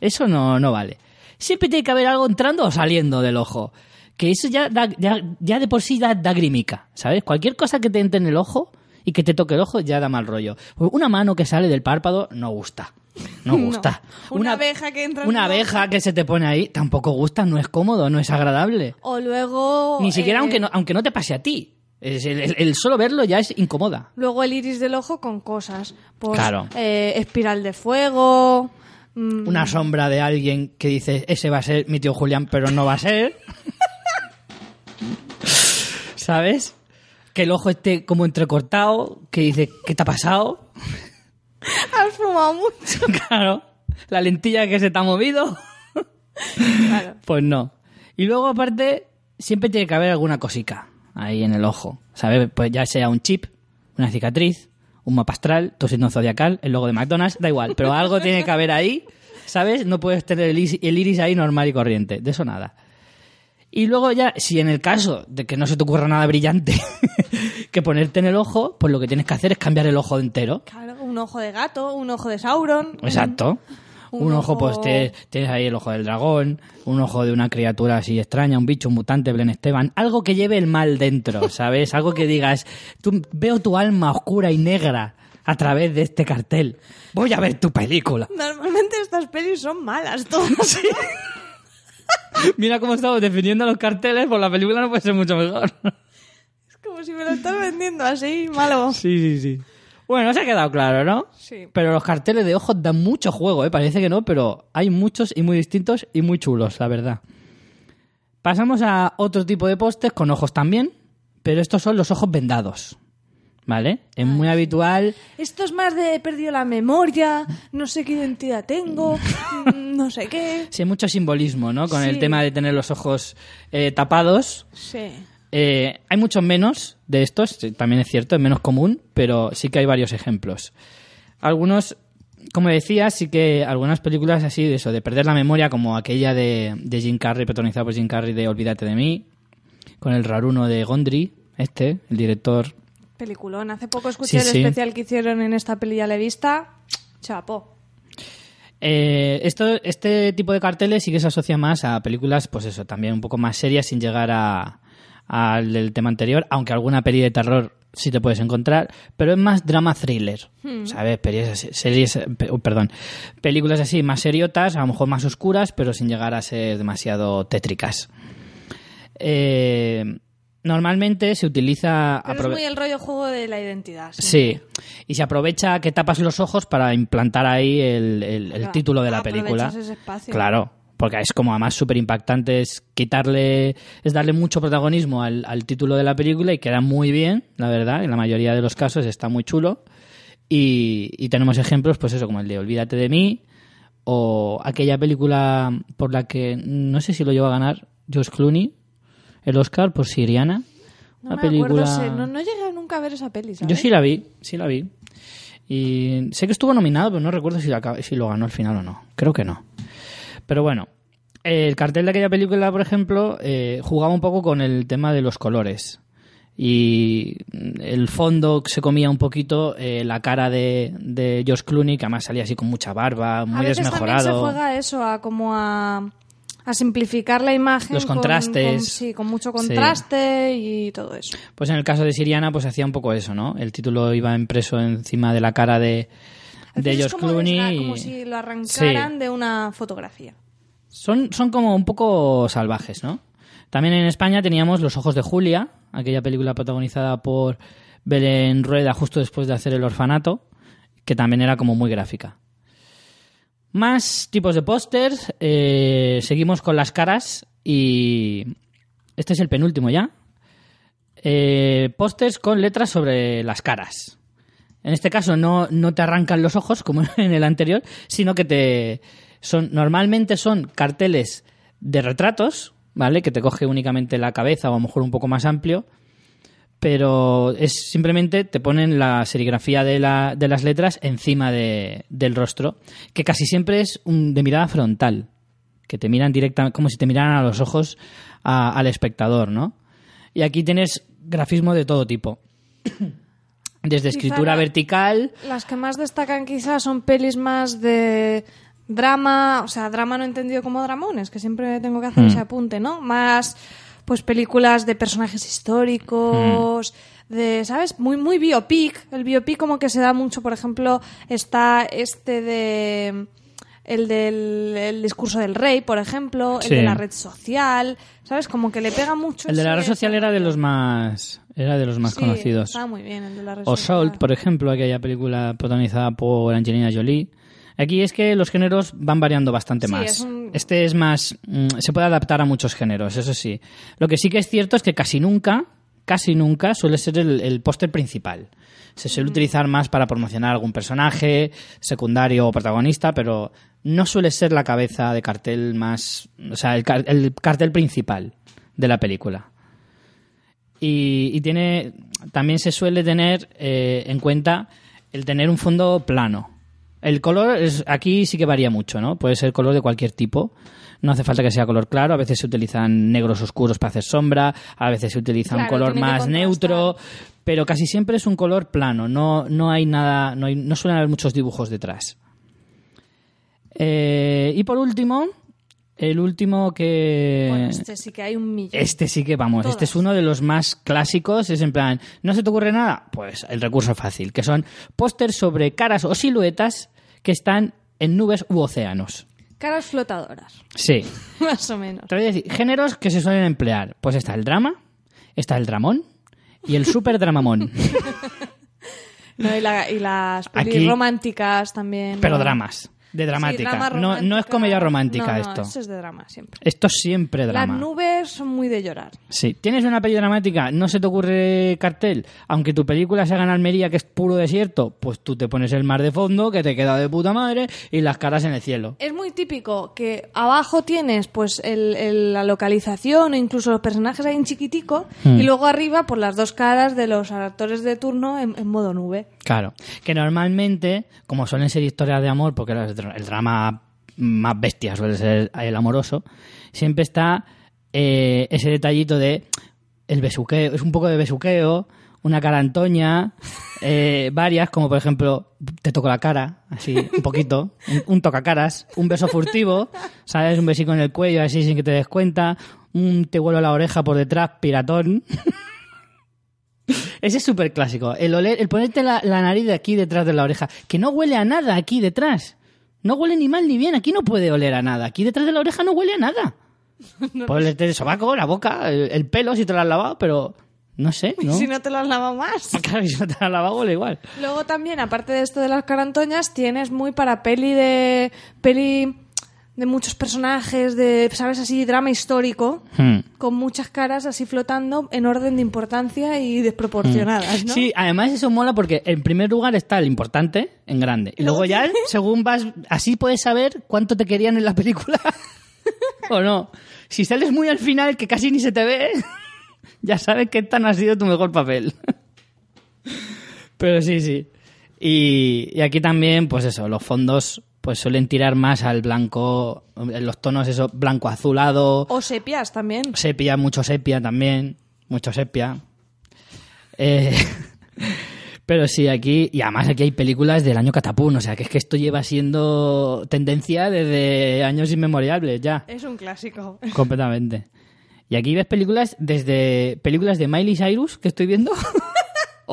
Speaker 1: eso no, no vale. Siempre tiene que haber algo entrando o saliendo del ojo. Que eso ya, da- ya, ya de por sí da, da grimica, ¿sabes? Cualquier cosa que te entre en el ojo y que te toque el ojo ya da mal rollo. Una mano que sale del párpado no gusta. No
Speaker 2: No.
Speaker 1: gusta.
Speaker 2: Una abeja que entra en
Speaker 1: Una abeja que se te pone ahí tampoco gusta, no es cómodo, no es agradable.
Speaker 2: O luego...
Speaker 1: Ni siquiera
Speaker 2: eh,
Speaker 1: aunque, no, aunque no te pase a ti. Es el, el- el solo verlo ya es incomoda.
Speaker 2: Luego el iris del ojo con cosas. Pues,
Speaker 1: Claro.
Speaker 2: eh, espiral de fuego. mm,
Speaker 1: Una sombra de alguien que dice, ese va a ser mi tío Julián, pero no va a ser. ¿Sabes? Que el ojo esté como entrecortado, que dice, ¿qué te ha pasado?
Speaker 2: Has fumado mucho.
Speaker 1: claro. La lentilla que se te ha movido.
Speaker 2: Claro.
Speaker 1: Pues no. Y luego, aparte, siempre tiene que haber alguna cosica ahí en el ojo. ¿Sabes? Pues ya sea un chip, una cicatriz, un mapa astral, tu signo zodiacal, el logo de McDonald's, da igual. Pero algo tiene que haber ahí, ¿sabes? No puedes tener el iris, el iris ahí normal y corriente. De eso nada. Y luego ya, si en el caso de que no se te ocurra nada brillante que ponerte en el ojo, pues lo que tienes que hacer es cambiar el ojo entero.
Speaker 2: Claro, un ojo de gato, un ojo de Sauron.
Speaker 1: Exacto.
Speaker 2: Un
Speaker 1: Un, ojo,
Speaker 2: ojo-
Speaker 1: pues te- tienes ahí el ojo del dragón, un ojo de una criatura así extraña, un bicho, un mutante, Blen Esteban, algo que lleve el mal dentro, ¿sabes? Algo que digas, tú, veo tu alma oscura y negra a través de este cartel. Voy a ver tu película.
Speaker 2: Normalmente estas pelis son malas todas.
Speaker 1: Mira cómo estamos definiendo los carteles, pues la película no puede ser mucho mejor.
Speaker 2: Es como si me lo estás vendiendo así, malo.
Speaker 1: Sí, sí, sí. Bueno, se ha quedado claro, ¿no?
Speaker 2: Sí.
Speaker 1: Pero los carteles de ojos dan mucho juego, ¿eh? Parece que no, pero hay muchos y muy distintos y muy chulos, la verdad. Pasamos a otro tipo de postes con ojos también, pero estos son los ojos vendados. ¿Vale? Es muy habitual.
Speaker 2: Esto es más de he perdido la memoria, no sé qué identidad tengo, no sé qué.
Speaker 1: Sí, hay mucho simbolismo, ¿no? Con el tema de tener los ojos eh, tapados.
Speaker 2: Sí.
Speaker 1: Eh, hay muchos menos de estos, también es cierto, es menos común, pero sí que hay varios ejemplos. Algunos, como decía, sí que algunas películas así de eso, de perder la memoria, como aquella de, de Jim Carrey, protagonizada por Jim Carrey de Olvídate de mí, con el raruno de Gondry, este, el director.
Speaker 2: Peliculón. Hace poco escuché
Speaker 1: Sí,
Speaker 2: el
Speaker 1: sí.
Speaker 2: especial que hicieron en esta peli, ya la vista. Chapo.
Speaker 1: Eh, esto, este tipo de carteles sí que se asocia más a películas, pues eso, también un poco más serias sin llegar a- al del tema anterior, aunque alguna peli de terror sí te puedes encontrar, pero es más drama thriller, ¿sabes? Pelis así- series, oh, perdón, películas así más seriotas, a lo mejor más oscuras, pero sin llegar a ser demasiado tétricas. Eh, normalmente se utiliza...
Speaker 2: Pero es muy el rollo juego de la identidad.
Speaker 1: Sí, y se aprovecha que tapas los ojos para implantar ahí el, el- título de la
Speaker 2: aprovechas
Speaker 1: película.
Speaker 2: ese espacio.
Speaker 1: Claro, porque es como además súper impactante, es quitarle, es darle mucho protagonismo al, al título de la película y queda muy bien, la verdad, en la mayoría de los casos está muy chulo. Y, y tenemos ejemplos, pues eso, como el de Olvídate de mí, o aquella película por la que no sé si lo lleva a ganar George Clooney, el Oscar por Siriana.
Speaker 2: No
Speaker 1: Una
Speaker 2: me
Speaker 1: película...
Speaker 2: acuerdo, sé, no, no llegué nunca a ver esa peli, ¿sabes?
Speaker 1: Yo sí la vi, sí la vi. Y sé que estuvo nominado, pero no recuerdo si, la si lo ganó al final o no. Creo que no. Pero bueno, el cartel de aquella película, por ejemplo, eh, jugaba un poco con el tema de los colores. Y el fondo se comía un poquito eh, la cara de, de George Clooney, que además salía así con mucha barba, muy
Speaker 2: a veces también se
Speaker 1: desmejorado.
Speaker 2: juega eso, a como a, a simplificar la imagen.
Speaker 1: Los
Speaker 2: con-
Speaker 1: contrastes.
Speaker 2: con- sí, con mucho
Speaker 1: Sí.
Speaker 2: contraste y todo eso.
Speaker 1: Pues en el caso de Siriana, pues hacía un poco eso, ¿no? El título iba impreso encima de la cara de,
Speaker 2: Al
Speaker 1: de
Speaker 2: es como
Speaker 1: Clooney.
Speaker 2: desga-
Speaker 1: y-
Speaker 2: Como si lo arrancaran
Speaker 1: Sí.
Speaker 2: de una fotografía.
Speaker 1: Son, son como un poco salvajes, ¿no? También en España teníamos Los Ojos de Julia, aquella película protagonizada por Belén Rueda justo después de hacer El Orfanato, que también era como muy gráfica. Más tipos de pósters. eh, seguimos con las caras y este es el penúltimo ya. Eh, pósters con letras sobre las caras. En este caso no, no te arrancan los ojos como en el anterior, sino que te son normalmente son carteles de retratos, ¿vale? Que te coge únicamente la cabeza o a lo mejor un poco más amplio, pero es simplemente te ponen la serigrafía de, la- de las letras encima de- del rostro, que casi siempre es un- de mirada frontal, que te miran directamente como si te miraran a los ojos a- al espectador, ¿no? Y aquí tienes grafismo de todo tipo. Desde escritura
Speaker 2: la-
Speaker 1: vertical,
Speaker 2: Las que más destacan quizás son pelis más de drama, o sea, drama no entendido como dramones, que siempre tengo que
Speaker 1: Hmm.
Speaker 2: hacer ese apunte, ¿no? Más, pues, películas de personajes históricos,
Speaker 1: Hmm.
Speaker 2: de, ¿sabes? Muy, muy biopic. El biopic como que se da mucho, por ejemplo, está este de el del el discurso del rey, por ejemplo,
Speaker 1: Sí.
Speaker 2: el de la red social, ¿sabes? Como que le pega mucho.
Speaker 1: El de la red social era de los más, era de los más
Speaker 2: Sí,
Speaker 1: conocidos.
Speaker 2: Está muy bien el de la red
Speaker 1: O
Speaker 2: social.
Speaker 1: Salt, por ejemplo, aquella película protagonizada por Angelina Jolie. Aquí es que los géneros van variando bastante
Speaker 2: Sí,
Speaker 1: más.
Speaker 2: es un-
Speaker 1: Este es más. mm, se puede adaptar a muchos géneros, eso sí. Lo que sí que es cierto es que casi nunca, casi nunca suele ser el, el póster principal. Se suele utilizar más para promocionar algún personaje, secundario o protagonista, pero no suele ser la cabeza de cartel más. O sea, el, car- el cartel principal de la película. Y, y tiene también se suele tener eh, en cuenta el tener un fondo plano. El color es, aquí sí que varía mucho, ¿no? Puede ser color de cualquier tipo. No hace falta que sea color claro. A veces se utilizan negros oscuros para hacer sombra. A veces se utiliza un color más neutro. Pero casi siempre es un color plano. No, no hay nada, no, hay- no suelen haber muchos dibujos detrás. Eh, y por último, el último que...
Speaker 2: Bueno, este sí que hay un millón.
Speaker 1: Este sí que vamos, este es uno de los más clásicos, es en plan, ¿no se te ocurre nada? Pues el recurso fácil, que son pósters sobre caras o siluetas que están en nubes u océanos.
Speaker 2: Caras flotadoras,
Speaker 1: Sí.
Speaker 2: más o menos.
Speaker 1: Te voy a decir, géneros que se suelen emplear. Pues está el drama, está el dramón y el super dramamón.
Speaker 2: No, y, la- y las pelis
Speaker 1: Aquí-
Speaker 2: románticas también.
Speaker 1: Pero
Speaker 2: ¿no?
Speaker 1: dramas, de dramática. no, no es comedia romántica
Speaker 2: No, no,
Speaker 1: esto.
Speaker 2: eso es de drama siempre.
Speaker 1: Esto es siempre drama.
Speaker 2: Las nubes son muy de llorar.
Speaker 1: Sí, tienes una peli dramática, no se te ocurre cartel, aunque tu película se haga en Almería, que es puro desierto, pues tú te pones el mar de fondo, que te queda de puta madre, y las caras en el cielo.
Speaker 2: Es muy típico que abajo tienes pues el- el- la localización o incluso los personajes ahí en chiquitico
Speaker 1: Hmm.
Speaker 2: y luego arriba pues las dos caras de los actores de turno en, en modo nube.
Speaker 1: Claro, que normalmente, como suelen ser historias de amor, porque dra- el drama más bestia suele ser el amoroso, siempre está eh, ese detallito de el besuqueo, es un poco de besuqueo, una cara antoña, eh, varias, como por ejemplo, te toco la cara, así, un poquito, un, un tocacaras, un beso furtivo, ¿sabes? Un besico en el cuello, así sin que te des cuenta, un te vuelo la oreja por detrás, piratón. Ese es súper clásico. El, oler, el ponerte la, la nariz de aquí detrás de la oreja. Que no huele a nada aquí detrás. No huele ni mal ni bien. Aquí no puede oler a nada. Aquí detrás de la oreja no huele a nada. Puede olerte el sobaco, la boca, el, el pelo si te lo has lavado, pero no sé, ¿no?
Speaker 2: Si no te lo has lavado más.
Speaker 1: Claro, si no te lo has lavado, huele igual.
Speaker 2: Luego también, aparte de esto de las carantoñas, tienes muy para peli de peli de muchos personajes, de, ¿sabes? Así, drama histórico,
Speaker 1: Hmm.
Speaker 2: con muchas caras así flotando en orden de importancia y desproporcionadas, ¿no?
Speaker 1: Sí, además eso mola porque en primer lugar está el importante en grande. Y luego ya, según vas, así puedes saber cuánto te querían en la película. o no. Si sales muy al final, que casi ni se te ve, ya sabes que esta no ha sido tu mejor papel. Pero sí, sí. Y, y aquí también, pues eso, los fondos pues suelen tirar más al blanco, los tonos eso, blanco azulado,
Speaker 2: O sepias también.
Speaker 1: sepia, mucho sepia también, mucho sepia. Eh, pero sí, aquí, y además aquí hay películas del año Catapún, o sea que es que esto lleva siendo tendencia desde años inmemoriales ya,
Speaker 2: Es un clásico.
Speaker 1: completamente. Y aquí ves películas desde películas de Miley Cyrus que estoy viendo.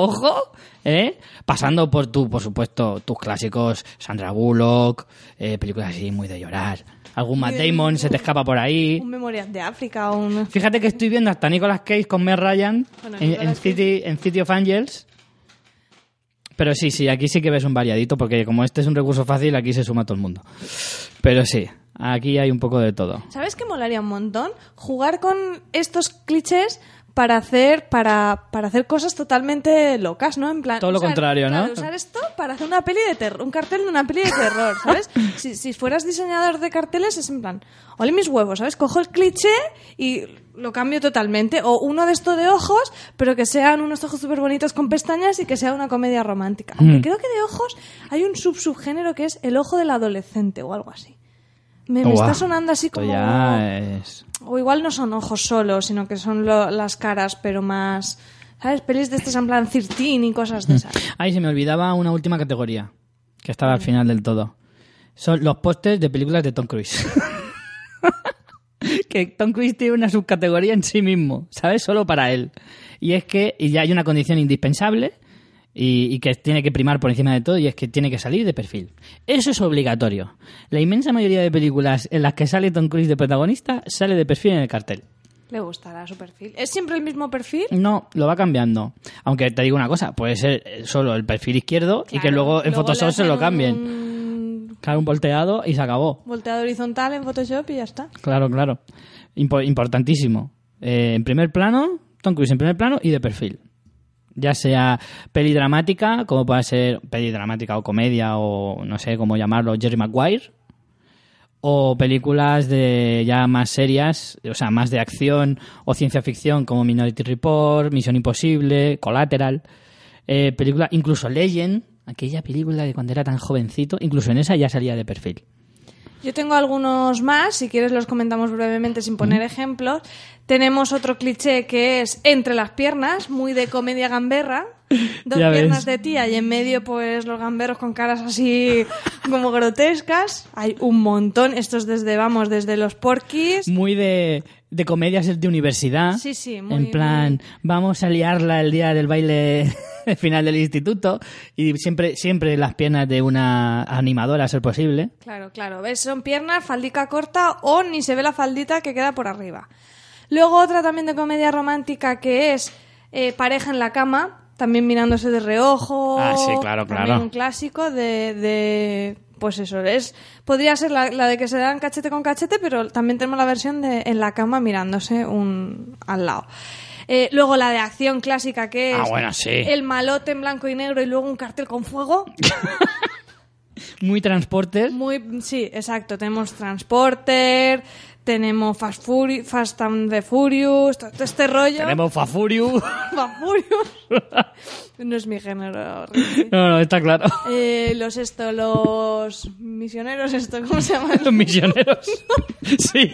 Speaker 1: Ojo, ¿eh? Pasando por tu, por supuesto, tus clásicos, Sandra Bullock, eh, películas así muy de llorar. Algún Matt Damon se te escapa por ahí.
Speaker 2: Un Memorias de África, un...
Speaker 1: Fíjate que estoy viendo hasta Nicolas Cage con Meg Ryan
Speaker 2: Bueno,
Speaker 1: en, en City, en City of Angels. Pero sí, sí, aquí sí que ves un variadito, porque como este es un recurso fácil, aquí se suma todo el mundo. Pero sí, aquí hay un poco de todo.
Speaker 2: ¿Sabes qué molaría un montón? Jugar con estos clichés para hacer para, para hacer cosas totalmente locas, ¿no? En plan
Speaker 1: Todo lo
Speaker 2: usar-
Speaker 1: contrario,
Speaker 2: usar esto para hacer una peli de terror, un cartel de una peli de terror, ¿sabes? si, si fueras diseñador de carteles es en plan, ole mis huevos, ¿sabes? Cojo el cliché y lo cambio totalmente o uno de estos de ojos, pero que sean unos ojos súper bonitos con pestañas y que sea una comedia romántica. Aunque
Speaker 1: Mm.
Speaker 2: creo que de ojos hay un sub subgénero que es el ojo del adolescente o algo así. Me, me
Speaker 1: Buah,
Speaker 2: está sonando así como...
Speaker 1: ya es...
Speaker 2: O igual no son ojos solo, sino que son lo- las caras, pero más. ¿Sabes? Pelis de estas en plan 13 y cosas de esas.
Speaker 1: Ay, se me olvidaba una última categoría, que estaba al final del todo. Son los pósters de películas de Tom Cruise. que Tom Cruise tiene una subcategoría en sí mismo, ¿sabes? Solo para él. Y es que y ya hay una condición indispensable, y, y que tiene que primar por encima de todo y es que tiene que salir de perfil. Eso es obligatorio. La inmensa mayoría de películas en las que sale Tom Cruise de protagonista sale de perfil en el cartel.
Speaker 2: Le gustará su perfil. ¿Es siempre el mismo perfil?
Speaker 1: No, lo va cambiando. Aunque te digo una cosa, puede ser eh, solo el perfil izquierdo y que luego en Photoshop se lo cambien.
Speaker 2: Un
Speaker 1: Claro, un volteado y se acabó.
Speaker 2: volteado horizontal en Photoshop y ya está.
Speaker 1: Claro, claro. Impo- importantísimo. Eh, en primer plano, Tom Cruise en primer plano y de perfil. Ya sea peli dramática, como pueda ser peli dramática o comedia o no sé cómo llamarlo, Jerry Maguire. O películas de ya más serias, o sea, más de acción o ciencia ficción como Minority Report, Misión Imposible, Collateral. Eh, película, incluso Legend, aquella película de cuando era tan jovencito, incluso en esa ya salía de perfil.
Speaker 2: Yo tengo algunos más, si quieres los comentamos brevemente sin poner ejemplos. Tenemos otro cliché que es entre las piernas, muy de comedia gamberra. Dos
Speaker 1: Ya ves.
Speaker 2: piernas de tía y en medio pues los gamberros con caras así como grotescas. Hay un montón, estos desde, vamos, desde los porquis.
Speaker 1: muy de, de comedias de universidad.
Speaker 2: Sí, sí, muy-
Speaker 1: En plan, vamos a liarla el día del baile el final del instituto y siempre, siempre las piernas de una animadora, a ser posible.
Speaker 2: Claro, claro. ¿Ves? Son piernas, faldica corta o ni se ve la faldita que queda por arriba. Luego otra también de comedia romántica que es eh, pareja en la cama, también mirándose de reojo.
Speaker 1: Ah, sí, claro, claro.
Speaker 2: un clásico de, de- pues eso, es podría ser la, la de que se dan cachete con cachete, pero también tenemos la versión de en la cama mirándose un al lado. Eh, luego la de acción clásica que es
Speaker 1: Ah, bueno, sí.
Speaker 2: el malote en blanco y negro y luego un cartel con fuego.
Speaker 1: Muy transportes.
Speaker 2: Muy, sí, exacto. Tenemos Transporter, tenemos Fast, Furi- Fast and the Furious, todo este rollo.
Speaker 1: Tenemos Fafuriu.
Speaker 2: Fast Furious. no es mi género.
Speaker 1: No, no, está claro.
Speaker 2: Eh, los esto, los misioneros, esto, ¿cómo se llaman?
Speaker 1: Los misioneros. sí,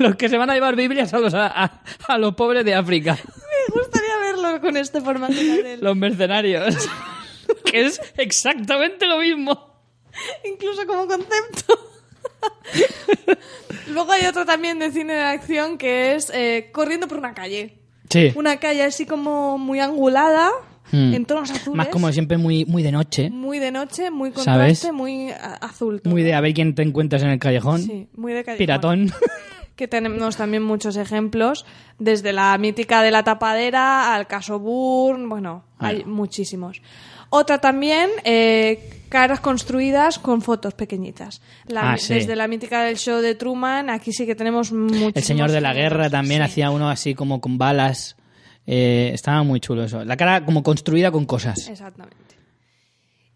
Speaker 1: los que se van a llevar Biblias a los, a, a- a los pobres de África.
Speaker 2: Me gustaría verlo con este formato de.
Speaker 1: Los mercenarios. que es exactamente lo mismo.
Speaker 2: incluso como concepto. Luego hay otro también de cine de acción que es eh, corriendo por una calle.
Speaker 1: Sí.
Speaker 2: Una calle así como muy angulada,
Speaker 1: Hmm.
Speaker 2: en tonos azules.
Speaker 1: Más como siempre muy, muy de noche.
Speaker 2: Muy de noche, muy
Speaker 1: ¿Sabes?
Speaker 2: contraste, muy azul. todo.
Speaker 1: Muy de a ver quién te encuentras en el callejón.
Speaker 2: Sí, muy de callejón.
Speaker 1: Piratón.
Speaker 2: Que tenemos también muchos ejemplos, desde la mítica de la tapadera al caso Bourne, bueno, hay muchísimos. Otra también, eh, caras construidas con fotos pequeñitas. La-
Speaker 1: Ah, sí.
Speaker 2: Desde la mítica del show de Truman, aquí sí que tenemos muchísimos
Speaker 1: El señor de la guerra también
Speaker 2: Sí.
Speaker 1: hacía uno así como con balas. Eh, estaba muy chulo eso. La cara como construida con cosas.
Speaker 2: Exactamente.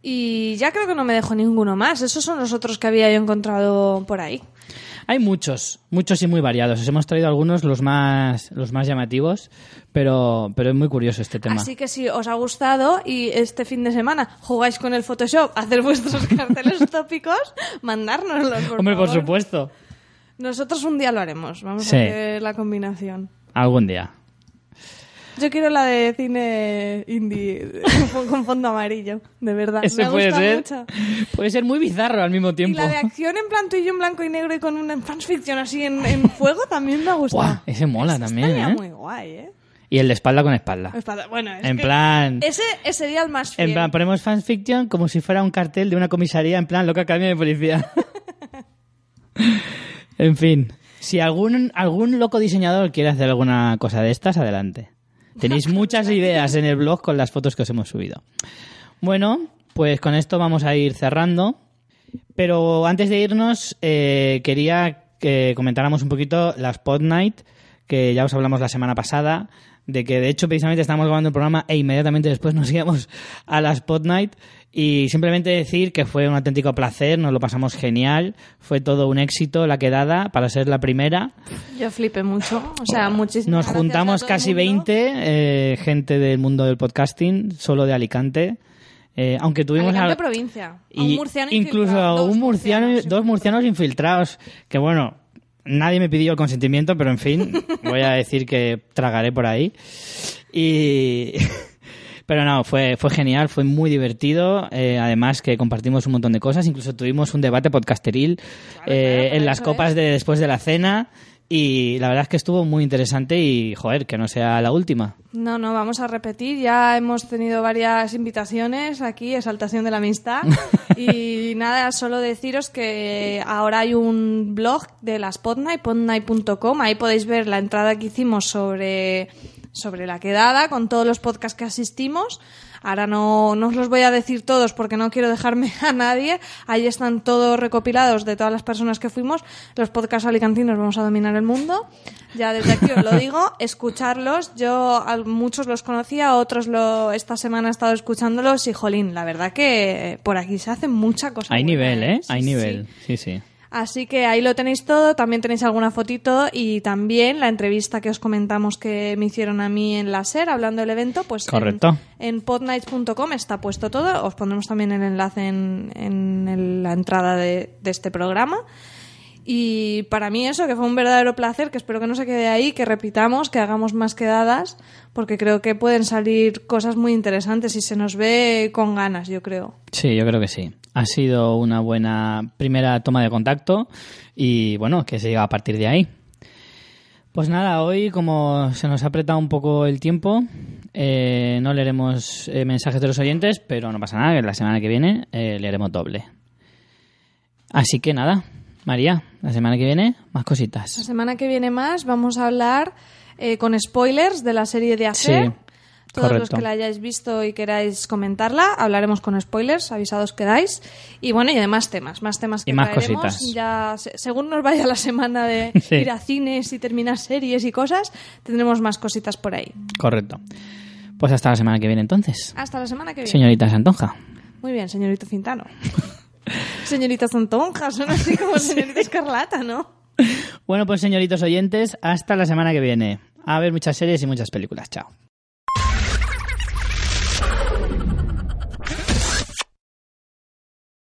Speaker 2: Y ya creo que no me dejo ninguno más. Esos son los otros que había yo encontrado por ahí.
Speaker 1: Hay muchos, muchos y muy variados. Os hemos traído algunos, los más, los más llamativos, pero, pero es muy curioso este tema.
Speaker 2: Así que si os ha gustado y este fin de semana jugáis con el Photoshop, hacer vuestros carteles tópicos, mandárnoslos, por
Speaker 1: Hombre, por supuesto.
Speaker 2: Nosotros un día lo haremos. Vamos
Speaker 1: Sí.
Speaker 2: a hacer la combinación.
Speaker 1: Algún día.
Speaker 2: Yo quiero la de cine indie con- fondo amarillo, de verdad.
Speaker 1: Ese
Speaker 2: me
Speaker 1: puede
Speaker 2: gusta
Speaker 1: ser.
Speaker 2: mucho.
Speaker 1: Puede ser muy bizarro al mismo
Speaker 2: Y
Speaker 1: tiempo.
Speaker 2: la de acción en plan y en blanco y negro y con una fanfiction así en, en fuego también me ha gustado.
Speaker 1: Buah, ese mola también, ¿eh?
Speaker 2: muy guay, ¿eh?
Speaker 1: Y el de espalda con espalda.
Speaker 2: Bueno, es
Speaker 1: En
Speaker 2: que
Speaker 1: plan.
Speaker 2: Ese, ese sería el más fiel.
Speaker 1: En plan, ponemos fanfiction como si fuera un cartel de una comisaría, en plan, loca academia de policía. en fin. Si algún, algún loco diseñador quiere hacer alguna cosa de estas, adelante. Tenéis muchas ideas en el blog con las fotos que os hemos subido. Bueno, pues con esto vamos a ir cerrando. Pero antes de irnos, eh, quería que comentáramos un poquito las Pod Night, que ya os hablamos la semana pasada, de que de hecho precisamente estábamos grabando el programa e inmediatamente después nos íbamos a las Pod Night y simplemente decir que fue un auténtico placer, nos lo pasamos genial, fue todo un éxito la quedada para ser la primera.
Speaker 2: Yo flipé mucho. O sea, muchísimo.
Speaker 1: Nos juntamos casi 20 eh, gente del mundo del podcasting, solo de Alicante. Eh, aunque tuvimos
Speaker 2: Alicante
Speaker 1: al-
Speaker 2: provincia. A
Speaker 1: y
Speaker 2: un murciano
Speaker 1: incluso a un murciano,
Speaker 2: murcianos
Speaker 1: dos murcianos infiltrados que bueno nadie me pidió el consentimiento pero en fin voy a decir que tragaré por ahí y pero no fue fue genial fue muy divertido eh, además que compartimos un montón de cosas incluso tuvimos un debate podcasteril eh,
Speaker 2: claro,
Speaker 1: en las copas
Speaker 2: es.
Speaker 1: de después de la cena Y la verdad es que estuvo muy interesante y, joder, que no sea la última.
Speaker 2: No, no, vamos a repetir. Ya hemos tenido varias invitaciones aquí, exaltación de la amistad. y nada, solo deciros que ahora hay un blog de las Podnight, podnight.com. Ahí podéis ver la entrada que hicimos sobre, sobre la quedada con todos los podcasts que asistimos. Ahora no, no os los voy a decir todos porque no quiero dejarme a nadie. Ahí están todos recopilados de todas las personas que fuimos. Los podcasts alicantinos vamos a dominar el mundo. Ya desde aquí os lo digo, escucharlos. Yo a muchos los conocía, otros lo, esta semana he estado escuchándolos y jolín, la verdad que por aquí se hace mucha cosa.
Speaker 1: Hay
Speaker 2: buena,
Speaker 1: nivel, ¿eh?
Speaker 2: Sí,
Speaker 1: Hay
Speaker 2: sí.
Speaker 1: nivel. Sí, sí.
Speaker 2: Así que ahí lo tenéis todo, también tenéis alguna fotito y también la entrevista que os comentamos que me hicieron a mí en la SER hablando del evento, pues en-
Speaker 1: Correcto.
Speaker 2: en, podnights.com está puesto todo, os pondremos también el enlace en, en el- la entrada de, de este programa. Y para mí eso, que fue un verdadero placer, que espero que no se quede ahí, que repitamos, que hagamos más quedadas, porque creo que pueden salir cosas muy interesantes y se nos ve con ganas, yo creo.
Speaker 1: Sí, yo creo que sí. Ha sido una buena primera toma de contacto y bueno, que se siga a partir de ahí. Pues nada, hoy como se nos ha apretado un poco el tiempo, eh, no leeremos eh, mensajes de los oyentes, pero no pasa nada, que la semana que viene eh, leeremos doble. Así que nada, María, la semana que viene más
Speaker 2: La
Speaker 1: cositas.
Speaker 2: semana que viene más vamos a hablar eh, con spoilers de la serie de Hacer.
Speaker 1: Sí,
Speaker 2: Todos los que la hayáis visto y queráis comentarla, hablaremos con spoilers, avisados quedáis. Y bueno, y además temas, más temas que
Speaker 1: Y más
Speaker 2: traeremos.
Speaker 1: cositas.
Speaker 2: Ya, se- según nos vaya la semana de
Speaker 1: Sí.
Speaker 2: ir a cines y terminar series y cosas, tendremos más cositas por ahí.
Speaker 1: Correcto. Pues hasta la semana que viene entonces.
Speaker 2: Hasta la semana que viene.
Speaker 1: Señorita Santonja.
Speaker 2: Muy bien, señorito Cintano. señorita Santonja, son así como señorita Escarlata, ¿no?
Speaker 1: Bueno, pues señoritos oyentes, hasta la semana que viene. A ver muchas series y muchas películas. Chao.